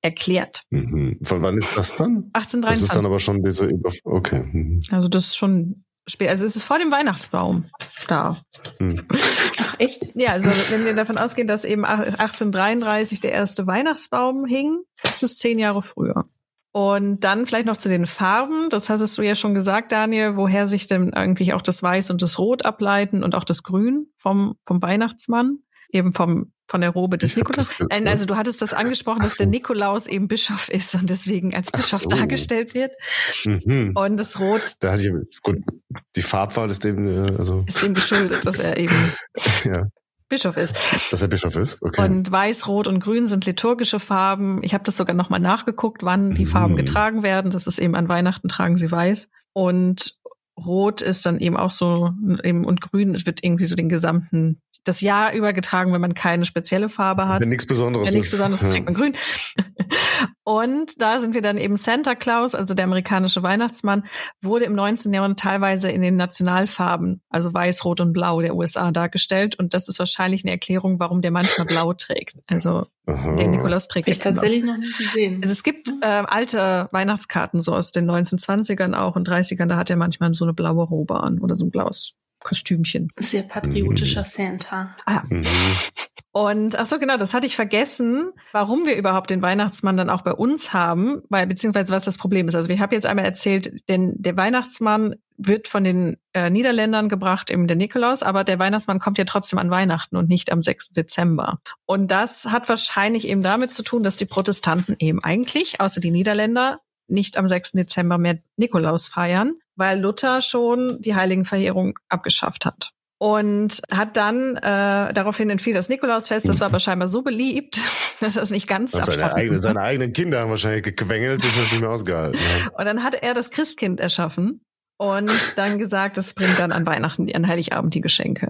erklärt. Mhm. Von wann ist das dann? Das ist 1823. dann aber schon diese, Über- okay. Mhm. Also das ist schon spät. Also es ist vor dem Weihnachtsbaum da. Mhm. Ach, echt? Ja, also wenn wir davon ausgehen, dass eben 1833 der erste Weihnachtsbaum hing, ist es zehn Jahre früher. Und dann vielleicht noch zu den Farben. Das hattest du ja schon gesagt, Daniel, woher sich denn eigentlich auch das Weiß und das Rot ableiten und auch das Grün vom, vom Weihnachtsmann, eben vom, von der Robe des Nikolaus. Nein, also du hattest das angesprochen, dass der Nikolaus eben Bischof ist und deswegen als Bischof so. dargestellt wird. Mhm. Und das Rot Da hatte ich, gut, die Farbwahl ist dem, äh, also, ist ihm geschuldet, dass er eben [LAUGHS] ja, Bischof ist. dass er Bischof ist. Okay. Und Weiß, Rot und Grün sind liturgische Farben. Ich habe das sogar nochmal nachgeguckt, wann die Mhm. Farben getragen werden. Das ist eben an Weihnachten tragen sie Weiß. Und Rot ist dann eben auch so, eben, und Grün wird irgendwie so den gesamten, das Jahr über getragen, wenn man keine spezielle Farbe hat. Wenn nichts Besonderes Wenn nichts ist. Besonderes ja. [LAUGHS] trägt man grün. [LAUGHS] Und da sind wir dann eben Santa Claus, also der amerikanische Weihnachtsmann, wurde im 19. Jahrhundert teilweise in den Nationalfarben, also weiß, rot und blau der USA dargestellt. Und das ist wahrscheinlich eine Erklärung, warum der manchmal blau trägt. Also Aha. der Nikolaus trägt Hab ich tatsächlich noch nicht gesehen. Also es gibt äh, alte Weihnachtskarten so aus den 1920ern auch und 30ern, da hat er manchmal so eine blaue Robe an oder so ein blaues Kostümchen. Sehr patriotischer Santa. Ah, Mhm. Und ach so genau, das hatte ich vergessen, warum wir überhaupt den Weihnachtsmann dann auch bei uns haben, weil beziehungsweise was das Problem ist. Also ich habe jetzt einmal erzählt, denn der Weihnachtsmann wird von den äh, Niederländern gebracht, eben der Nikolaus, aber der Weihnachtsmann kommt ja trotzdem an Weihnachten und nicht am 6. Dezember. Und das hat wahrscheinlich eben damit zu tun, dass die Protestanten eben eigentlich, außer die Niederländer, nicht am 6. Dezember mehr Nikolaus feiern, weil Luther schon die Heiligenverheerung abgeschafft hat. Und hat dann äh, daraufhin entfiel das Nikolausfest, das war aber scheinbar so beliebt, [LAUGHS] dass er es nicht ganz Und seine, eigene, seine eigenen Kinder haben wahrscheinlich gequengelt, bis er es nicht mehr ausgehalten hat. Und dann hat er das Christkind erschaffen und dann gesagt, das bringt dann an Weihnachten, an Heiligabend die Geschenke.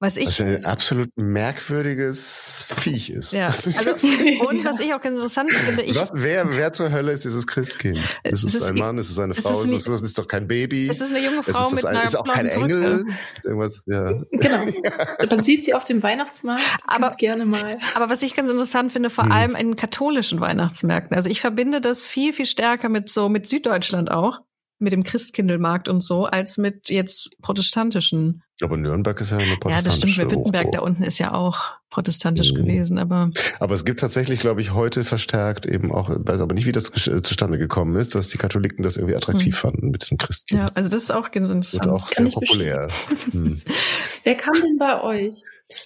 Was ich Was ja ein absolut merkwürdiges Viech ist. Ja, Also, also, und was ich auch ganz interessant finde, ich, was, wer, wer zur Hölle ist dieses Christkind? Ist es, Es ist ein Mann? Ist es eine es Frau? ist Ist nie- es, das ist doch kein Baby. es ist eine junge Es Frau ist, mit ein, einer ist auch kein Engel. Irgendwas, ja. Genau. [LAUGHS] Man sieht sie auf dem Weihnachtsmarkt Aber- ganz gerne mal. Aber was ich ganz interessant finde, vor Hm. allem in katholischen Weihnachtsmärkten. Also ich verbinde das viel, viel stärker mit so, mit Süddeutschland auch, mit dem Christkindlmarkt und so, als mit jetzt protestantischen. Aber Nürnberg ist ja eine Ja, das stimmt. protestantische Mit Wittenberg da Hochburg. unten ist ja auch protestantisch Mhm. gewesen, aber Aber es gibt tatsächlich, glaube ich, heute verstärkt eben auch, ich weiß aber nicht, wie das äh, zustande gekommen ist, dass die Katholiken das irgendwie attraktiv fanden mit diesem Christkind. ja, also das ist auch ganz interessant. auch Kann sehr populär. Hm. [LAUGHS] Wer kam denn bei euch?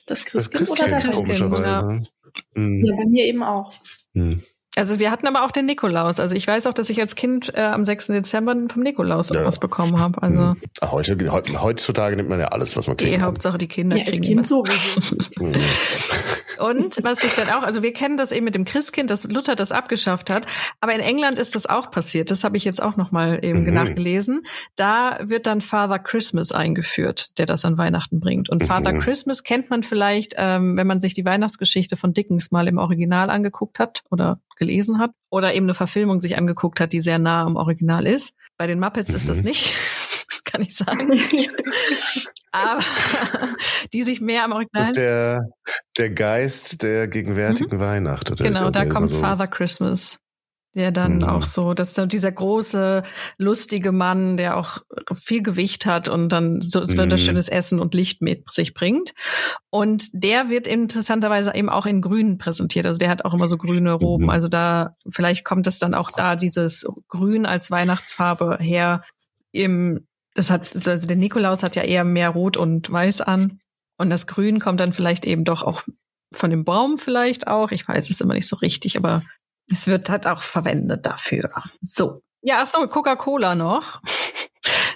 Das Das Christkind, oder der Christkind, Christkind, komischerweise. Hm. Ja, bei mir eben auch. Hm. Also wir hatten aber auch den Nikolaus. Also ich weiß auch, dass ich als Kind äh, am 6. Dezember vom Nikolaus Ja. was bekommen habe. Also Hm. Ah, Heute, heutzutage nimmt man ja alles, was man eh kriegen kann. Hauptsache die Kinder Ja, als kriegen Kind was. sowieso. [LAUGHS] [LAUGHS] Und was ich dann auch, also wir kennen das eben mit dem Christkind, dass Luther das abgeschafft hat, aber in England ist das auch passiert. Das habe ich jetzt auch noch mal eben Mhm. nachgelesen. Da wird dann Father Christmas eingeführt, der das an Weihnachten bringt. Und Father Mhm. Christmas kennt man vielleicht, ähm, wenn man sich die Weihnachtsgeschichte von Dickens mal im Original angeguckt hat oder gelesen hat oder eben eine Verfilmung sich angeguckt hat, die sehr nah am Original ist. Bei den Muppets ist das Mhm. nicht. Das kann ich sagen. [LAUGHS] Aber [LAUGHS] die sich mehr am Original Das ist der, der Geist der gegenwärtigen Weihnacht. Oder Mhm. Genau, da kommt so, Father Christmas. Der dann Mhm. auch so, das ist so dieser große, lustige Mann, der auch viel Gewicht hat und dann so Mhm. schönes Essen und Licht mit sich bringt. Und der wird interessanterweise eben auch in Grün präsentiert. Also der hat auch immer so grüne Roben. Mhm. Also da, vielleicht kommt es dann auch da dieses Grün als Weihnachtsfarbe her. Im, das hat, also der Nikolaus hat ja eher mehr Rot und Weiß an. Und das Grün kommt dann vielleicht eben doch auch von dem Baum vielleicht auch. Ich weiß es immer nicht so richtig, aber es wird halt auch verwendet dafür. So. Ja, ach so, Coca-Cola noch.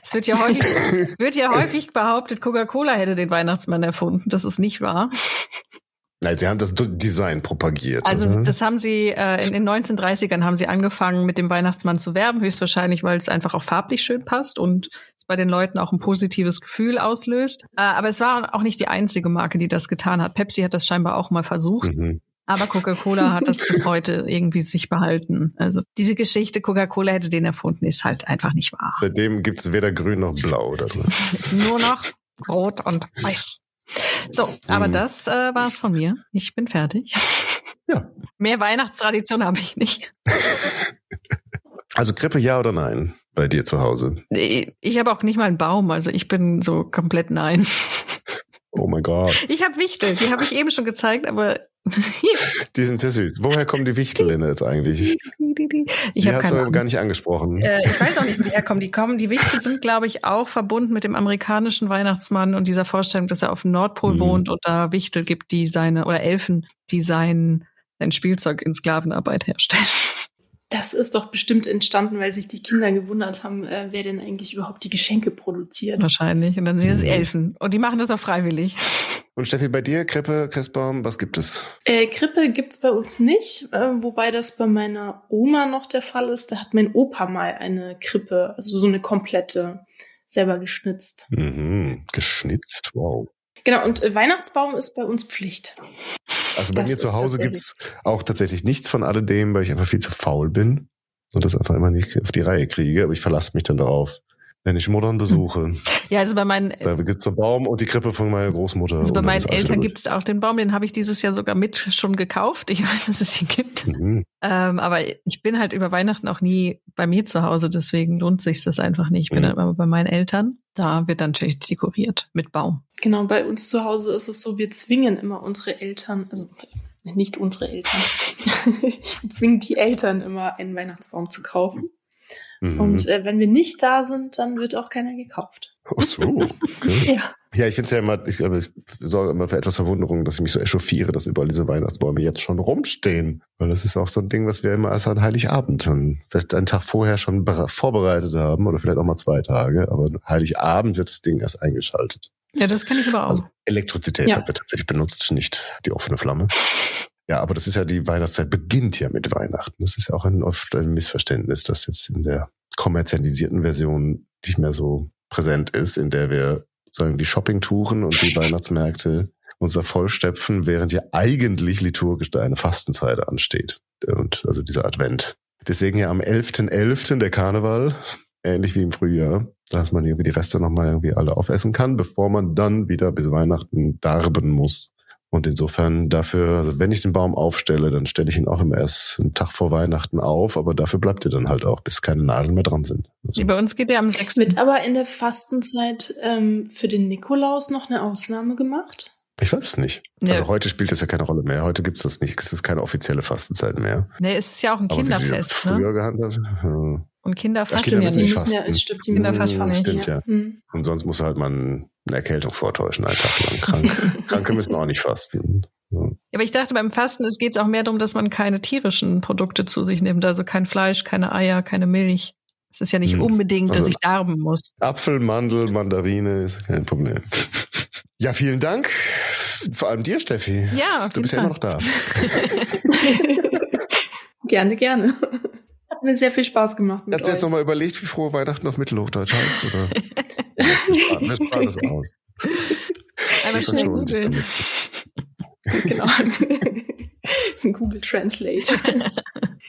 Es wird ja häufig, [LAUGHS] wird ja häufig behauptet, Coca-Cola hätte den Weihnachtsmann erfunden. Das ist nicht wahr. Nein, sie haben das Design propagiert. Also oder? das haben sie äh, in den 1930ern haben sie angefangen mit dem Weihnachtsmann zu werben, höchstwahrscheinlich, weil es einfach auch farblich schön passt und es bei den Leuten auch ein positives Gefühl auslöst. Äh, aber es war auch nicht die einzige Marke, die das getan hat. Pepsi hat das scheinbar auch mal versucht. Mhm. Aber Coca-Cola hat das bis [LAUGHS] heute irgendwie sich behalten. Also diese Geschichte, Coca-Cola hätte den erfunden, ist halt einfach nicht wahr. Seitdem gibt's weder grün noch blau. Oder so. [LAUGHS] Nur noch rot und weiß. So, aber Mhm. das äh, war's von mir. Ich bin fertig. Ja. Mehr Weihnachtstradition habe ich nicht. Also Krippe ja oder nein bei dir zu Hause? Ich ich habe auch nicht mal einen Baum, also ich bin so komplett nein. Oh mein Gott. Ich habe Wichtel, die habe ich eben schon gezeigt, aber [LAUGHS] Die sind sehr süß. Woher kommen die Wichtel denn jetzt eigentlich? ich die hast du Ahnung. gar nicht angesprochen. Äh, ich weiß auch nicht, woher kommen die kommen. Die Wichtel sind, glaube ich, auch verbunden mit dem amerikanischen Weihnachtsmann und dieser Vorstellung, dass er auf dem Nordpol Mhm. wohnt und da Wichtel gibt, die seine, oder Elfen, die sein, sein Spielzeug in Sklavenarbeit herstellen. Das ist doch bestimmt entstanden, weil sich die Kinder gewundert haben, äh, wer denn eigentlich überhaupt die Geschenke produziert. Wahrscheinlich. Und dann sind es Mhm. Elfen. Und die machen das auch freiwillig. Und Steffi, bei dir, Krippe, Christbaum, was gibt es? Äh, Krippe gibt's bei uns nicht, äh, wobei das bei meiner Oma noch der Fall ist. Da hat mein Opa mal eine Krippe, also so eine komplette, selber geschnitzt. Mhm. Geschnitzt, wow. Genau, und äh, Weihnachtsbaum ist bei uns Pflicht. Also bei Das mir zu Hause gibt's auch tatsächlich nichts von alledem, weil ich einfach viel zu faul bin und das einfach immer nicht auf die Reihe kriege. Aber ich verlasse mich dann darauf, wenn ich Muttern besuche. Ja, also bei meinen, Da gibt's den Baum und die Krippe von meiner Großmutter. also bei meinen Eltern wieder gibt es auch den Baum, den habe ich dieses Jahr sogar mit schon gekauft. Ich [LAUGHS] weiß, dass es ihn gibt. Mhm. Ähm, aber ich bin halt über Weihnachten auch nie bei mir zu Hause, deswegen lohnt sich das einfach nicht. Ich bin Mhm. dann immer bei meinen Eltern. Da wird dann natürlich dekoriert mit Baum. Genau, bei uns zu Hause ist es so, wir zwingen immer unsere Eltern, also nicht unsere Eltern, [LAUGHS] wir zwingen die Eltern immer einen Weihnachtsbaum zu kaufen. Mhm. Und äh, wenn wir nicht da sind, dann wird auch keiner gekauft. Ach so. Okay. [LAUGHS] ja. Ja, ich finde es ja immer, ich, glaube, ich sorge immer für etwas Verwunderung, dass ich mich so echauffiere, dass überall diese Weihnachtsbäume jetzt schon rumstehen. Weil das ist auch so ein Ding, was wir immer erst an Heiligabend dann vielleicht einen Tag vorher schon vorbereitet haben oder vielleicht auch mal zwei Tage. Aber Heiligabend wird das Ding erst eingeschaltet. Ja, das kann ich aber auch. Also Elektrizität ja. haben wir tatsächlich benutzt, nicht die offene Flamme. Ja, aber das ist ja die Weihnachtszeit beginnt ja mit Weihnachten. Das ist ja auch ein, oft ein Missverständnis, dass jetzt in der kommerzialisierten Version nicht mehr so präsent ist, in der wir sagen die Shoppingtouren und die [LAUGHS] Weihnachtsmärkte uns da vollstepfen, während ja eigentlich liturgisch da eine Fastenzeit ansteht. Und also dieser Advent. Deswegen ja am 11.11. .11. der Karneval, ähnlich wie im Frühjahr, dass man irgendwie die Reste nochmal irgendwie alle aufessen kann, bevor man dann wieder bis Weihnachten darben muss. Und insofern dafür, also wenn ich den Baum aufstelle, dann stelle ich ihn auch immer erst einen Tag vor Weihnachten auf, aber dafür bleibt er dann halt auch, bis keine Nadeln mehr dran sind. Also. Bei uns geht er am 6. Wird aber in der Fastenzeit ähm, für den Nikolaus noch eine Ausnahme gemacht? Ich weiß es nicht. Ja. Also heute spielt das ja keine Rolle mehr. Heute gibt es das nicht. Es ist keine offizielle Fastenzeit mehr. Nee, es ist ja auch ein aber Kinderfest. Wie die früher ne? gehandhabt. Ja. Und Kinder fasten ja, nicht. Fasten. Ja, stimmt, die Kinder fasten nicht. Stimmt, ja. Mhm. Und sonst muss halt man eine Erkältung vortäuschen, einen Tag lang krank. [LAUGHS] Kranke müssen auch nicht fasten. Ja. Aber ich dachte, beim Fasten geht es auch mehr darum, dass man keine tierischen Produkte zu sich nimmt. Also kein Fleisch, keine Eier, keine Milch. Es ist ja nicht hm. unbedingt, dass also, ich darben muss. Apfel, Mandel, Mandarine ist kein Problem. Ja, vielen Dank. Vor allem dir, Steffi. Ja, du bist Fall. ja immer noch da. [LAUGHS] [LAUGHS] gerne, gerne. Hat mir sehr viel Spaß gemacht. Hast du jetzt nochmal überlegt, wie frohe Weihnachten auf Mittelhochdeutsch heißt? Oder? [LAUGHS] wir sparen das aus. [LAUGHS] Einmal schnell googeln. genau. [LAUGHS] Google Translate.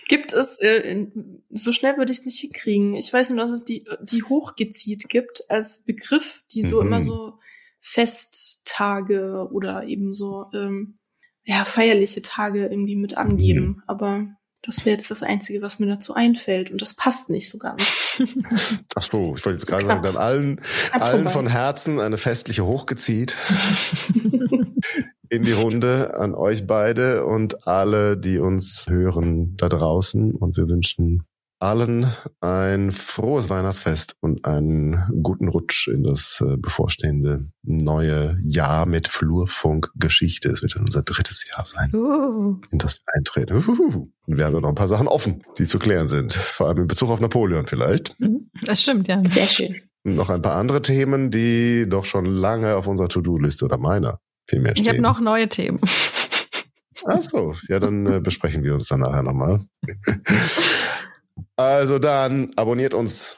gibt es, äh, so schnell würde ich es nicht hinkriegen. Ich weiß nur, dass es die, die hochgezielt gibt als Begriff, die so mhm. immer so Festtage oder eben so ähm, ja, feierliche Tage irgendwie mit angeben. Mhm. Aber das wäre jetzt das Einzige, was mir dazu einfällt. Und das passt nicht so ganz. [LAUGHS] Ach so, ich wollte jetzt gerade sagen, dann allen, allen von Herzen eine festliche hochgezieht. [LAUGHS] in die Runde an euch beide und alle, die uns hören da draußen. Und wir wünschen allen ein frohes Weihnachtsfest und einen guten Rutsch in das äh, bevorstehende neue Jahr mit Flurfunk-Geschichte. Es wird dann unser drittes Jahr sein, uh. in das wir eintreten. Uh. Und wir haben noch ein paar Sachen offen, die zu klären sind. Vor allem in Bezug auf Napoleon vielleicht. Mhm. Das stimmt, ja. Sehr schön. Und noch ein paar andere Themen, die doch schon lange auf unserer To-Do-Liste oder meiner vielmehr stehen. Ich habe noch neue Themen. Ach so, ja, dann äh, besprechen wir uns dann nachher nochmal. [LAUGHS] Also dann abonniert uns,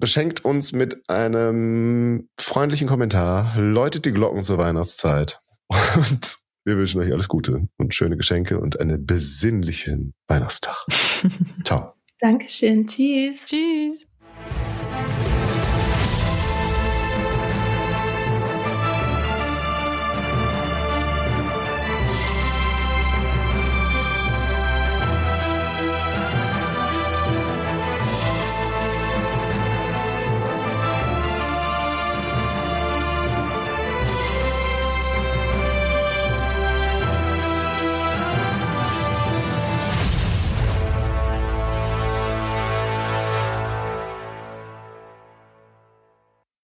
beschenkt uns mit einem freundlichen Kommentar, läutet die Glocken zur Weihnachtszeit und wir wünschen euch alles Gute und schöne Geschenke und einen besinnlichen Weihnachtstag. [LAUGHS] Ciao. Dankeschön. Tschüss. Tschüss.